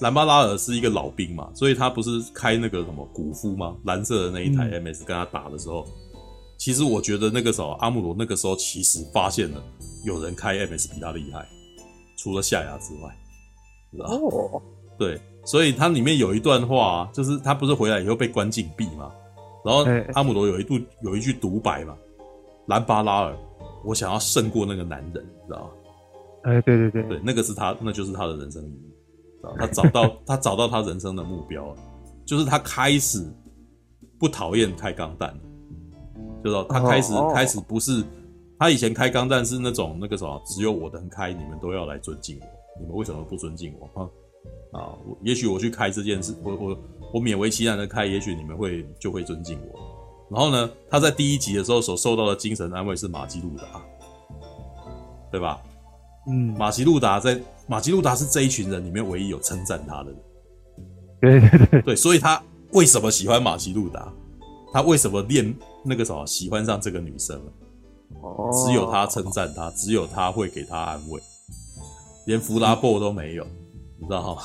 兰巴拉尔是一个老兵嘛，所以他不是开那个什么古夫吗？蓝色的那一台 MS 跟他打的时候，嗯、其实我觉得那个时候阿姆罗那个时候其实发现了有人开 MS 比他厉害，除了夏亚之外，知道吗？哦，对。所以它里面有一段话，就是他不是回来以后被关禁闭嘛，然后阿姆罗有一度有一句独白嘛，兰巴拉尔，我想要胜过那个男人，你知道吗？哎，对对对，对，那个是他，那就是他的人生意义，知道他找到 他找到他人生的目标了，就是他开始不讨厌开钢弹，就说他开始开始不是他以前开钢弹是那种那个什么，只有我能开，你们都要来尊敬我，你们为什么不尊敬我？啊？啊，我也许我去开这件事，我我我勉为其难的开，也许你们会就会尊敬我。然后呢，他在第一集的时候所受到的精神安慰是玛姬露达，对吧？嗯，玛姬露达在玛姬露达是这一群人里面唯一有称赞他的人。对对对，对，所以他为什么喜欢玛姬露达？他为什么恋那个什么喜欢上这个女生？哦，只有他称赞他，只有他会给他安慰，连弗拉布都没有，你知道吗？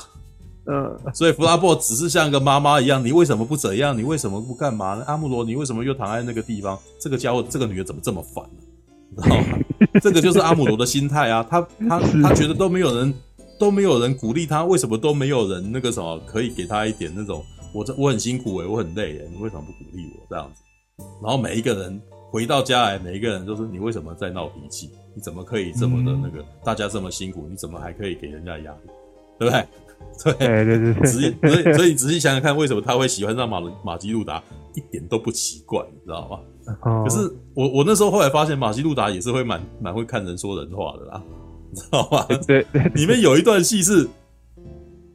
嗯，所以弗拉布只是像一个妈妈一样，你为什么不怎样？你为什么不干嘛呢？阿姆罗，你为什么又躺在那个地方？这个家伙，这个女的怎么这么烦呢？你知道吗？这个就是阿姆罗的心态啊，他他他觉得都没有人都没有人鼓励他，为什么都没有人那个什么可以给他一点那种我这我很辛苦诶、欸，我很累诶、欸，你为什么不鼓励我这样子？然后每一个人回到家来，每一个人都是你为什么在闹脾气？你怎么可以这么的那个？大家这么辛苦，你怎么还可以给人家压力？对不对？对对对对，所以所以所以仔细想想看，为什么他会喜欢上马马基路达，一点都不奇怪，你知道吗？哦、可是我我那时候后来发现，马基路达也是会蛮蛮会看人说人话的啦，你知道吗？对，对，里面有一段戏是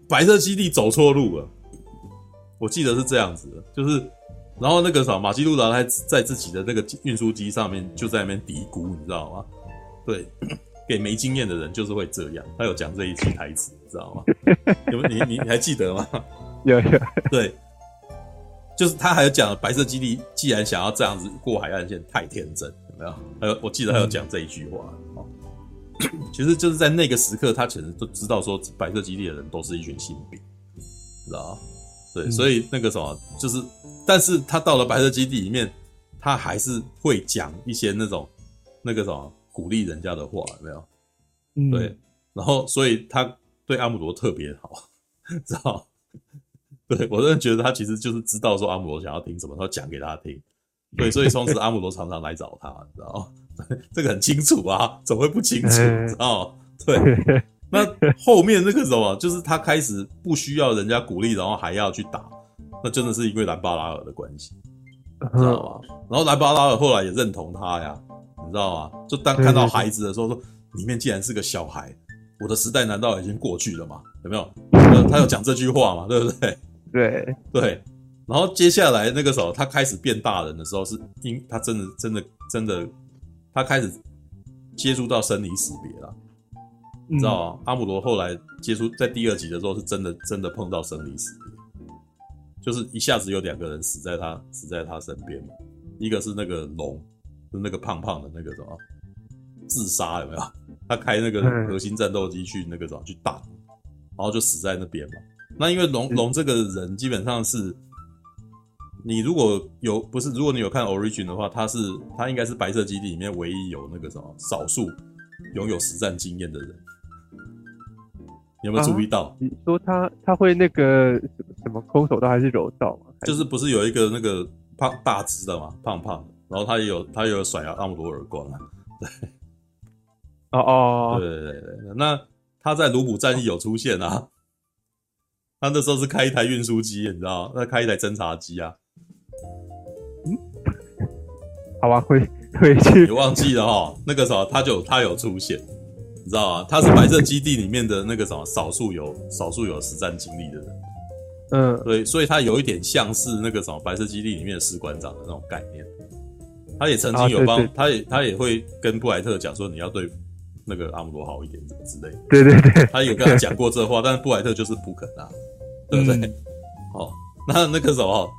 白色基地走错路了，我记得是这样子的，就是然后那个啥，马基路达还在自己的那个运输机上面就在那边嘀咕，你知道吗？对。给没经验的人就是会这样，他有讲这一句台词，你知道吗？有你你你还记得吗？有有对，就是他还有讲白色基地既然想要这样子过海岸线，太天真，有没有？还有我记得还有讲这一句话，其实就是在那个时刻，他其实都知道说白色基地的人都是一群新兵，知道吗？对，所以那个什么，就是，但是他到了白色基地里面，他还是会讲一些那种那个什么。鼓励人家的话有没有？嗯、对，然后所以他对阿姆罗特别好，知道？对，我真的觉得他其实就是知道说阿姆罗想要听什么，他讲给他听。对，所以从此阿姆罗常常来找他，你知道？这个很清楚啊，怎么会不清楚？知道？对那后面那个时候啊，就是他开始不需要人家鼓励，然后还要去打，那真的是因为兰巴拉尔的关系，你知道吗？然后兰巴拉尔后来也认同他呀，你知道吗？就当看到孩子的时候，说里面竟然是个小孩，我的时代难道已经过去了吗？有没有？他有讲这句话嘛？对不对？对对。然后接下来那个时候，他开始变大人的时候，是因他真的真的真的，他开始接触到生离死别了。你知道吗？阿姆罗后来接触在第二集的时候，是真的真的碰到生离死别，就是一下子有两个人死在他死在他身边嘛。一个是那个龙，就是那个胖胖的那个什么自杀有没有？他开那个核心战斗机去那个什么去打，然后就死在那边嘛。那因为龙龙这个人基本上是。你如果有不是，如果你有看 Origin 的话，他是他应该是白色基地里面唯一有那个什么少数拥有实战经验的人。你有没有注意到？啊、你说他他会那个什么空手道还是柔道吗？就是不是有一个那个胖大只的嘛，胖胖的，然后他也有他也有甩阿姆多耳光啊。对，哦哦，对对对对，那他在卢普战役有出现啊。他那时候是开一台运输机，你知道？那开一台侦察机啊。好吧，回回去。你忘记了哈？那个时候他就他有出现，你知道吗？他是白色基地里面的那个什么少数有少数有实战经历的人。嗯，对，所以他有一点像是那个什么白色基地里面的士官长的那种概念。他也曾经有帮，他也他也会跟布莱特讲说，你要对那个阿姆罗好一点，什么之类的。对对对，他有跟他讲过这话，但是布莱特就是不肯啊，对不对？嗯、哦，那那个时候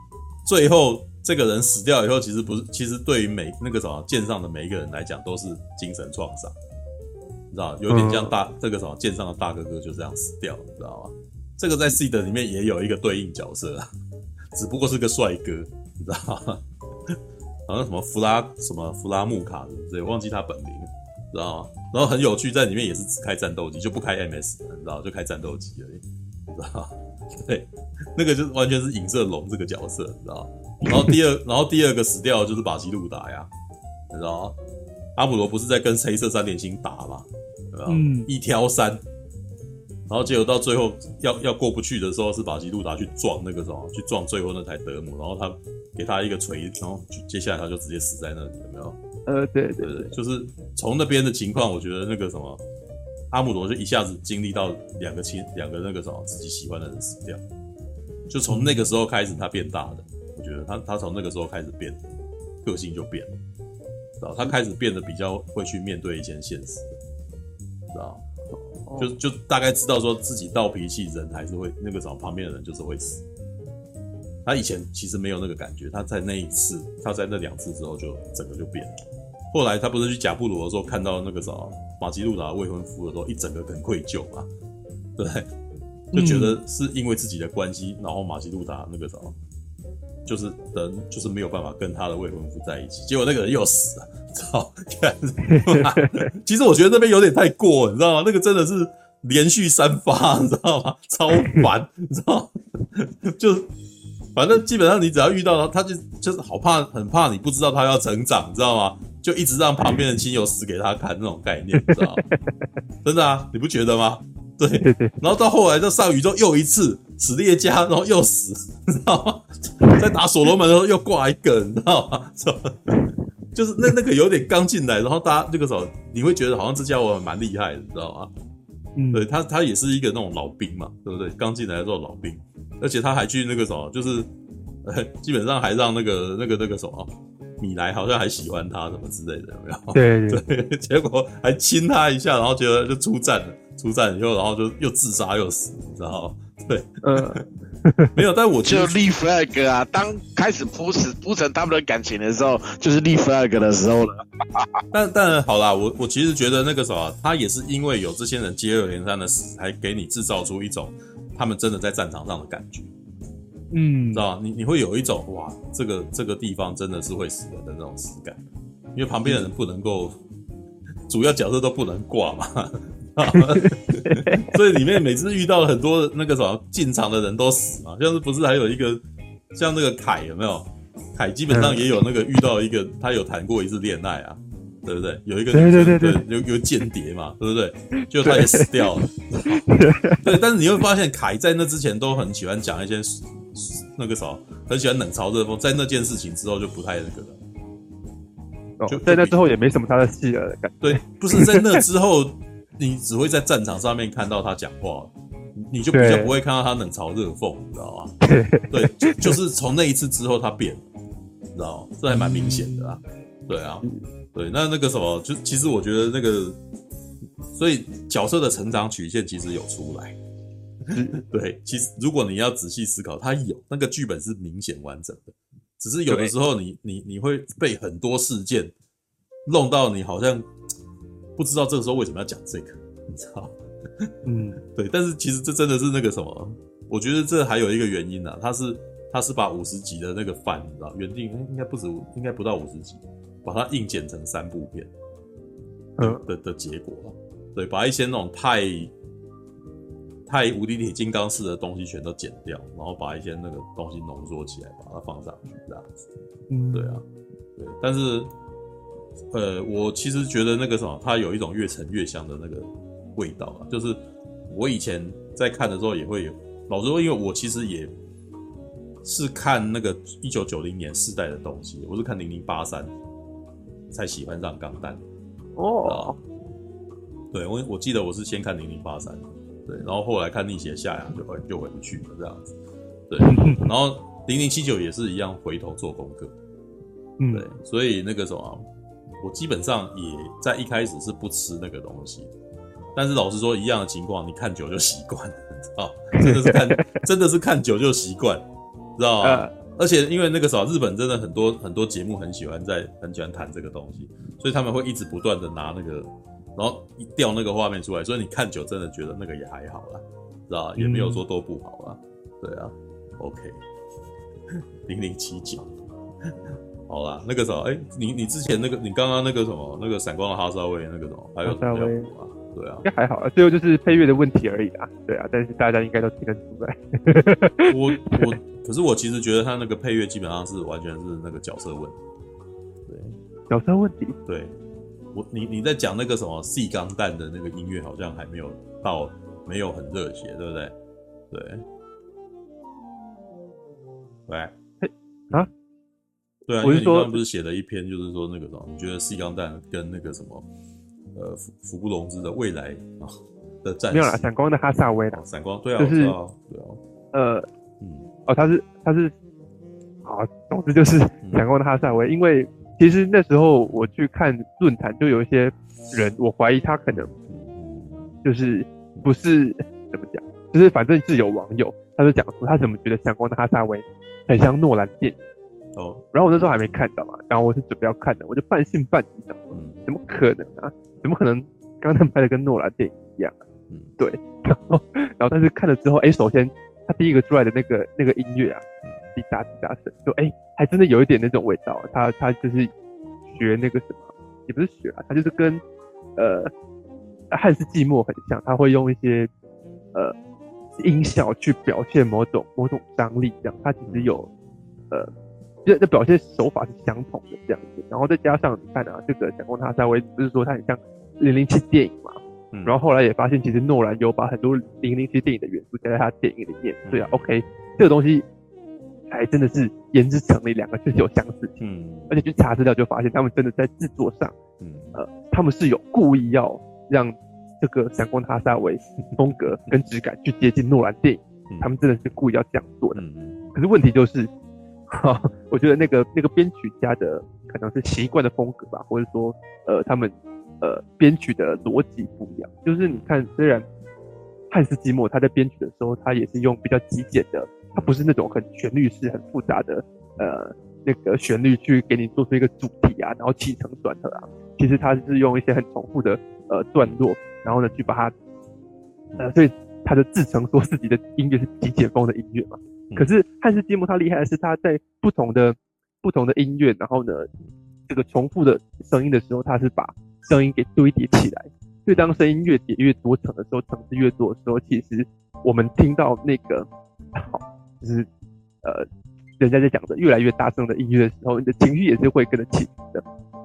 最后。这个人死掉以后，其实不是，其实对于每那个什么舰上的每一个人来讲，都是精神创伤，你知道，有点像大、嗯、这个什么舰上的大哥哥就这样死掉，你知道吗？这个在 Seed 里面也有一个对应角色，只不过是个帅哥，你知道吗？好像什么弗拉什么弗拉木卡的，对，忘记他本名，知道吗？然后很有趣，在里面也是只开战斗机，就不开 MS，你知道，就开战斗机而已，知道吗？对，那个就是完全是影射龙这个角色，你知道吗？然后第二，然后第二个死掉的就是巴西路达呀，你知道吗？阿姆罗不是在跟黑色三点星打吗？对吧？嗯，一挑三，然后结果到最后要要过不去的时候，是巴西路达去撞那个什么，去撞最后那台德姆，然后他给他一个锤，然后接下来他就直接死在那里，有没有？呃，对对对，就是从那边的情况，我觉得那个什么，阿姆罗就一下子经历到两个亲，两个那个什么自己喜欢的人死掉，就从那个时候开始他变大的。我觉得他他从那个时候开始变，个性就变了，知道？他开始变得比较会去面对一些现实，知道？就就大概知道说自己闹脾气，人还是会那个什么，旁边的人就是会死。他以前其实没有那个感觉，他在那一次，他在那两次之后就整个就变了。后来他不是去贾布罗的时候看到那个什么马吉路达未婚夫的时候，一整个很愧疚嘛，对，就觉得是因为自己的关系，然后马吉路达那个什么。就是人就是没有办法跟他的未婚夫在一起，结果那个人又死了，操！其实我觉得那边有点太过，你知道吗？那个真的是连续三发，你知道吗？超烦，你知道吗？就反正基本上你只要遇到他，他就就是好怕，很怕你不知道他要成长，你知道吗？就一直让旁边的亲友死给他看那种概念，你知道吗？真的啊，你不觉得吗？对，然后到后来，就上宇宙又一次死列加，然后又死，你知道吗？在打所罗门的时候又挂一个，你知道吗？就是那那个有点刚进来，然后大家这个时候你会觉得好像这家伙蛮厉害的，你知道吗？嗯，对他他也是一个那种老兵嘛，对不对？刚进来的时候老兵，而且他还去那个什么，就是基本上还让那个那个那个什么米莱好像还喜欢他什么之类的，有没有？对对，对，结果还亲他一下，然后觉得就出战了。出战以后，然后就又自杀又死，你知道吗？对，嗯，没有，但我就立 flag 啊！当开始铺死铺成他们的感情的时候，就是立 flag 的时候了。但但好啦，我我其实觉得那个时候，他也是因为有这些人接二连三的死，才给你制造出一种他们真的在战场上的感觉。嗯，知道？你你会有一种哇，这个这个地方真的是会死人的那种死感，因为旁边的人不能够，主要角色都不能挂嘛。所以里面每次遇到很多那个什么进场的人都死嘛，像是不是还有一个像那个凯有没有？凯基本上也有那个遇到一个他有谈过一次恋爱啊，对不对？有一个对对对，有有间谍嘛，对不对？就他也死掉了。对，但是你会发现，凯在那之前都很喜欢讲一些那个什么，很喜欢冷嘲热讽，在那件事情之后就不太那个了。哦，就在那之后也没什么他的戏了，感觉。对，不是在那之后，你只会在战场上面看到他讲话，你就比较不会看到他冷嘲热讽，你知道吗？对，就就是从那一次之后他变了，你知道吗？这还蛮明显的啊。对啊，对，那那个什么，就其实我觉得那个，所以角色的成长曲线其实有出来。对，其实如果你要仔细思考，它有那个剧本是明显完整的。只是有的时候你，你你你会被很多事件弄到，你好像不知道这个时候为什么要讲这个，你知道？嗯，对。但是其实这真的是那个什么？我觉得这还有一个原因啊，他是他是把五十集的那个饭，你知道，原定应该不止，应该不到五十集，把它硬剪成三部片，嗯的的结果了，对，把一些那种太。太无敌铁金刚式的东西全都剪掉，然后把一些那个东西浓缩起来，把它放上去，这样子。嗯，对啊，对。但是，呃，我其实觉得那个什么，它有一种越沉越香的那个味道啊。就是我以前在看的时候也会有，老实说，因为我其实也是看那个一九九零年世代的东西，我是看零零八三才喜欢上钢弹。哦，对，我我记得我是先看零零八三。对，然后后来看逆袭下阳就回就回不去了这样子，对，然后零零七九也是一样回头做功课，嗯，对，所以那个什么，我基本上也在一开始是不吃那个东西，但是老实说一样的情况，你看久就习惯了，啊，真的是看 真的是看久就习惯，知道吗？而且因为那个时候日本真的很多很多节目很喜欢在很喜欢谈这个东西，所以他们会一直不断的拿那个。然后一调那个画面出来，所以你看久真的觉得那个也还好啦，知道吧？也没有说都不好啦。对啊，OK，零零七九，好啦，那个时候，哎，你你之前那个，你刚刚那个什么，那个闪光的哈萨威那个什么，还有什么？对啊，应该还好啊，最后就是配乐的问题而已啊。对啊，但是大家应该都听得出来。我 我，可是我其实觉得他那个配乐基本上是完全是那个角色问题。对，角色问题。对。我你你在讲那个什么细钢弹的那个音乐，好像还没有到，没有很热血，对不对？对。喂，啊？对啊，因为你刚刚不是写了一篇，就是说那个什么，你觉得细钢弹跟那个什么，呃，福福布隆之的未来啊的战士没有啦，闪光的哈萨威啦，闪光，对啊，就是对啊，呃，嗯，哦，他是他是，好，总之就是闪光的哈萨威，因为。其实那时候我去看论坛，就有一些人，我怀疑他可能就是不是怎么讲，就是反正是有网友，他就讲说他怎么觉得《闪光的哈萨威》很像诺兰电影哦。然后我那时候还没看到嘛，然后我是准备要看的，我就半信半疑的，怎么可能啊？怎么可能刚刚拍的跟诺兰电影一样啊？嗯，对。然后，然后但是看了之后，哎，首先他第一个出来的那个那个音乐啊。滴答滴答声，就哎、欸，还真的有一点那种味道。他他就是学那个什么，也不是学啊，他就是跟呃汉斯季默很像，他会用一些呃音效去表现某种某种张力，这样。他其实有呃，这这表现手法是相同的这样子。然后再加上你看啊，这个闪光哈萨威不是说他很像零零七电影嘛？嗯。然后后来也发现，其实诺兰有把很多零零七电影的元素加在他电影里面。对啊，OK，这个东西。还真的是言之成理，两个确实有相似性。嗯，而且去查资料就发现，他们真的在制作上，嗯，呃，他们是有故意要让这个闪光哈萨维风格跟质感去接近诺兰电影，嗯，他们真的是故意要这样做的。嗯，可是问题就是，哈，我觉得那个那个编曲家的可能是习惯的风格吧，或者说，呃，他们呃编曲的逻辑不一样。就是你看，虽然汉斯季默他在编曲的时候，他也是用比较极简的。他不是那种很旋律式、很复杂的呃那个旋律去给你做出一个主题啊，然后起承转合啊。其实他是用一些很重复的呃段落，然后呢去把它呃，所以他就自称说自己的音乐是极简风的音乐嘛。可是汉斯季默他厉害的是他在不同的不同的音乐，然后呢这个重复的声音的时候，他是把声音给堆叠起来。所以当声音越叠越多层的时候，层次越多的时候，其实我们听到那个好。就是，呃，人家在讲的越来越大声的音乐的时候，你的情绪也是会跟着起伏的。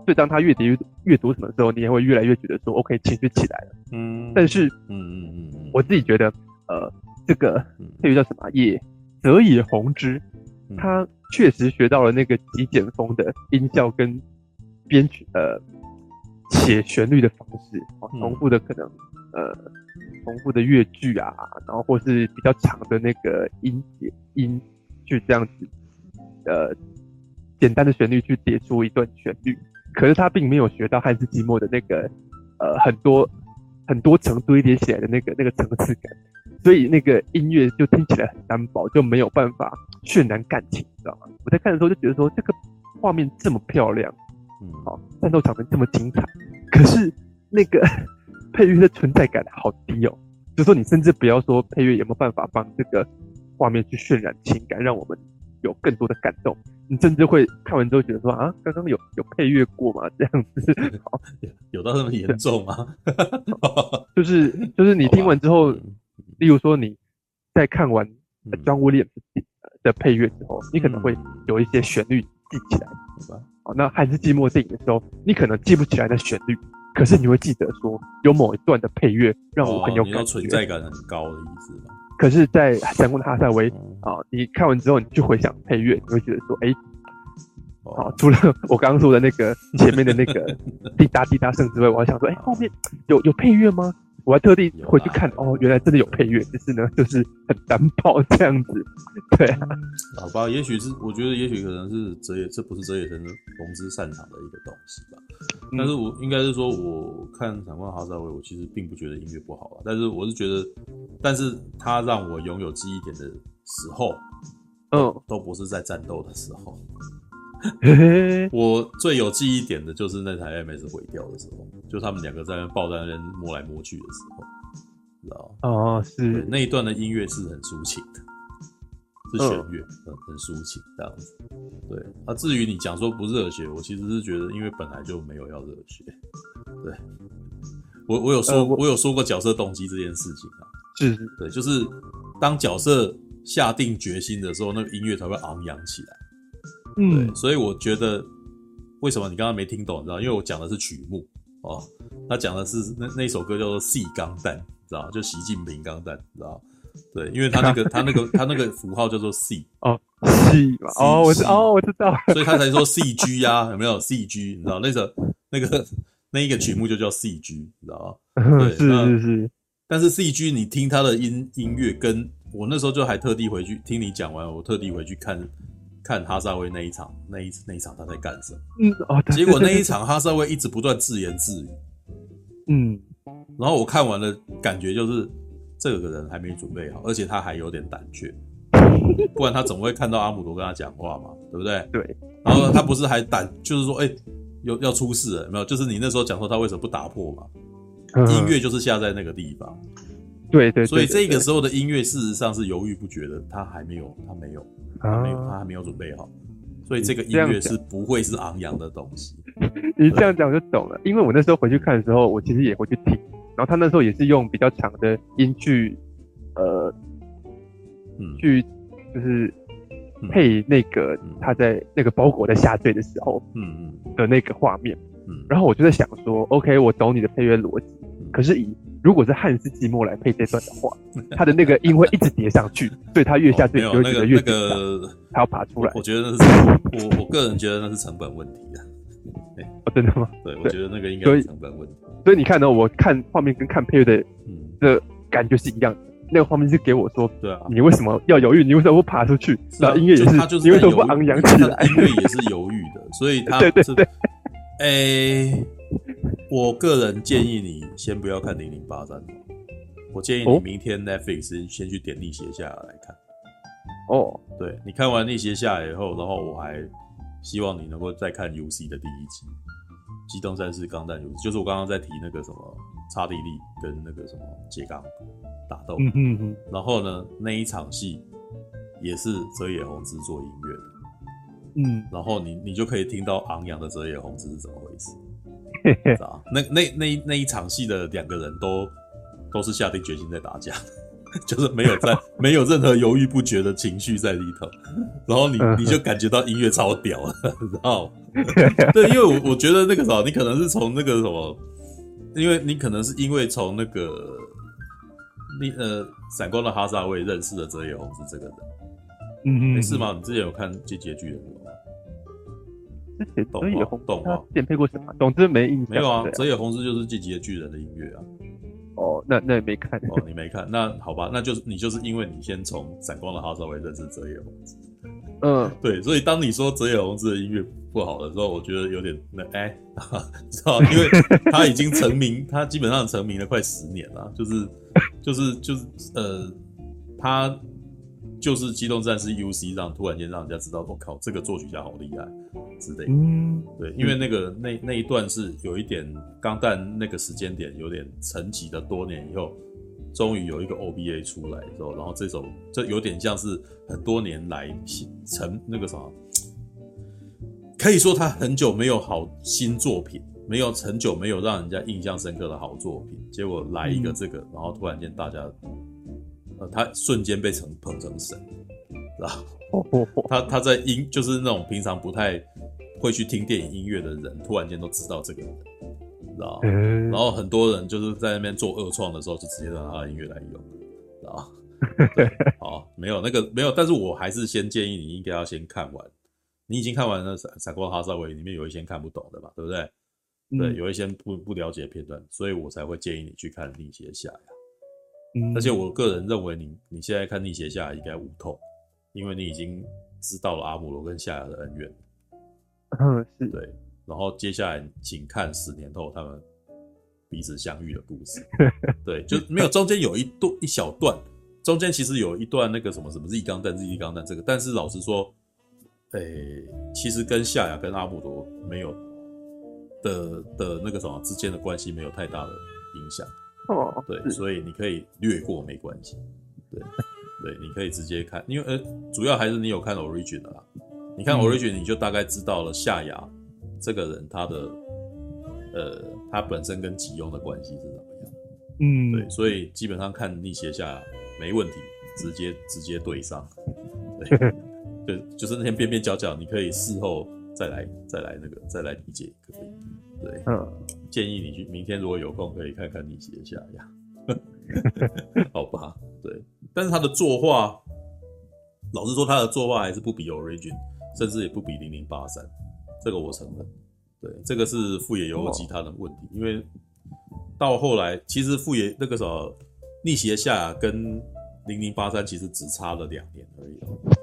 所所以当它越叠越越多什么的时候，你也会越来越觉得说，OK，情绪起来了。嗯，但是，嗯嗯嗯嗯，我自己觉得，呃，这个配乐叫什么？也泽野弘之，他确实学到了那个极简风的音效跟编曲，呃，写旋律的方式，重复的可能，呃，重复的乐句啊，然后或是比较长的那个音节音，去这样子，呃。简单的旋律去叠出一段旋律，可是他并没有学到汉斯季默的那个呃很多很多层堆叠起来的那个那个层次感，所以那个音乐就听起来很单薄，就没有办法渲染感情，你知道吗？我在看的时候就觉得说这个画面这么漂亮，嗯，好，战斗场面这么精彩，可是那个 配乐的存在感好低哦，就说你甚至不要说配乐有没有办法帮这个画面去渲染情感，让我们有更多的感动。你甚至会看完之后觉得说啊，刚刚有有配乐过吗？这样子，有到那么严重吗？就是就是你听完之后，例如说你在看完 John Williams 的配乐之后，你可能会有一些旋律记起来，好，那汉斯季默电影的时候，你可能记不起来的旋律，可是你会记得说有某一段的配乐让我很有感觉，存在感很高的意思。可是，在《闪光的哈萨维》啊，你看完之后，你就回想配乐，你会觉得说，哎、欸，好，除了我刚刚说的那个前面的那个 滴答滴答声之外，我还想说，哎、欸，后面有有配乐吗？我还特地回去看，哦，原来真的有配乐，但是呢，就是很单薄这样子，对啊，好吧，也许是，我觉得也许可能是泽野，这不是泽野弘之擅长的一个东西吧。但是我应该是说，我看《闪光哈萨维》，我其实并不觉得音乐不好啊。但是我是觉得，但是他让我拥有记忆点的时候，嗯，都不是在战斗的时候。我最有记忆点的就是那台 MS 毁掉的时候，就他们两个在那抱在那边摸来摸去的时候，知道哦，是那一段的音乐是很抒情的。是弦乐，很很抒情这样子。对，那、啊、至于你讲说不热血，我其实是觉得，因为本来就没有要热血。对，我我有说、呃我，我有说过角色动机这件事情啊。是，对，就是当角色下定决心的时候，那个音乐才会昂扬起来。嗯，对，所以我觉得，为什么你刚刚没听懂？你知道？因为我讲的是曲目哦，他讲的是那那首歌叫做《细钢弹》，知道？就习近平钢弹，知道？对，因为他那个 他那个他那个符号叫做 C 哦，C 哦，我知哦，我知道，所以他才说 C G 呀，有没有 C G？你知道那个那个那一个曲目就叫 C G，你知道吗？对，是是是。但是 C G 你听他的音音乐，跟我那时候就还特地回去听你讲完，我特地回去看看哈萨威那一场，那一那一场他在干什么？嗯哦，结果那一场哈萨威一直不断自言自语，嗯，然后我看完了，感觉就是。这个人还没准备好，而且他还有点胆怯，不然他总会看到阿姆罗跟他讲话嘛，对不对？对。然后他不是还胆，就是说，哎，有要出事了，有没有？就是你那时候讲说他为什么不打破嘛？音乐就是下在那个地方。对对。所以这个时候的音乐，事实上是犹豫不决的，他还没有，他没有，他没有，他还没有准备好。所以这个音乐是不会是昂扬的东西。你这样讲我就懂了，因为我那时候回去看的时候，我其实也回去听。然后他那时候也是用比较长的音去，呃，嗯，去就是配那个他在那个包裹在下坠的时候，嗯嗯的那个画面，嗯，然后我就在想说，OK，我懂你的配乐逻辑，可是以如果是汉斯季默来配这段的话，他的那个音会一直叠上去，所以他越下坠就觉得越紧张，他要爬出来。我觉得那是我我个人觉得那是成本问题啊。哦，真的吗？对，我觉得那个应该是成本问题。所以你看呢，我看画面跟看配乐的的感觉是一样的。那个画面是给我说，对啊，你为什么要犹豫？你为什么不爬出去？那音乐也是，他就是你为什么不昂扬起来？音乐也是犹豫的，所以他对对对。诶，我个人建议你先不要看零零八三，我建议你明天 Netflix 先去点逆邪下来看。哦，对，你看完逆邪下来以后，然后我还希望你能够再看 UC 的第一集。机动战士钢弹游戏，就是我刚刚在提那个什么刹帝利跟那个什么杰刚打斗，嗯嗯嗯，然后呢，那一场戏也是泽野弘之做音乐的，嗯，然后你你就可以听到昂扬的泽野弘之是怎么那那那那一场戏的两个人都都是下定决心在打架，就是没有在没有任何犹豫不决的情绪在里头，然后你你就感觉到音乐超屌了，然后 对，因为我我觉得那个啥，你可能是从那个什么，因为你可能是因为从那个你呃闪光的哈萨维认识了泽野弘之这个人，嗯嗯，是吗？你之前有看《进击的巨人》吗？之前泽野弘动画之前配过什么？总之没印象。没有啊，泽野弘之就是《进击的巨人》的音乐啊。哦，那那也没看哦，你没看，那好吧，那就是你就是因为你先从闪光的哈萨维认识泽野弘之，嗯，对，所以当你说泽野弘之的音乐不好的时候，我觉得有点那哎，知道，因为他已经成名，他基本上成名了快十年了，就是就是就是呃，他。就是机动战士 UC 让突然间让人家知道，我靠，这个作曲家好厉害之类的。嗯，对，因为那个那那一段是有一点钢弹那个时间点有点沉寂的多年以后，终于有一个 OBA 出来之后，然后这首这有点像是很多年来成那个什么，可以说他很久没有好新作品，没有很久没有让人家印象深刻的好作品，结果来一个这个，然后突然间大家。他瞬间被成捧成神，然后他他在音就是那种平常不太会去听电影音乐的人，突然间都知道这个人，知道？然后很多人就是在那边做恶创的时候，就直接让他的音乐来用，知道？好，没有那个没有，但是我还是先建议你应该要先看完。你已经看完了《闪闪光哈萨维》，里面有一些看不懂的嘛，对不对？对，有一些不不了解的片段，所以我才会建议你去看《逆邪下》呀。而且我个人认为你，你你现在看逆邪下应该无痛，因为你已经知道了阿姆罗跟夏亚的恩怨。嗯，是对。然后接下来请看十年后他们彼此相遇的故事。对，就没有中间有一段一小段，中间其实有一段那个什么什么 Z 钢弹 Z 钢弹这个，但是老实说，诶、欸，其实跟夏亚跟阿姆罗没有的的那个什么之间的关系没有太大的影响。哦，对，所以你可以略过没关系，对，对，你可以直接看，因为呃，主要还是你有看 Origin 的啦，你看 Origin 你就大概知道了夏雅这个人他的呃，他本身跟吉庸的关系是怎么样，嗯，对，所以基本上看逆邪下没问题，直接直接对上，对，对，就是那些边边角角，你可以事后再来再来那个再来理解，可以，对，嗯。建议你去明天如果有空可以看看逆邪下呀，好吧？对，但是他的作画，老实说，他的作画还是不比 Origin，甚至也不比零零八三，这个我承认。对，这个是富野由悠季他的问题，因为到后来其实富野那个时候逆邪下跟零零八三其实只差了两年而已，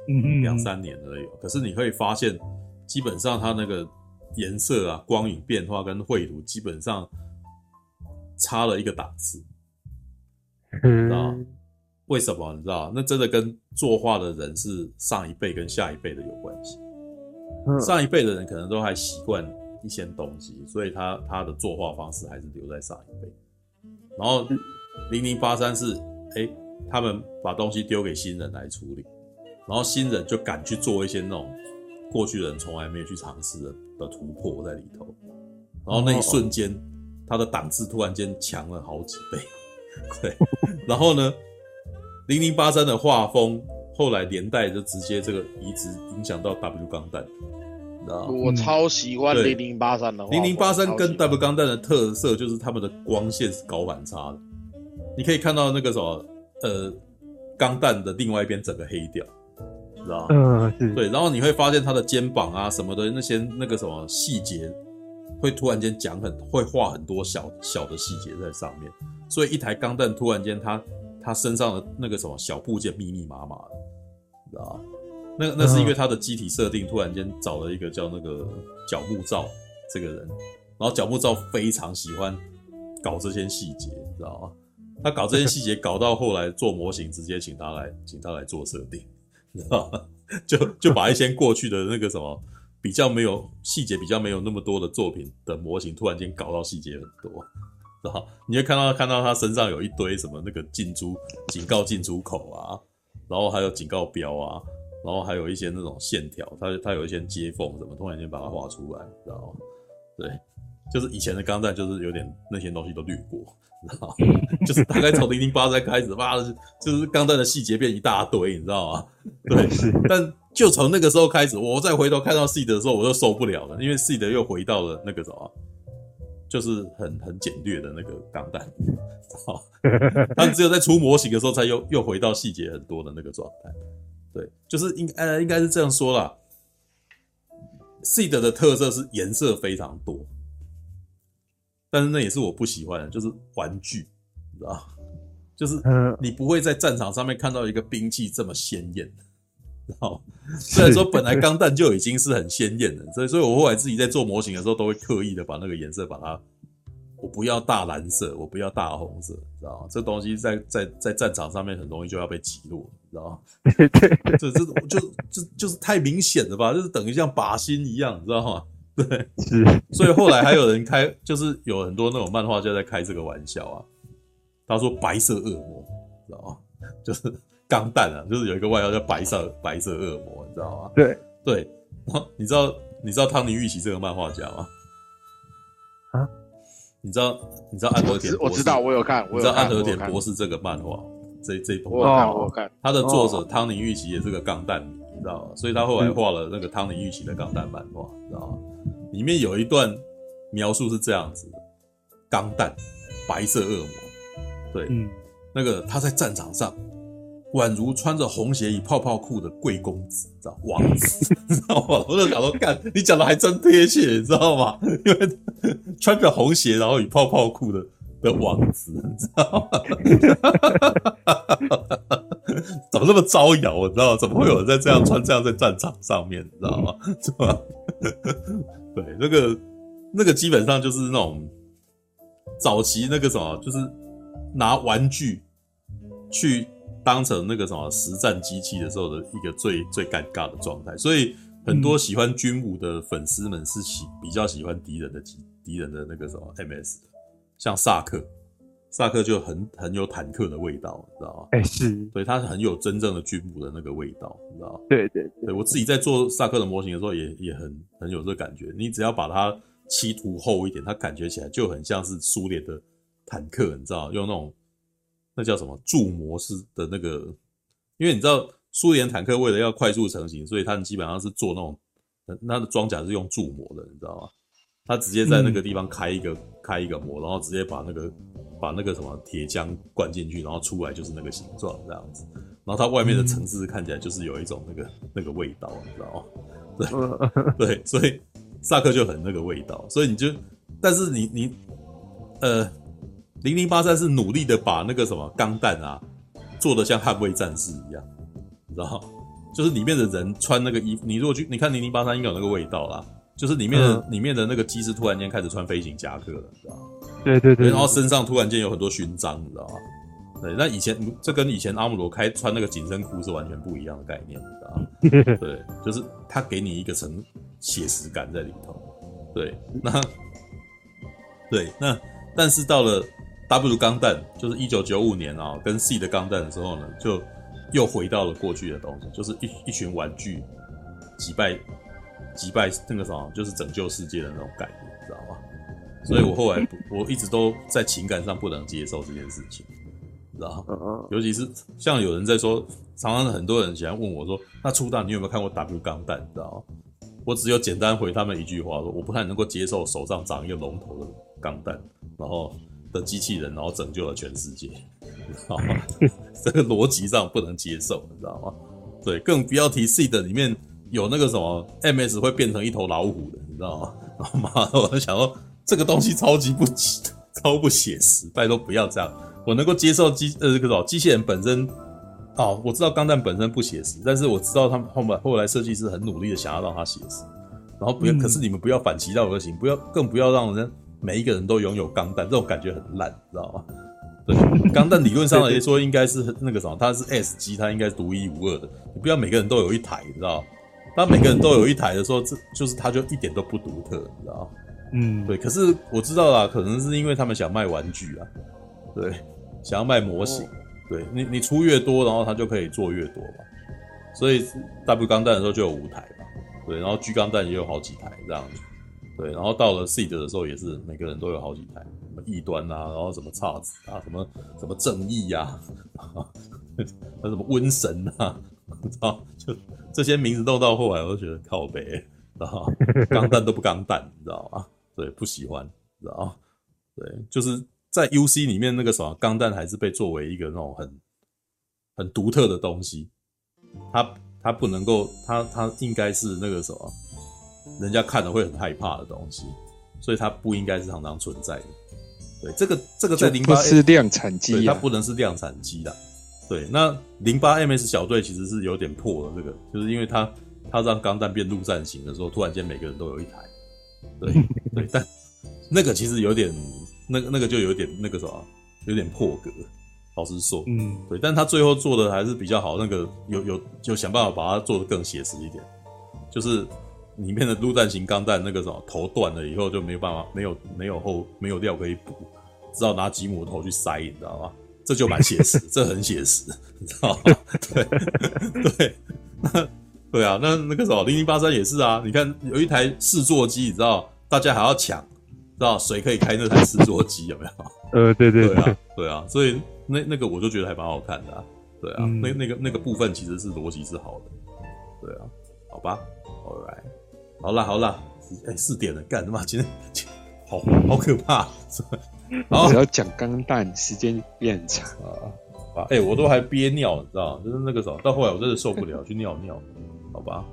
嗯，两三年而已。可是你可以发现，基本上他那个。颜色啊，光影变化跟绘图基本上差了一个档次，知道为什么？你知道？那真的跟作画的人是上一辈跟下一辈的有关系。上一辈的人可能都还习惯一些东西，所以他他的作画方式还是留在上一辈。然后零零八三是，哎，他们把东西丢给新人来处理，然后新人就敢去做一些那种过去的人从来没有去尝试的。的突破在里头，然后那一瞬间，他的档次突然间强了好几倍，对。然后呢，零零八三的画风后来连带就直接这个移植影响到 W 钢弹，知道我超喜欢零零八三的。零零八三跟 W 钢弹的特色就是他们的光线是高反差的，你可以看到那个什么呃钢弹的另外一边整个黑掉。知道嗯，是对，然后你会发现他的肩膀啊什么的那些那个什么细节，会突然间讲很会画很多小小的细节在上面，所以一台钢弹突然间他他身上的那个什么小部件密密麻麻的，知道那那是因为他的机体设定突然间找了一个叫那个角木照这个人，然后角木照非常喜欢搞这些细节，你知道吗？他搞这些细节搞到后来做模型，直接请他来请他来做设定。知道？就就把一些过去的那个什么比较没有细节、比较没有那么多的作品的模型，突然间搞到细节很多，然后？你会看到看到他身上有一堆什么那个进出警告进出口啊，然后还有警告标啊，然后还有一些那种线条，他他有一些接缝，什么突然间把它画出来，知道吗？对，就是以前的钢弹就是有点那些东西都略过，你知道？就是大概从零零八三开始，哇，就是钢弹的细节变一大堆，你知道吗？对，是。但就从那个时候开始，我再回头看到 SEED 的时候，我就受不了了，因为 SEED 又回到了那个什么，就是很很简略的那个钢弹，好，他只有在出模型的时候才又又回到细节很多的那个状态。对，就是应呃应该是这样说啦。SEED 的特色是颜色非常多。但是那也是我不喜欢的，就是玩具，你知道，就是你不会在战场上面看到一个兵器这么鲜艳，知道？虽然说本来钢弹就已经是很鲜艳的，所以所以我后来自己在做模型的时候，都会刻意的把那个颜色把它，我不要大蓝色，我不要大红色，知道吗？这东西在在在战场上面很容易就要被击落，知道吗？对对对，这这就就就是太明显了吧？就是等于像靶心一样，你知道吗？对，是，所以后来还有人开，就是有很多那种漫画家在开这个玩笑啊。他说白色恶魔，知道吗？就是钢弹啊，就是有一个外号叫白色白色恶魔，你知道吗？对对，你知道你知道汤尼玉琪这个漫画家吗？啊？你知道你知道岸和田博士？我知道，我有看，我有看，你知道岸和田博士这个漫画，这这部我有看，我有看，他的作者汤尼玉琪也是个钢弹迷，你知道吗？所以他后来画了那个汤尼玉琪的钢弹漫画，你知道吗？里面有一段描述是这样子的：钢弹，白色恶魔，对，嗯，那个他在战场上，宛如穿着红鞋与泡泡裤的贵公子，你知道王子，你知道吗？我就想说，干，你讲的还真贴切，你知道吗？因为穿着红鞋，然后与泡泡裤的的王子，你知道吗？怎么那么招摇？我知道，怎么会有人在这样穿这样在战场上面？你知道吗？是吧？对，那个那个基本上就是那种早期那个什么，就是拿玩具去当成那个什么实战机器的时候的一个最最尴尬的状态。所以很多喜欢军武的粉丝们是喜比较喜欢敌人的敌敌人的那个什么 MS 的，像萨克，萨克就很很有坦克的味道，你知道吗？哎、欸，是，对，他是很有真正的军武的那个味道，你知道吗？对对对，对我自己在做萨克的模型的时候也，也也很很有这个感觉。你只要把它漆涂厚一点，它感觉起来就很像是苏联的坦克，你知道吗？用那种那叫什么铸模式的那个，因为你知道苏联坦克为了要快速成型，所以他们基本上是做那种，它的装甲是用铸模的，你知道吗？他直接在那个地方开一个、嗯、开一个模，然后直接把那个。把那个什么铁浆灌进去，然后出来就是那个形状这样子，然后它外面的层次看起来就是有一种那个那个味道，你知道吗？对 对，所以萨克就很那个味道，所以你就，但是你你呃，零零八三是努力的把那个什么钢弹啊做的像捍卫战士一样，你知道吗？就是里面的人穿那个衣服，你如果去你看零零八三应该有那个味道啦，就是里面的、嗯、里面的那个机师突然间开始穿飞行夹克了，你知道吗？对对对，然后身上突然间有很多勋章，你知道吗？对，那以前这跟以前阿姆罗开穿那个紧身裤是完全不一样的概念，你知道吗？对，就是他给你一个成写实感在里头。对，那对那但是到了 W 钢弹，就是一九九五年啊，跟 SEED 的钢弹的时候呢，就又回到了过去的东西，就是一一群玩具击败击败那个什么，就是拯救世界的那种感觉。所以我后来我一直都在情感上不能接受这件事情，知道吗？尤其是像有人在说，常常很多人喜欢问我说：“那初代你有没有看过 W 钢弹？”知道吗？我只有简单回他们一句话说：“我不太能够接受手上长一个龙头的钢弹，然后的机器人，然后拯救了全世界，知道吗？这个逻辑上不能接受，你知道吗？对，更不要提 SEED 里面有那个什么 MS 会变成一头老虎的，你知道吗？然 后妈的，我就想说。这个东西超级不超不写实，拜托不要这样。我能够接受机呃这个机器人本身，哦，我知道钢弹本身不写实，但是我知道他们后面后来设计师很努力的想要让它写实，然后不要，嗯、可是你们不要反其道而行，不要更不要让人每一个人都拥有钢弹，这种感觉很烂，知道吗？对，钢弹理论上来说应该是那个什么，它是 S 机，它应该是独一无二的，你不要每个人都有一台，你知道吗？当每个人都有一台的时候，这就是它就一点都不独特，你知道吗？嗯，对，可是我知道啦，可能是因为他们想卖玩具啊，对，想要卖模型，哦、对你，你出越多，然后他就可以做越多嘛，所以 W 钢弹的时候就有五台嘛，对，然后 G 钢弹也有好几台这样子，对，然后到了 Seed 的时候，也是每个人都有好几台，什么异端啊，然后什么叉子啊，什么什么正义呀，啊，那 什么瘟神啊，知道就这些名字弄到后来，我都觉得靠北，知道钢弹都不钢弹，你知道吗？对，不喜欢，知道对，就是在 UC 里面那个什么钢弹还是被作为一个那种很很独特的东西，它它不能够，它它应该是那个什么。人家看了会很害怕的东西，所以它不应该是常常存在的。对，这个这个在零八是量产机，它不能是量产机的。对，那零八 MS 小队其实是有点破了，这个就是因为它它让钢弹变陆战型的时候，突然间每个人都有一台。对对，但那个其实有点那个那个就有点那个什么，有点破格。老实说，嗯，对，但他最后做的还是比较好，那个有有就想办法把它做的更写实一点，就是。里面的陆战型钢弹那个什么头断了以后就没有办法，没有没有后没有料可以补，只好拿吉姆头去塞，你知道吗？这就蛮写实，这很写实，你知道吗？对 对，那对啊，那那个什么零零八三也是啊，你看有一台试作机，你知道大家还要抢，知道谁可以开那台试作机有没有？呃，对对对啊，对啊，所以那那个我就觉得还蛮好看的啊，对啊，嗯、那那个那个部分其实是逻辑是好的，对啊，好吧，All right。好啦好啦，哎、欸，四点了，干什么？今天好好可怕。只要讲钢弹，时间变长啊。哎、欸，我都还憋尿，你知道就是那个时候，到后来我真的受不了，去尿尿。好吧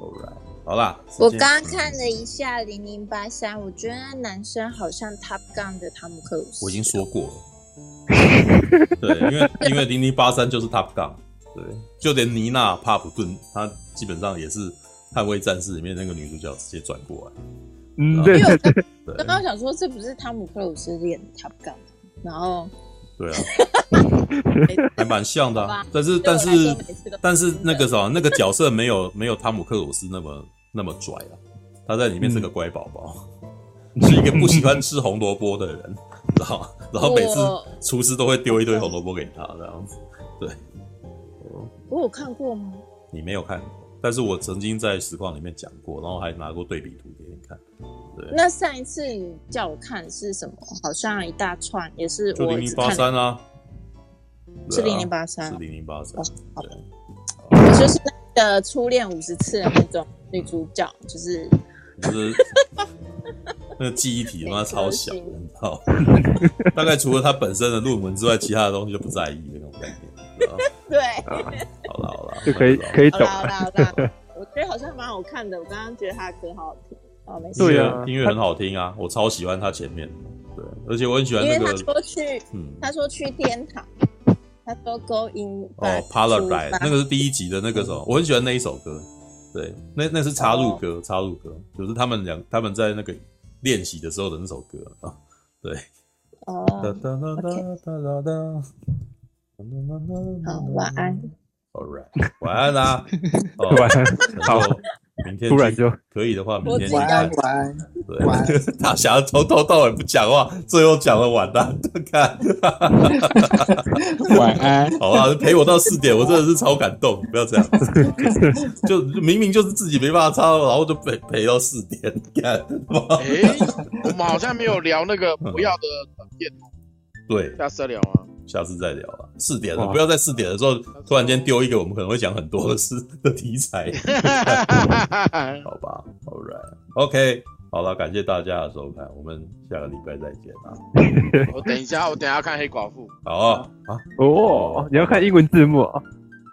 ，Alright，好啦。我刚刚看了一下零零八三，我觉得那男生好像 Top Gun 的汤姆克鲁斯。我已经说过了。对，因为因为零零八三就是 Top Gun，对，就连妮娜帕普顿，她基本上也是。捍卫战士里面那个女主角直接转过来，嗯，对对对。刚刚想说这不是汤姆克鲁斯练 Top Gun，然后对啊，还蛮像的，啊。但是但是但是那个什么，那个角色没有没有汤姆克鲁斯那么那么拽啊。他在里面是个乖宝宝，嗯，是一个不喜欢吃红萝卜的人，然后然后每次厨师都会丢一堆红萝卜给他这样子。对，我有看过吗？你没有看过。但是我曾经在实况里面讲过，然后还拿过对比图给你看。对，那上一次你叫我看是什么？好像一大串，也是我零零八三啊，是零零八三，是零零八三。对，我就是那个初恋五十次的那种女主角，就是就是 那个记忆体他妈超小，你知道？大概除了他本身的论文之外，其他的东西就不在意那种感觉。对，好了好了，就可以可以懂。好了好了，我觉得好像蛮好看的。我刚刚觉得他的歌好好听，哦，没事。对啊，音乐很好听啊，我超喜欢他前面。对，而且我很喜欢那个。因为他说去，嗯，他说去天堂，他说 Go in。哦，Paradise，那个是第一集的那个时候，我很喜欢那一首歌。对，那那是插入歌，插入歌，就是他们两他们在那个练习的时候的那首歌啊。对。哦。好，晚安。All right，晚安啦。晚安。好，明天突然就可以的话，明天晚安，晚安。对，他想要从头到尾不讲话，最后讲了晚安。看，晚安。好啊，陪我到四点，我真的是超感动。不要这样，就明明就是自己没办法唱，然后就陪陪到四点。看，哎，我们好像没有聊那个不要的短片。对，下次再聊啊？下次再聊啊。四点了，不要在四点的时候突然间丢一个我们可能会讲很多的事的题材。好吧，All right，OK，好了，感谢大家的收看，我们下个礼拜再见啊。我等一下，我等一下看黑寡妇。好啊，啊哦，你要看英文字幕啊？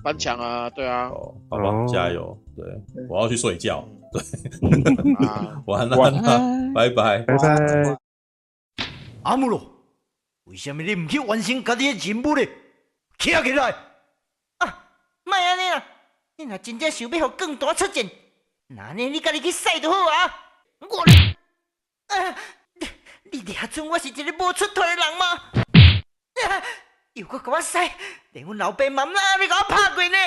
翻墙啊，对啊。哦，好吧，加油。对，我要去睡觉。对，晚安，晚安，拜拜，拜拜。阿姆罗。为什么你唔去完成家己的任务呢？起来！啊，莫安尼啦！你若真正想要互更大出战，那呢你家己去使就好啊！我，啊，你你俩准我是一个无出头的人吗？啊，又搁甲我使，连阮老爸妈妈你甲我拍过呢！